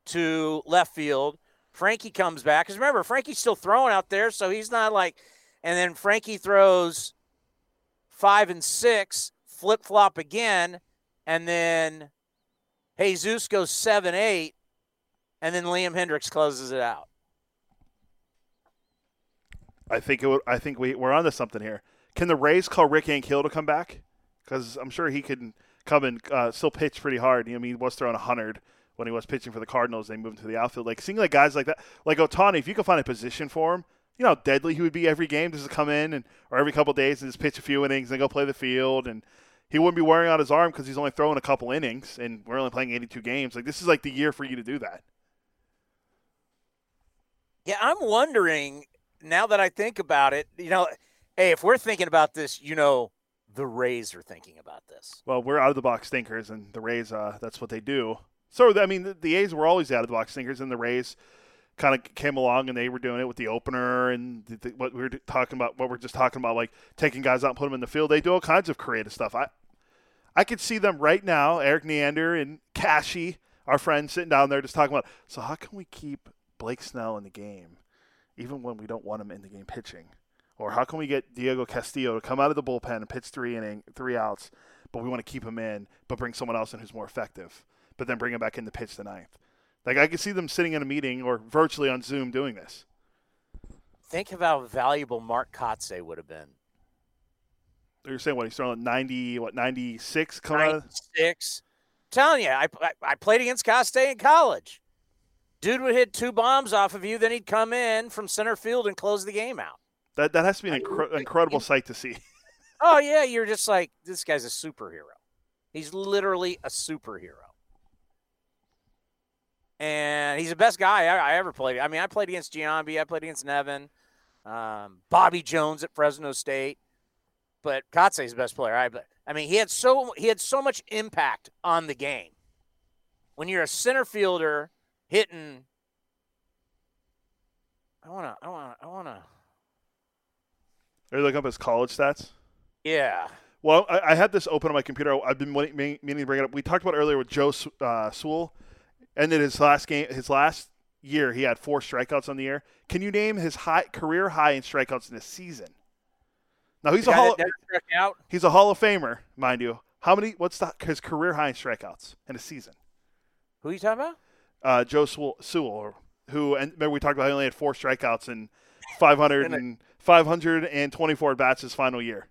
to left field. Frankie comes back. Because remember, Frankie's still throwing out there. So he's not like. And then Frankie throws five and six, flip flop again. And then Jesus goes seven, eight. And then Liam Hendriks closes it out. I think it would, I think we we're onto something here. Can the Rays call Rick Ankiel to come back? Because I'm sure he could come and uh, still pitch pretty hard. I mean, he was throwing hundred when he was pitching for the Cardinals. They moved him to the outfield. Like seeing like guys like that, like Ohtani, if you could find a position for him, you know how deadly he would be every game just to come in and or every couple days and just pitch a few innings and go play the field and he wouldn't be wearing out his arm because he's only throwing a couple innings and we're only playing 82 games. Like this is like the year for you to do that. Yeah, I'm wondering now that I think about it. You know, hey, if we're thinking about this, you know, the Rays are thinking about this. Well, we're out of the box thinkers, and the Rays, uh, that's what they do. So I mean, the, the A's were always out of the box thinkers, and the Rays kind of came along and they were doing it with the opener and the, the, what we were talking about, what we're just talking about, like taking guys out and put them in the field. They do all kinds of creative stuff. I, I could see them right now, Erik Neander and Cashy, our friend, sitting down there just talking about. So how can we keep Blake Snell in the game, even when we don't want him in the game pitching? Or how can we get Diego Castillo to come out of the bullpen and pitch three inning, three outs, but we want to keep him in, but bring someone else in who's more effective, but then bring him back in to pitch the ninth. Like I could see them sitting in a meeting or virtually on Zoom doing this. Think of how valuable Mark Kotsay would have been. You're saying what he's throwing ninety, what ninety six coming out? Six. Telling you, I, I, I played against Kotsay in college. Dude would hit two bombs off of you, then he'd come in from center field and close the game out. That that has to be an incre- incredible sight to see. <laughs> Oh yeah, you're just like this guy's a superhero. He's literally a superhero. And he's the best guy I, I ever played. I mean, I played against Giambi, I played against Nevin, um, Bobby Jones at Fresno State, but Kotsay's the best player. I, I mean, he had so he had so much impact on the game. When you're a center fielder hitting, I wanna, I wanna, I wanna. Are you looking up his college stats? Yeah. Well, I, I had this open on my computer. I've been waiting, meaning to bring it up. We talked about earlier with Joe uh, Sewell, Ended his last game, his last year, he had four strikeouts on the year. Can you name his high career high in strikeouts in a season? Now he's The a hall. out. He's a Hall of Famer, mind you. How many? What's the, his career high in strikeouts in a season? Who are you talking about? Uh, Joe Sewell, Sewell, who and remember we talked about he only had four strikeouts in 500 and 524 bats his final year.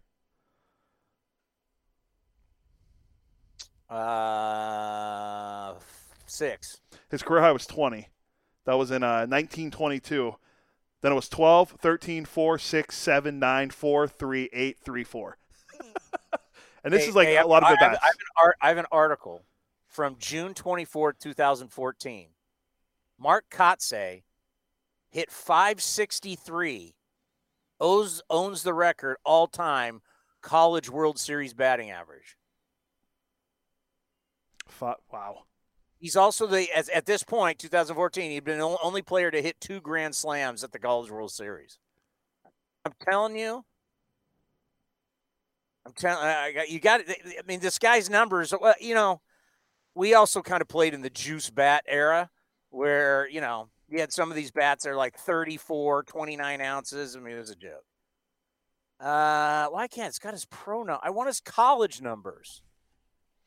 Uh, six. His career high was 20. That was in uh, 1922. Then it was 12, 13, 4, 6, 7, 9, 4, 3, 8, 3, 4. <laughs> and this Hey, is like hey, a lot of I, good I bats. I have, I have an article from June 24, 2014. Mark Kotsay hit 563, owes, owns the record all time college World Series batting average. Wow. He's also the as, at this point, 2014, he'd been the only player to hit two grand slams at the College World Series. I'm telling you, I'm telling I got you got. I mean, this guy's numbers. Well, you know, we also kind of played in the juice bat era, where you know you had some of these bats that are like 34, 29 ounces. I mean, it was a joke. Uh, well, I can't. It's got his pronoun? I want his college numbers.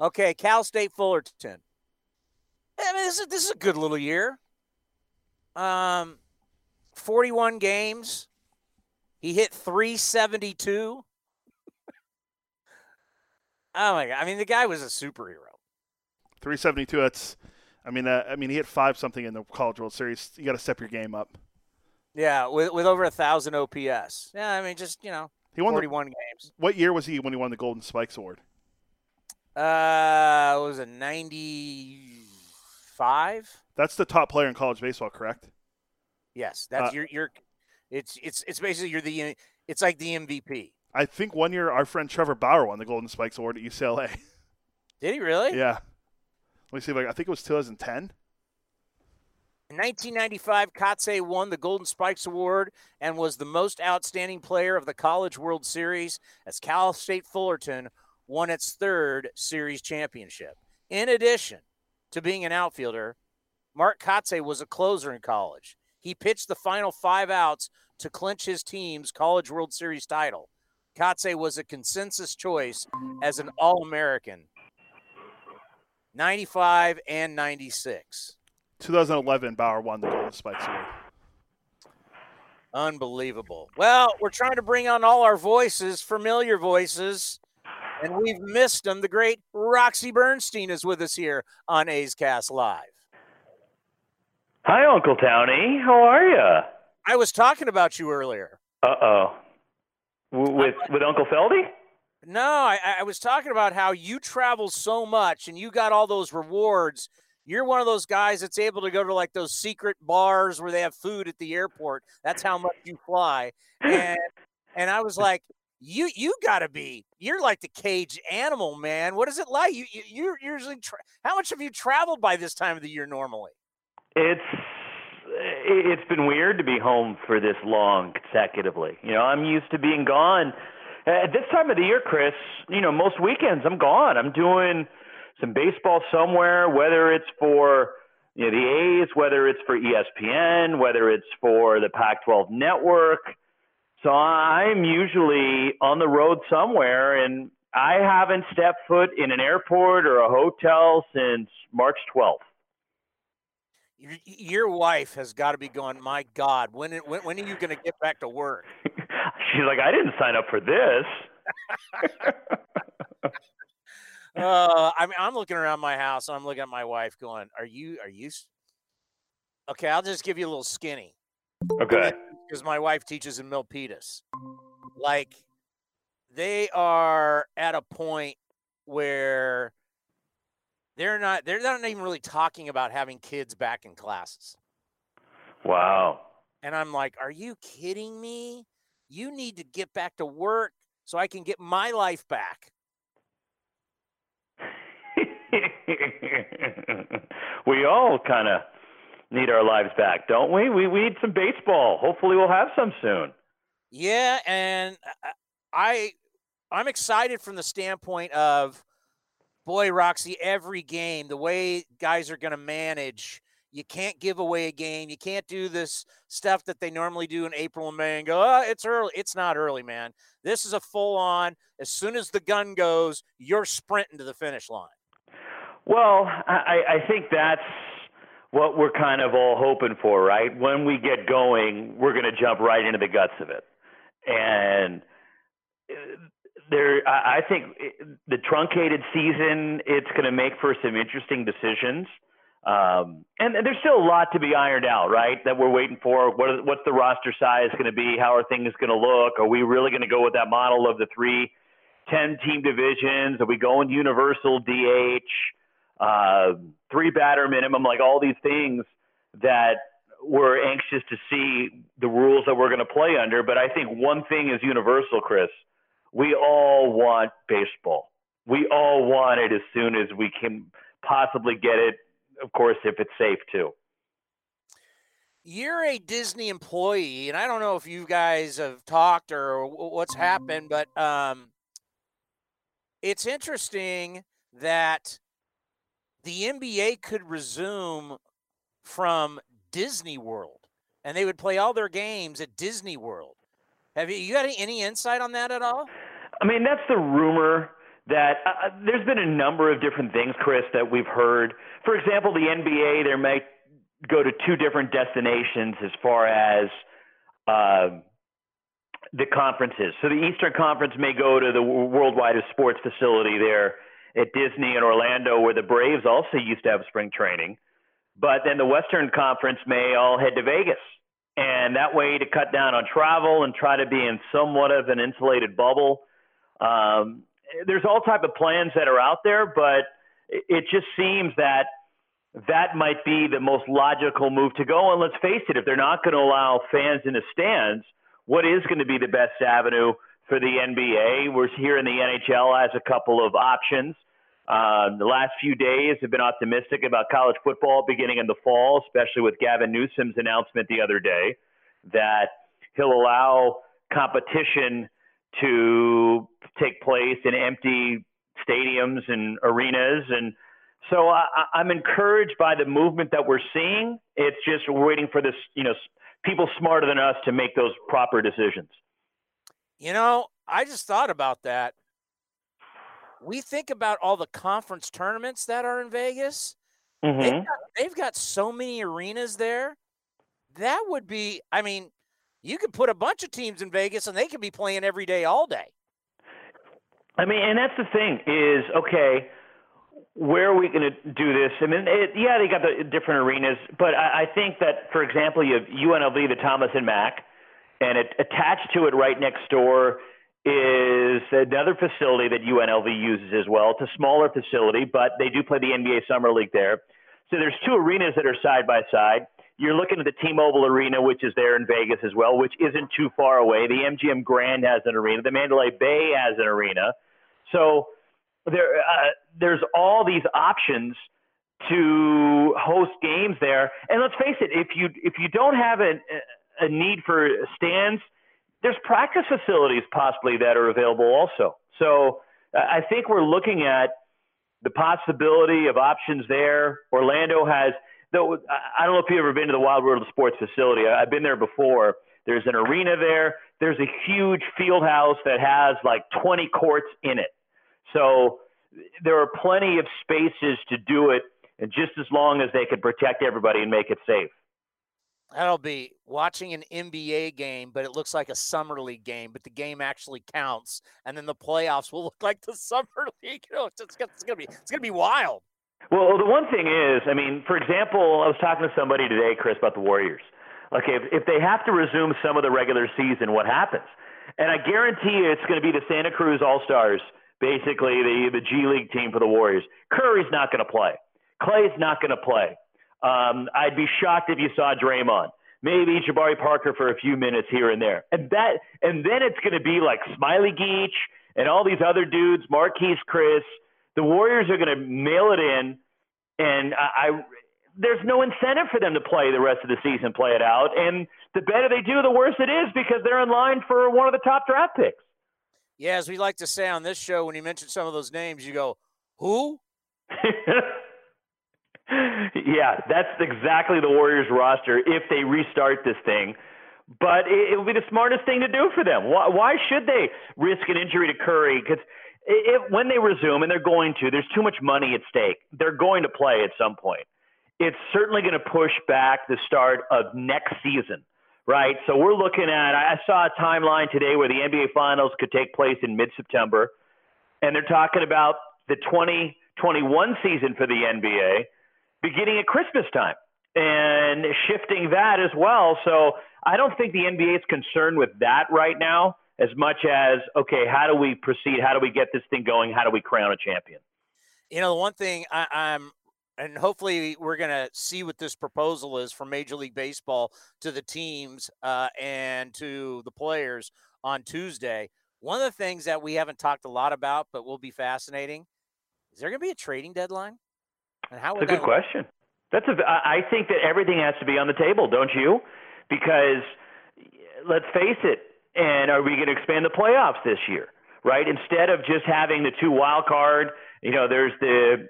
Okay, Cal State Fullerton. I mean, this is this is a good little year. Um, forty-one games. He hit three seventy-two. <laughs> oh my god! I mean, the guy was a superhero. 372. That's, I mean, uh, I mean, he hit five something in the College World Series. You got to step your game up. Yeah, with with over a thousand OPS. Yeah, I mean, just you know, He won the- forty-one games. What year was he when he won the Golden Spikes Award? Uh, what was it ninety-five? That's the top player in college baseball, correct? Yes, that's Uh, your your. It's it's it's basically you're the it's like the MVP. I think one year our friend Trevor Bauer won the Golden Spikes Award at UCLA. Did he really? <laughs> yeah. Let me see if I, I think it was 2010. In 1995, Kotsay won the Golden Spikes Award and was the most outstanding player of the College World Series as Cal State Fullerton won its third series championship. In addition to being an outfielder, Mark Kotsay was a closer in college. He pitched the final five outs to clinch his team's College World Series title. Kotsay was a consensus choice as an All American 95 and 96. 2011, Bauer won the Golden Spikes Award. Unbelievable. Well, we're trying to bring on all our voices, familiar voices, and we've missed them. The great Roxy Bernstein is with us here on A's Cast Live. Hi, Uncle Townie. How are you? I was talking about you earlier. Uh oh. With with Uncle Feldy? No, I, I was talking about how you travel so much and you got all those rewards. You're one of those guys that's able to go to like those secret bars where they have food at the airport. That's how much you fly. And and I was like, you you got to be you're like the cage animal, man. What is it like? You, you you're usually tra- how much have you traveled by this time of the year normally? It's it's been weird to be home for this long consecutively. You know, I'm used to being gone at this time of the year, Chris. You know, most weekends I'm gone. I'm doing some baseball somewhere, whether it's for you know the A's, whether it's for ESPN, whether it's for the Pac-12 network. So I'm usually on the road somewhere, and I haven't stepped foot in an airport or a hotel since March 12th. Your wife has got to be going. My God, when when, when are you going to get back to work? <laughs> She's like, I didn't sign up for this. uh, <laughs> I mean, I'm looking around my house and I'm looking at my wife, going, "Are you? Are you?" Okay, I'll just give you a little skinny. Okay. <laughs> Because my wife teaches in Milpitas. Like, they are at a point where they're not they're not even really talking about having kids back in classes. Wow. And I'm like, are you kidding me? You need to get back to work so I can get my life back. <laughs> we all kind of need our lives back, don't we? We we need some baseball. Hopefully we'll have some soon. Yeah, and uh, I I'm excited from the standpoint of boy, Roxy, every game, the way guys are going to manage, you can't give away a game. You can't do this stuff that they normally do in April and May and go, oh, it's early. It's not early, man. This is a full on, as soon as the gun goes, you're sprinting to the finish line. Well, I, I think that's what we're kind of all hoping for, right? When we get going, we're going to jump right into the guts of it. And uh, there, I think uh, the truncated season, it's going to make for some interesting decisions. Um, and there's still a lot to be ironed out, right? That we're waiting for. What what's the roster size going to be? How are things going to look? Are we really going to go with that model of the three 10 team divisions? Are we going universal DH, uh, three batter minimum, like all these things that we're anxious to see the rules that we're going to play under. But I think one thing is universal, Chris we all want baseball. We all want it as soon as we can possibly get it, of course, if it's safe too. You're a Disney employee, and I don't know if you guys have talked or what's happened, but um, it's interesting that the NBA could resume from Disney World, and they would play all their games at Disney World. Have you, you got any, any insight on that at all? I mean, that's the rumor that uh, uh, there's been a number of different things, Chris, that we've heard. For example, the NBA, there might go to two different destinations as far as uh, the conferences. So the Eastern Conference may go to the Worldwide Sports Facility there at Disney in Orlando, where the Braves also used to have spring training. But then the Western Conference may all head to Vegas. And that way to cut down on travel and try to be in somewhat of an insulated bubble um, there's all type of plans that are out there, but it just seems that that might be the most logical move to go. And let's face it, if they're not going to allow fans in the stands, what is going to be the best avenue for the NBA? We're here in the NHL has a couple of options. Uh, the last few days have been optimistic about college football beginning in the fall, especially with Gavin Newsom's announcement the other day that he'll allow competition to take place in empty stadiums and arenas. And so I, I'm encouraged by the movement that we're seeing. It's just waiting for this, you know, people smarter than us to make those proper decisions. You know, I just thought about that. We think about all the conference tournaments that are in Vegas. Mm-hmm. They've, got, they've got so many arenas there. That would be, I mean, you could put a bunch of teams in Vegas and they could be playing every day, all day. I mean, and that's the thing is okay. Where are we going to do this? I mean, it, yeah, they got the different arenas, but I, I think that, for example, you have UNLV, the Thomas and Mack, and it, attached to it right next door is another facility that UNLV uses as well. It's a smaller facility, but they do play the NBA Summer League there. So there's two arenas that are side by side. You're looking at the T-Mobile Arena, which is there in Vegas as well, which isn't too far away. The MGM Grand has an arena. The Mandalay Bay has an arena. So there, uh, there's all these options to host games there. And let's face it, if you if you don't have a, a need for stands, there's practice facilities possibly that are available also. So I think we're looking at the possibility of options there. Orlando has, though, I don't know if you've ever been to the Wide World of Sports facility. I've been there before. There's an arena there. There's a huge field house that has like 20 courts in it. So there are plenty of spaces to do it, and just as long as they can protect everybody and make it safe. That'll be watching an NBA game, but it looks like a summer league game, but the game actually counts, and then the playoffs will look like the <laughs> summer league. You know, it's, it's, it's gonna be it's gonna be wild. Well, the one thing is, I mean, for example, I was talking to somebody today, Chris, about the Warriors. Like, if, if they have to resume some of the regular season, what happens? And I guarantee you, it's going to be the Santa Cruz All Stars, basically the the G League team for the Warriors. Curry's not going to play. Clay's not going to play. Um, I'd be shocked if you saw Draymond. Maybe Jabari Parker for a few minutes here and there, and that, and then it's going to be like Smiley Geach and all these other dudes, Marquese Chriss. The Warriors are going to mail it in, and I, I there's no incentive for them to play the rest of the season, play it out. And the better they do, the worse it is because they're in line for one of the top draft picks. Yeah, as we like to say on this show, when you mention some of those names, you go, "Who?" <laughs> yeah, that's exactly the Warriors roster if they restart this thing. But it, it would be the smartest thing to do for them. Why, why should they risk an injury to Curry? Because when they resume, and they're going to, there's too much money at stake. They're going to play at some point. It's certainly going to push back the start of next season, right? So we're looking at, I saw a timeline today where the NBA Finals could take place in mid September, and they're talking about the 2021 season for the NBA beginning at Christmas time and shifting that as well. So I don't think the NBA is concerned with that right now as much as, okay, how do we proceed? How do we get this thing going? How do we crown a champion? You know, the one thing I, I'm and hopefully we're going to see what this proposal is from Major League Baseball to the teams uh, and to the players on Tuesday. One of the things that we haven't talked a lot about, but will be fascinating, is there going to be a trading deadline? And how That's a good question. That's a. I think that everything has to be on the table, don't you? Because let's face it. And are we going to expand the playoffs this year? Right. Instead of just having the two wild card, you know, there's the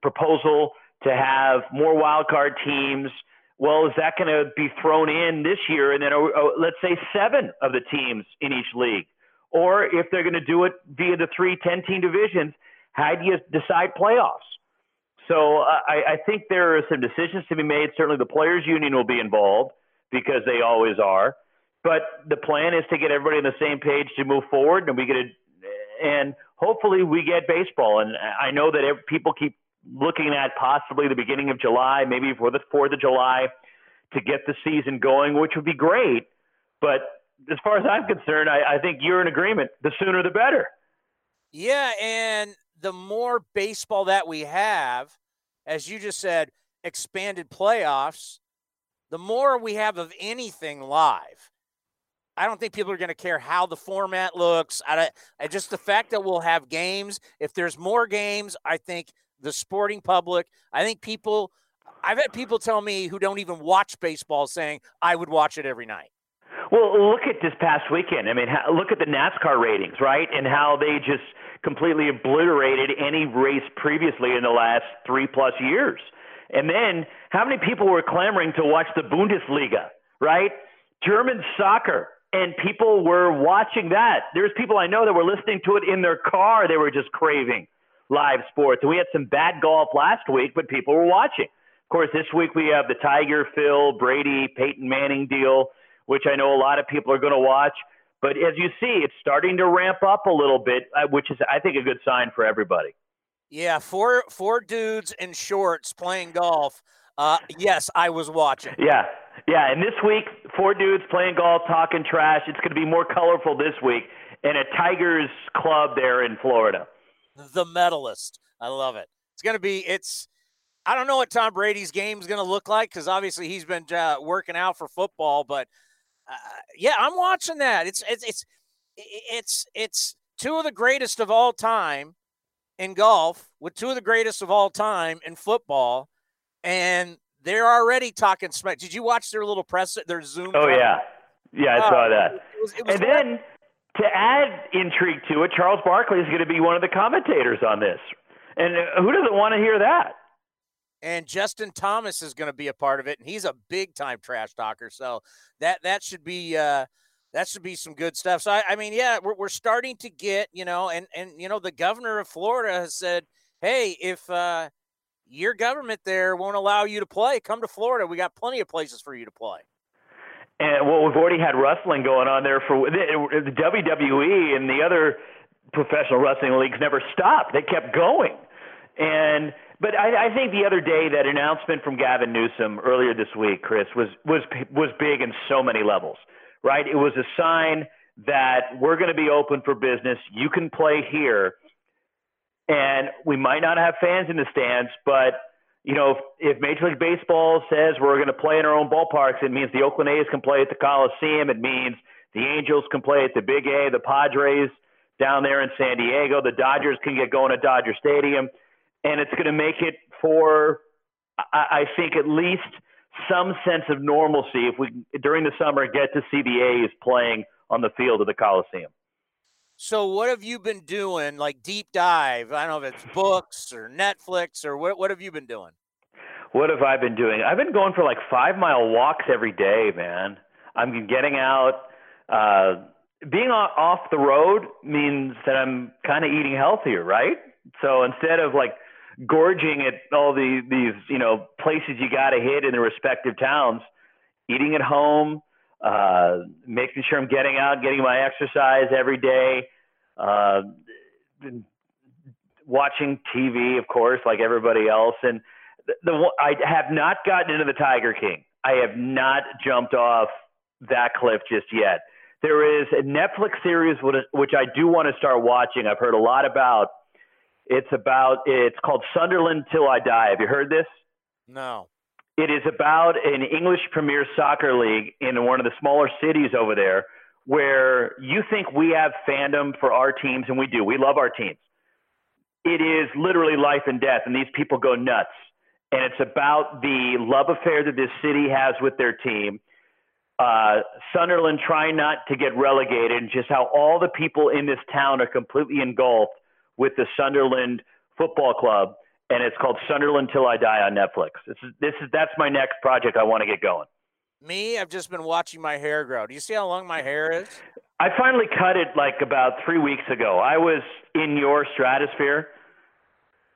proposal to have more wild card teams. Well, is that going to be thrown in this year? And then, oh, oh, let's say seven of the teams in each league. Or if they're going to do it via the three 10 team divisions, how do you decide playoffs? So I, I think there are some decisions to be made. Certainly, the players' union will be involved because they always are. But the plan is to get everybody on the same page to move forward, and we get it, and hopefully we get baseball. And I know that people keep looking at possibly the beginning of July, maybe for the Fourth of July, to get the season going, which would be great. But as far as I'm concerned, I, I think you're in agreement. The sooner, the better. Yeah, and the more baseball that we have, as you just said, expanded playoffs, the more we have of anything live. I don't think people are going to care how the format looks. I, I, just the fact that we'll have games. If there's more games, I think the sporting public. I think people. I've had people tell me who don't even watch baseball saying I would watch it every night. Well, look at this past weekend. I mean, look at the NASCAR ratings, right? And how they just completely obliterated any race previously in the last three plus years. And then how many people were clamoring to watch the Bundesliga, right? German soccer. And people were watching that. There's people I know that were listening to it in their car. They were just craving live sports. And we had some bad golf last week, but people were watching. Of course, this week we have the Tiger, Phil, Brady, Peyton Manning deal. which I know a lot of people are going to watch. But as you see, it's starting to ramp up a little bit, uh, which is, I think, a good sign for everybody. Yeah, four four dudes in shorts playing golf. Uh, yes, I was watching. Yeah, yeah. And this week, four dudes playing golf, talking trash. It's going to be more colorful this week in a Tigers club there in Florida. The medalist. I love it. It's going to be. It's. I don't know what Tom Brady's game is going to look like because obviously he's been uh, working out for football. But uh, yeah, I'm watching that. It's it's it's it's it's two of the greatest of all time in golf with two of the greatest of all time in football, and they're already talking smack. Did you watch their little press, their Zoom? Oh yeah, yeah, I saw that. It was, it was and then to add intrigue to it, Charles Barkley is going to be one of the commentators on this, and uh, who doesn't want to hear that? And Justin Thomas is going to be a part of it, and he's a big time trash talker. So that that should be. Uh, that should be some good stuff. So I, I mean, yeah, we're, we're starting to get, you know, and and you know, the governor of Florida has said, hey, if uh, your government there won't allow you to play, come to Florida. We got plenty of places for you to play. And well, we've already had wrestling going on there for the WWE and the other professional wrestling leagues never stopped. They kept going. And but I, I think the other day that announcement from Gavin Newsom earlier this week, Chris, was was was big in so many levels right? It was a sign that we're going to be open for business. You can play here. And we might not have fans in the stands, but you know, if, if Major League Baseball says we're going to play in our own ballparks, it means the Oakland A's can play at the Coliseum. It means the Angels can play at the Big A, the Padres down there in San Diego, the Dodgers can get going at Dodger Stadium, and it's going to make it for, I, I think, at least some sense of normalcy if we during the summer get to see the A's playing on the field of the Coliseum. So what have you been doing like deep dive? I don't know if it's books or Netflix or what what have you been doing? What have I been doing? I've been going for like 5 mile walks every day, man. I'm getting out uh being off the road means that I'm kind of eating healthier, right? So instead of like gorging at all the these you know places you got to hit in the respective towns, eating at home, uh, making sure I'm getting out, getting my exercise every day, uh, watching TV, of course, like everybody else, and the, the I have not gotten into the Tiger King. I have not jumped off that cliff just yet. There is a Netflix series which I do want to start watching. I've heard a lot about it's about it's called Sunderland Till I Die. Have you heard this? No. It is about an English Premier Soccer League in one of the smaller cities over there where you think we have fandom for our teams, and we do. We love our teams. It is literally life and death, and these people go nuts. And it's about the love affair that this city has with their team. Uh, Sunderland trying not to get relegated, and just how all the people in this town are completely engulfed with the Sunderland Football Club, and it's called Sunderland Till I Die on Netflix. This is this is that's my next project I want to get going. Me, I've just been watching my hair grow. Do you see how long my hair is? I finally cut it like about three weeks ago. I was in your stratosphere,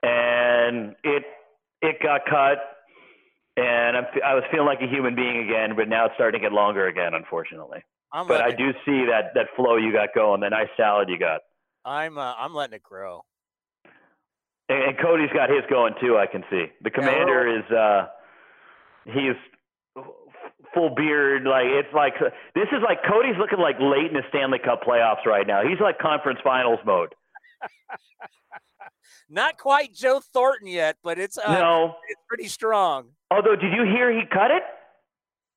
and it it got cut, and I'm, I was feeling like a human being again. But now it's starting to get longer again, unfortunately. I'm but I do see that that flow you got going, the nice salad you got. I'm uh, I'm letting it grow. And, Cody's got his going too. I can see the commander is uh he's full beard. Like it's like this is like Cody's looking like late in the Stanley Cup playoffs right now. He's like conference finals mode. <laughs> Not quite Joe Thornton yet, but it's uh, no, it's pretty strong. Although, did you hear he cut it?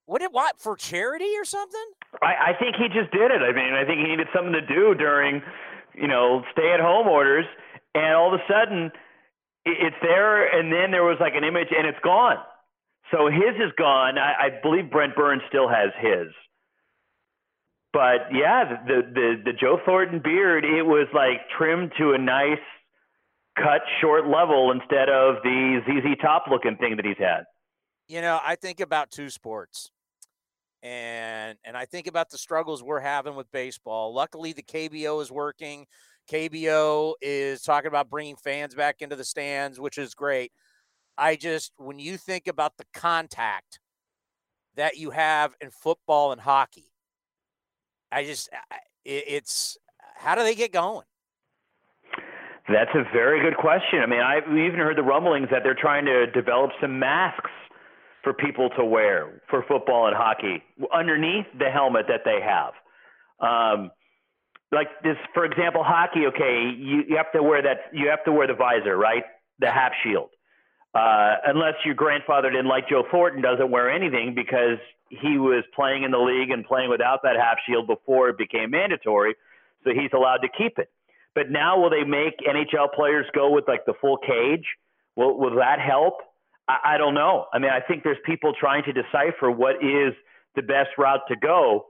What did what for charity or something? I, I think he just did it. I mean, I think he needed something to do during you know, stay at home orders, and all of a sudden it's there, and then there was like an image, and it's gone. So his is gone. I, I believe Brent Burns still has his. But yeah, the, the the Joe Thornton beard, it was like trimmed to a nice cut short level instead of the ZZ Top looking thing that he's had. You know, I think about two sports and and I think about the struggles we're having with baseball. Luckily, the KBO is working. KBO is talking about bringing fans back into the stands, which is great. I just when you think about the contact that you have in football and hockey. I just, it's how do they get going? That's a very good question. I mean, I we even heard the rumblings that they're trying to develop some masks for people to wear for football and hockey underneath the helmet that they have. Um, like this, for example, hockey. Okay, you, you have to wear that. You have to wear the visor, right? The half shield. Uh, unless your grandfather didn't like Joe Thornton, doesn't wear anything because he was playing in the league and playing without that half shield before it became mandatory, so he's allowed to keep it. But now, will they make NHL players go with like the full cage? Will will that help? I, I don't know. I mean, I think there's people trying to decipher what is the best route to go.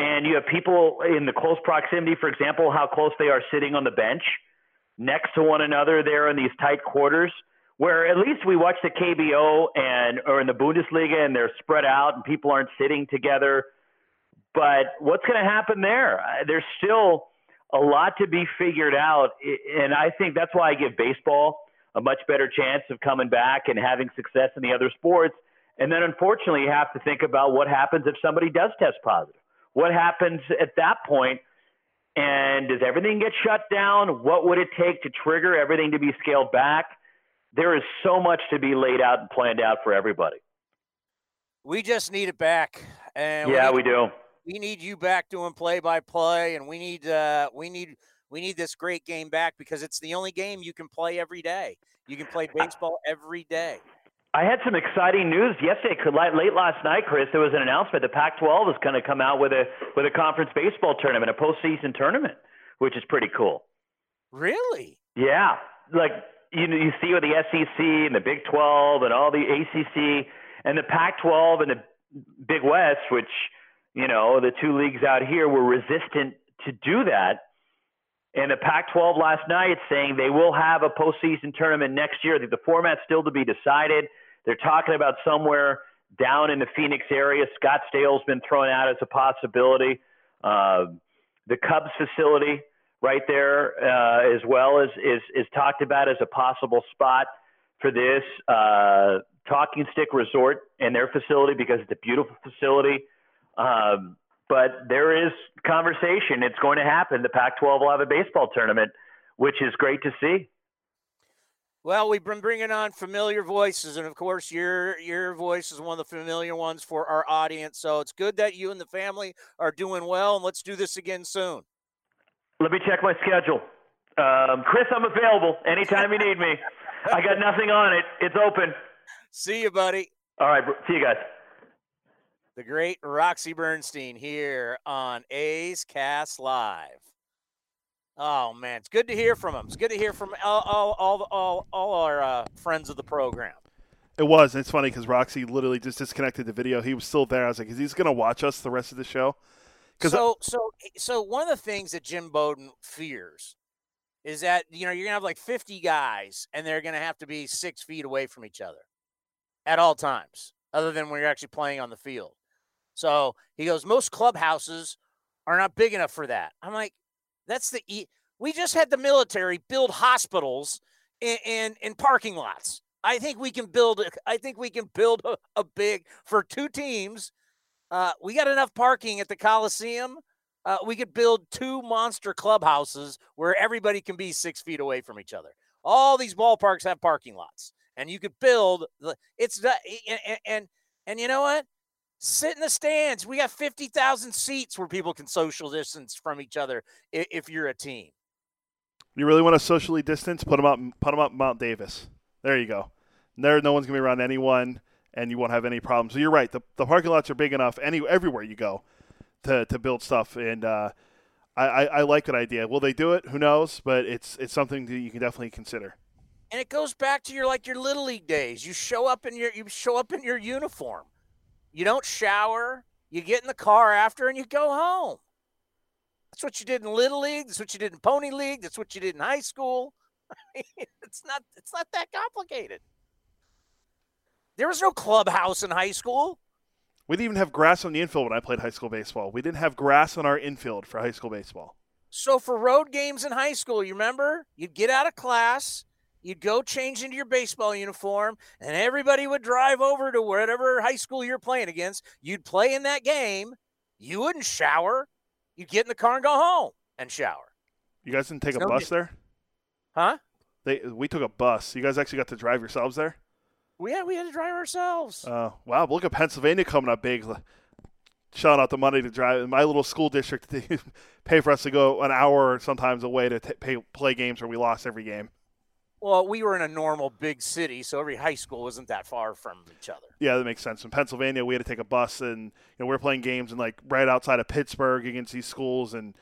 And you have people in the close proximity, for example, how close they are sitting on the bench next to one another there in these tight quarters where at least we watch the KBO and or in the Bundesliga and they're spread out and people aren't sitting together. But what's going to happen there? Uh, there's still a lot to be figured out, and I think that's why I give baseball a much better chance of coming back and having success in the other sports. And then unfortunately, you have to think about what happens if somebody does test positive. What happens at that point? And does everything get shut down? What would it take to trigger everything to be scaled back? there is so much to be laid out and planned out for everybody. We just need it back. And yeah, we, we do. We need you back doing play by play, and we need uh, we need we need this great game back because it's the only game you can play every day. You can play baseball every day. I had some exciting news yesterday. Late last night, Chris, there was an announcement. The Pac-12 is going to come out with a with a conference baseball tournament, a postseason tournament, which is pretty cool. Really? Yeah, like you know, you see with the SEC and the Big 12 and all the ACC and the Pac 12 and the Big West, which, you know, the two leagues out here were resistant to do that. And the Pac 12 last night saying they will have a postseason tournament next year. The format's still to be decided. They're talking about somewhere down in the Phoenix area. Scottsdale's been thrown out as a possibility. Uh, the Cubs facility right there uh, as well is, is is talked about as a possible spot for this uh, Talking Stick Resort and their facility because it's a beautiful facility. Um, but there is conversation. It's going to happen. The Pac-12 will have a baseball tournament, which is great to see. Well, we've been bringing on familiar voices, and of course, your your voice is one of the familiar ones for our audience. So it's good that you and the family are doing well, and let's do this again soon. Let me check my schedule. Um, Chris, I'm available anytime you need me. I got <laughs> nothing on it. It's open. See you, buddy. All right. See you guys. The great Roxy Bernstein here on A's Cast Live. Oh man, it's good to hear from him. It's good to hear from all all all all, all our uh, friends of the program. It was. It's funny because Roxy literally just disconnected the video. He was still there. I was like, "Is he's going to watch us the rest of the show?" So so so one of the things that Jim Bowden fears is that you know you're gonna have like 50 guys and they're gonna have to be six feet away from each other at all times, other than when you're actually playing on the field. So he goes, most clubhouses are not big enough for that. I'm like, that's the e- we just had the military build hospitals and, in, in parking lots. I think we can build. I think we can build a, a big for two teams uh, we got enough parking at the Coliseum. Uh, we could build two monster clubhouses where everybody can be six feet away from each other. All these ballparks have parking lots, and you could build the. It's the and and, and you know what? Sit in the stands. We got fifty thousand seats where people can social distance from each other if, if you're a team. You really want to socially distance? Put them up. Put them up Mount Davis. There you go. There, no one's gonna be around anyone and you won't have any problems. So you're right. The, the parking lots are big enough any everywhere you go to, to build stuff. And uh, I, I, I, like that idea. Will they do it? Who knows? But it's it's something that you can definitely consider. And it goes back to your like your little league days. You show up in your you show up in your uniform. You don't shower. You get in the car after and you go home. That's what you did in little league. That's what you did in pony league. That's what you did in high school. <laughs> it's not it's not that complicated. There was no clubhouse in high school. We didn't even have grass on the infield when I played high school baseball. We didn't have grass on our infield for high school baseball. So for road games in high school, you remember? You'd get out of class, You'd go change into your baseball uniform, and everybody would drive over to whatever high school you're playing against. You'd play in that game. You wouldn't shower. You'd get in the car and go home and shower. You guys didn't take a No, bus there? Huh? They we took a bus. You guys actually got to drive yourselves there? We had, we had to drive ourselves. Uh, wow, look at Pennsylvania coming up big, shelling out the money to drive. In my little school district, <laughs> they pay for us to go an hour or sometimes away to t- pay, play games where we lost every game. Well, we were in a normal big city, so every high school wasn't that far from each other. Yeah, that makes sense. In Pennsylvania, we had to take a bus, and you know we are playing games in like right outside of Pittsburgh against these schools, and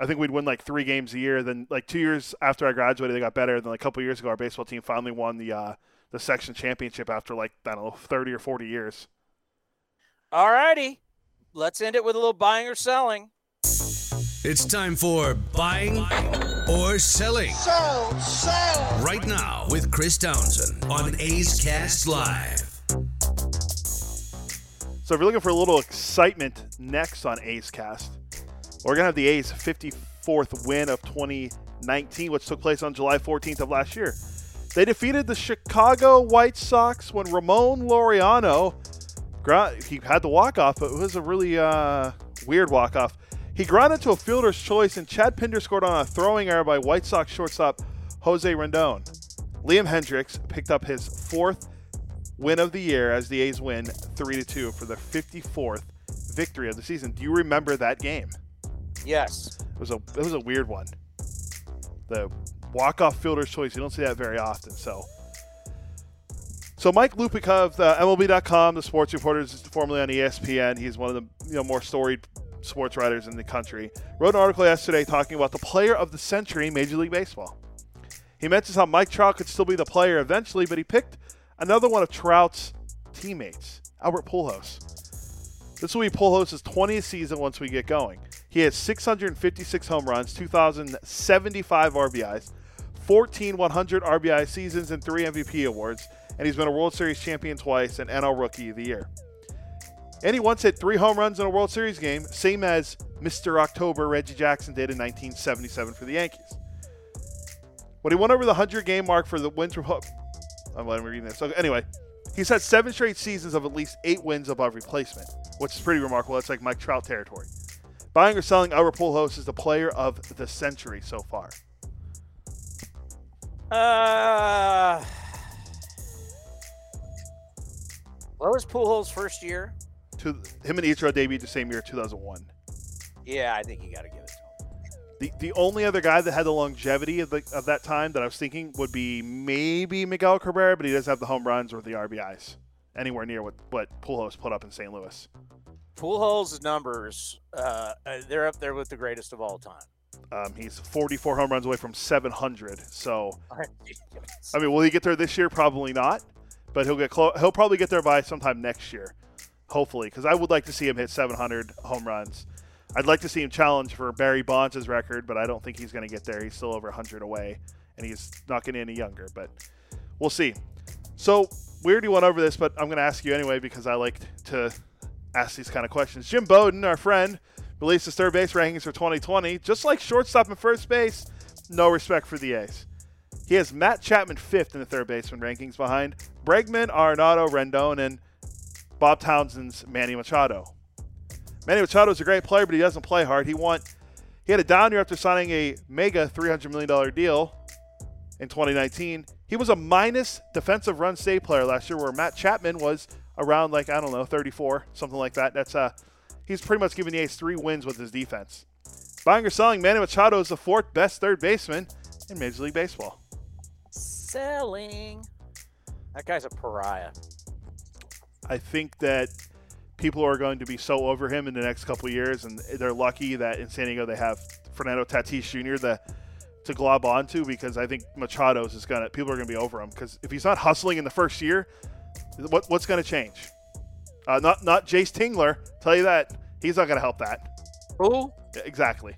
I think we'd win like three games a year. Then like two years after I graduated, they got better. Then like a couple years ago, our baseball team finally won the uh, the section championship after like I don't know thirty or forty years. All righty. Let's end it with a little buying or selling. It's time for buying or selling. Sell, sell. Right now with Chris Townsend on A's Cast Live. So if you're looking for a little excitement next on A's Cast, we're gonna have the A's 54th win of 2019, which took place on July 14th of last year. They defeated the Chicago White Sox when Ramon Laureano, he had the walk off, but it was a really uh, weird walk off. He grounded to a fielder's choice, and Chad Pinder scored on a throwing error by White Sox shortstop Jose Rondon. Liam Hendriks picked up his fourth win of the year as the A's win 3 to 2 for their 54th victory of the season. Do you remember that game? Yes. It was a it was a weird one. The walk-off fielder's choice. You don't see that very often. So so Mike Lupica of uh, the MLB.com, the sports reporter, is formerly on ESPN. He's one of the you know more storied sports writers in the country. Wrote an article yesterday talking about the player of the century in Major League Baseball. He mentions how Mike Trout could still be the player eventually, but he picked another one of Trout's teammates, Albert Pujols. This will be Pujols' 20th season once we get going. He has 656 home runs, 2,075 RBIs, 14 100 RBI seasons, and three MVP awards, and he's been a World Series champion twice and NL Rookie of the Year. And he once hit three home runs in a World Series game, same as Mr. October Reggie Jackson did in 1977 for the Yankees. When he went over the 100 game mark for the Winter I'm letting me read this. So anyway, he's had seven straight seasons of at least eight wins above replacement, which is pretty remarkable. That's like Mike Trout territory. Buying or selling Albert Pujols is the player of the century so far. Uh, what was Pujols' first year? To him and Ichiro debuted the same year, 2001. Yeah, I think you got to give it to him. The the only other guy that had the longevity of the of that time that I was thinking would be maybe Miguel Cabrera, but he doesn't have the home runs or the RBIs anywhere near what what Pujols put up in St. Louis. Pujols' numbers, uh, uh, they're up there with the greatest of all time. Um, he's 44 home runs away from 700. So, <laughs> I mean, will he get there this year? Probably not, but he'll get close. He'll probably get there by sometime next year, hopefully, because I would like to see him hit 700 home runs. I'd like to see him challenge for Barry Bonds' record, but I don't think he's going to get there. He's still over 100 away, and he's not getting any younger. But we'll see. So we already went over this, but I'm going to ask you anyway because I like to ask these kind of questions. Jim Bowden, our friend, released his third base rankings for 2020. Just like shortstop and first base, no respect for the A's. He has Matt Chapman fifth in the third baseman rankings behind Bregman, Arenado, Rendon, and Bob Townsend's Manny Machado. Manny Machado is a great player, but he doesn't play hard. He want he had a down year after signing a mega $300 million deal in 2019. He was a minus defensive run save player last year, where Matt Chapman was around like I don't know 34, something like that. That's uh, he's pretty much giving the A's three wins with his defense. Buying or selling, Manny Machado is the fourth best third baseman in Major League Baseball. Selling. That guy's a pariah. I think that people are going to be so over him in the next couple of years, and they're lucky that in San Diego they have Fernando Tatis Jr. to to glob onto because I think Machado's is gonna people are gonna be over him because if he's not hustling in the first year, what what's gonna change? Uh, not not Jayce Tingler. Tell you that he's not gonna help that. Who? Exactly.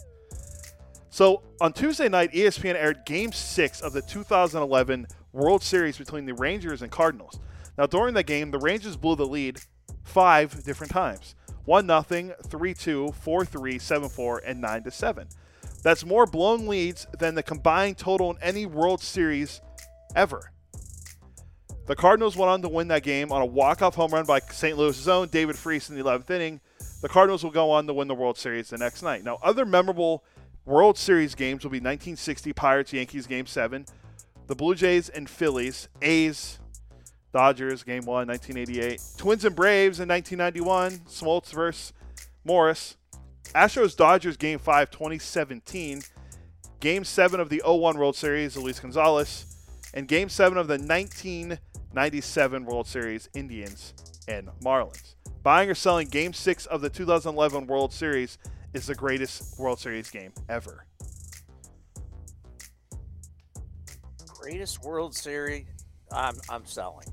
So on Tuesday night, ESPN aired Game Six of the 2011 World Series between the Rangers and Cardinals. Now during the game, the Rangers blew the lead five different times: one nothing, three two, four three, seven four, and nine to seven. That's more blown leads than the combined total in any World Series ever. The Cardinals went on to win that game on a walk-off home run by St. Louis' own David Freese in the 11th inning. The Cardinals will go on to win the World Series the next night. Now, other memorable World Series games will be 1960 Pirates Yankees Game 7, the Blue Jays and Phillies, A's, Dodgers Game 1, 1988, Twins and Braves in 1991, Smoltz versus Morris, Astros Dodgers Game 5, 2017, Game 7 of the 01 World Series, Luis Gonzalez, and Game 7 of the 1997 World Series, Indians and Marlins. Buying or selling Game 6 of the 2011 World Series is the greatest World Series game ever. Greatest World Series. I'm I'm selling.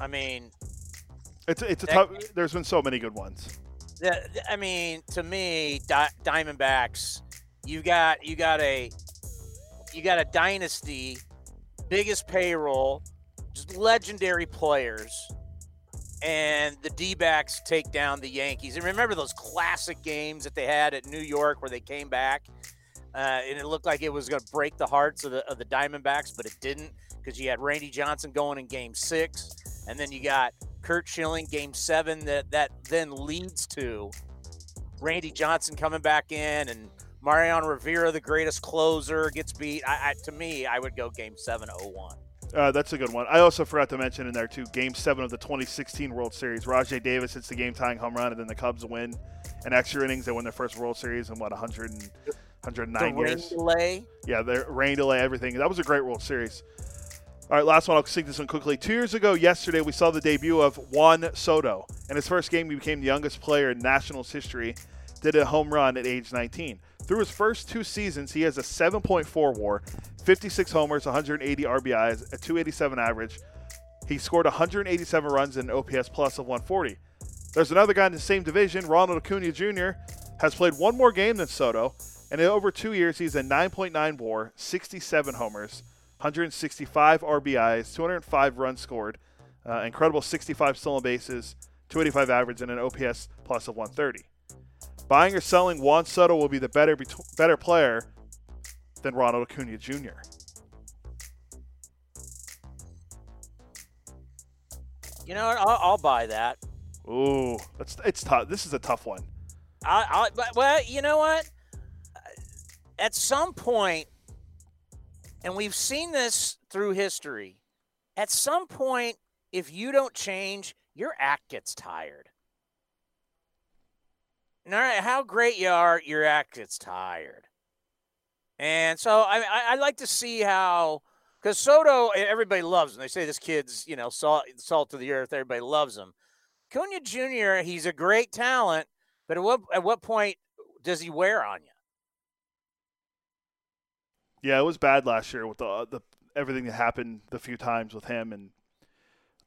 I mean, It's it's a That- tough. There's been so many good ones. I mean, to me, Di- Diamondbacks. You got you got a you got a dynasty, biggest payroll, just legendary players, and the D-backs take down the Yankees. And remember those classic games that they had at New York where they came back, uh, and it looked like it was going to break the hearts of the of the Diamondbacks, but it didn't because you had Randy Johnson going in Game Six, and then you got Curt Schilling Game Seven that that then leads to Randy Johnson coming back in and Mariano Rivera, the greatest closer, gets beat. I, I to me, I would go Game Seven, oh one. Uh, that's a good one. I also forgot to mention in there too, Game Seven of the 2016 World Series. Rajai Davis hits the game-tying home run, and then the Cubs win in extra innings. They win their first World Series in what 100 and, 109 the rain years. delay. Yeah, the rain delay, everything. That was a great World Series. All right, last one. I'll sink this one quickly. Two years ago, yesterday, we saw the debut of Juan Soto. In his first game, he became the youngest player in Nationals history. Did a home run at age 19. Through his first two seasons, he has a 7.4 WAR, 56 homers, 180 RBIs, a 287 average. He scored 187 runs and an OPS plus of 140. There's another guy in the same division, Ronald Acuna Jr., has played one more game than Soto, and in over two years, he's a 9.9 WAR, 67 homers, 165 RBIs, 205 runs scored, uh, incredible 65 stolen bases, 285 average, and an OPS plus of 130. Buying or selling Juan Soto will be the better bet- better player than Ronald Acuna Jr. You know what? I'll, I'll buy that. Ooh, that's it's tough. This is a tough one. I, I, but, well, you know what? At some point, and we've seen this through history, at some point, if you don't change, your act gets tired. No matter how great you are, your act gets tired. And so I, I, I like to see how, because Soto, everybody loves him. They say this kid's, you know, salt, salt of the earth. Everybody loves him. Cunha Jr., he's a great talent, but at what at what point does he wear on you? Yeah, it was bad last year with the the everything that happened the few times with him, and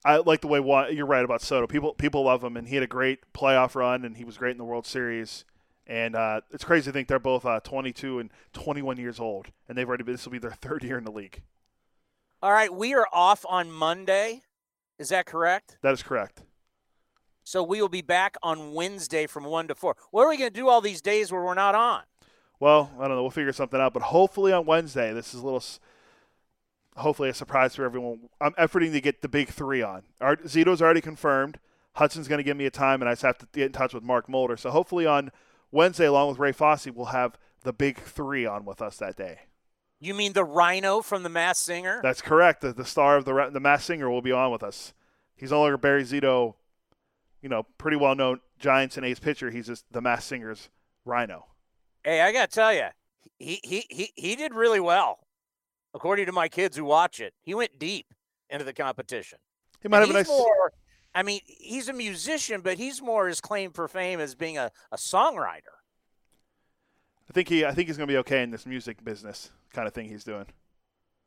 I like the way you're right about Soto. People people love him, and he had a great playoff run, and he was great in the World Series. And uh, it's crazy to think they're both uh, 22 and 21 years old, and they've already been, this will be their third year in the league. All right, we are off on Monday. Is that correct? That is correct. So we will be back on Wednesday from 1 to 4. What are we going to do all these days where we're not on? Well, I don't know. We'll figure something out, but hopefully on Wednesday, this is a little, hopefully a surprise for everyone. I'm efforting to get the big three on. Our, Zito's already confirmed. Hudson's going to give me a time, and I just have to get in touch with Mark Mulder. So hopefully on Wednesday, along with Ray Fosse, we'll have the big three on with us that day. You mean the Rhino from the Masked Singer? That's correct. The, the star of the the Masked Singer will be on with us. He's no longer Barry Zito, you know, pretty well known Giants and A's pitcher. He's just the Masked Singer's Rhino. Hey, I got to tell you, he, he he he did really well, according to my kids who watch it. He went deep into the competition. He might And have a nice. More, I mean, he's a musician, but he's more his claim for fame as being a, a songwriter. I think he. I think he's going to be okay in this music business kind of thing he's doing.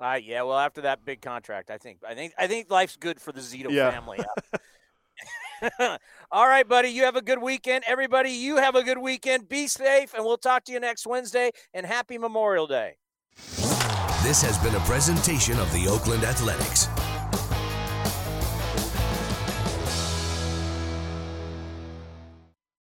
Uh, yeah, well, after that big contract, I think I think I think life's good for the Zito Yeah. family. <laughs> <laughs> All right, buddy. You have a good weekend. Everybody, you have a good weekend. Be safe, and we'll talk to you next Wednesday. And happy Memorial Day. This has been a presentation of the Oakland Athletics.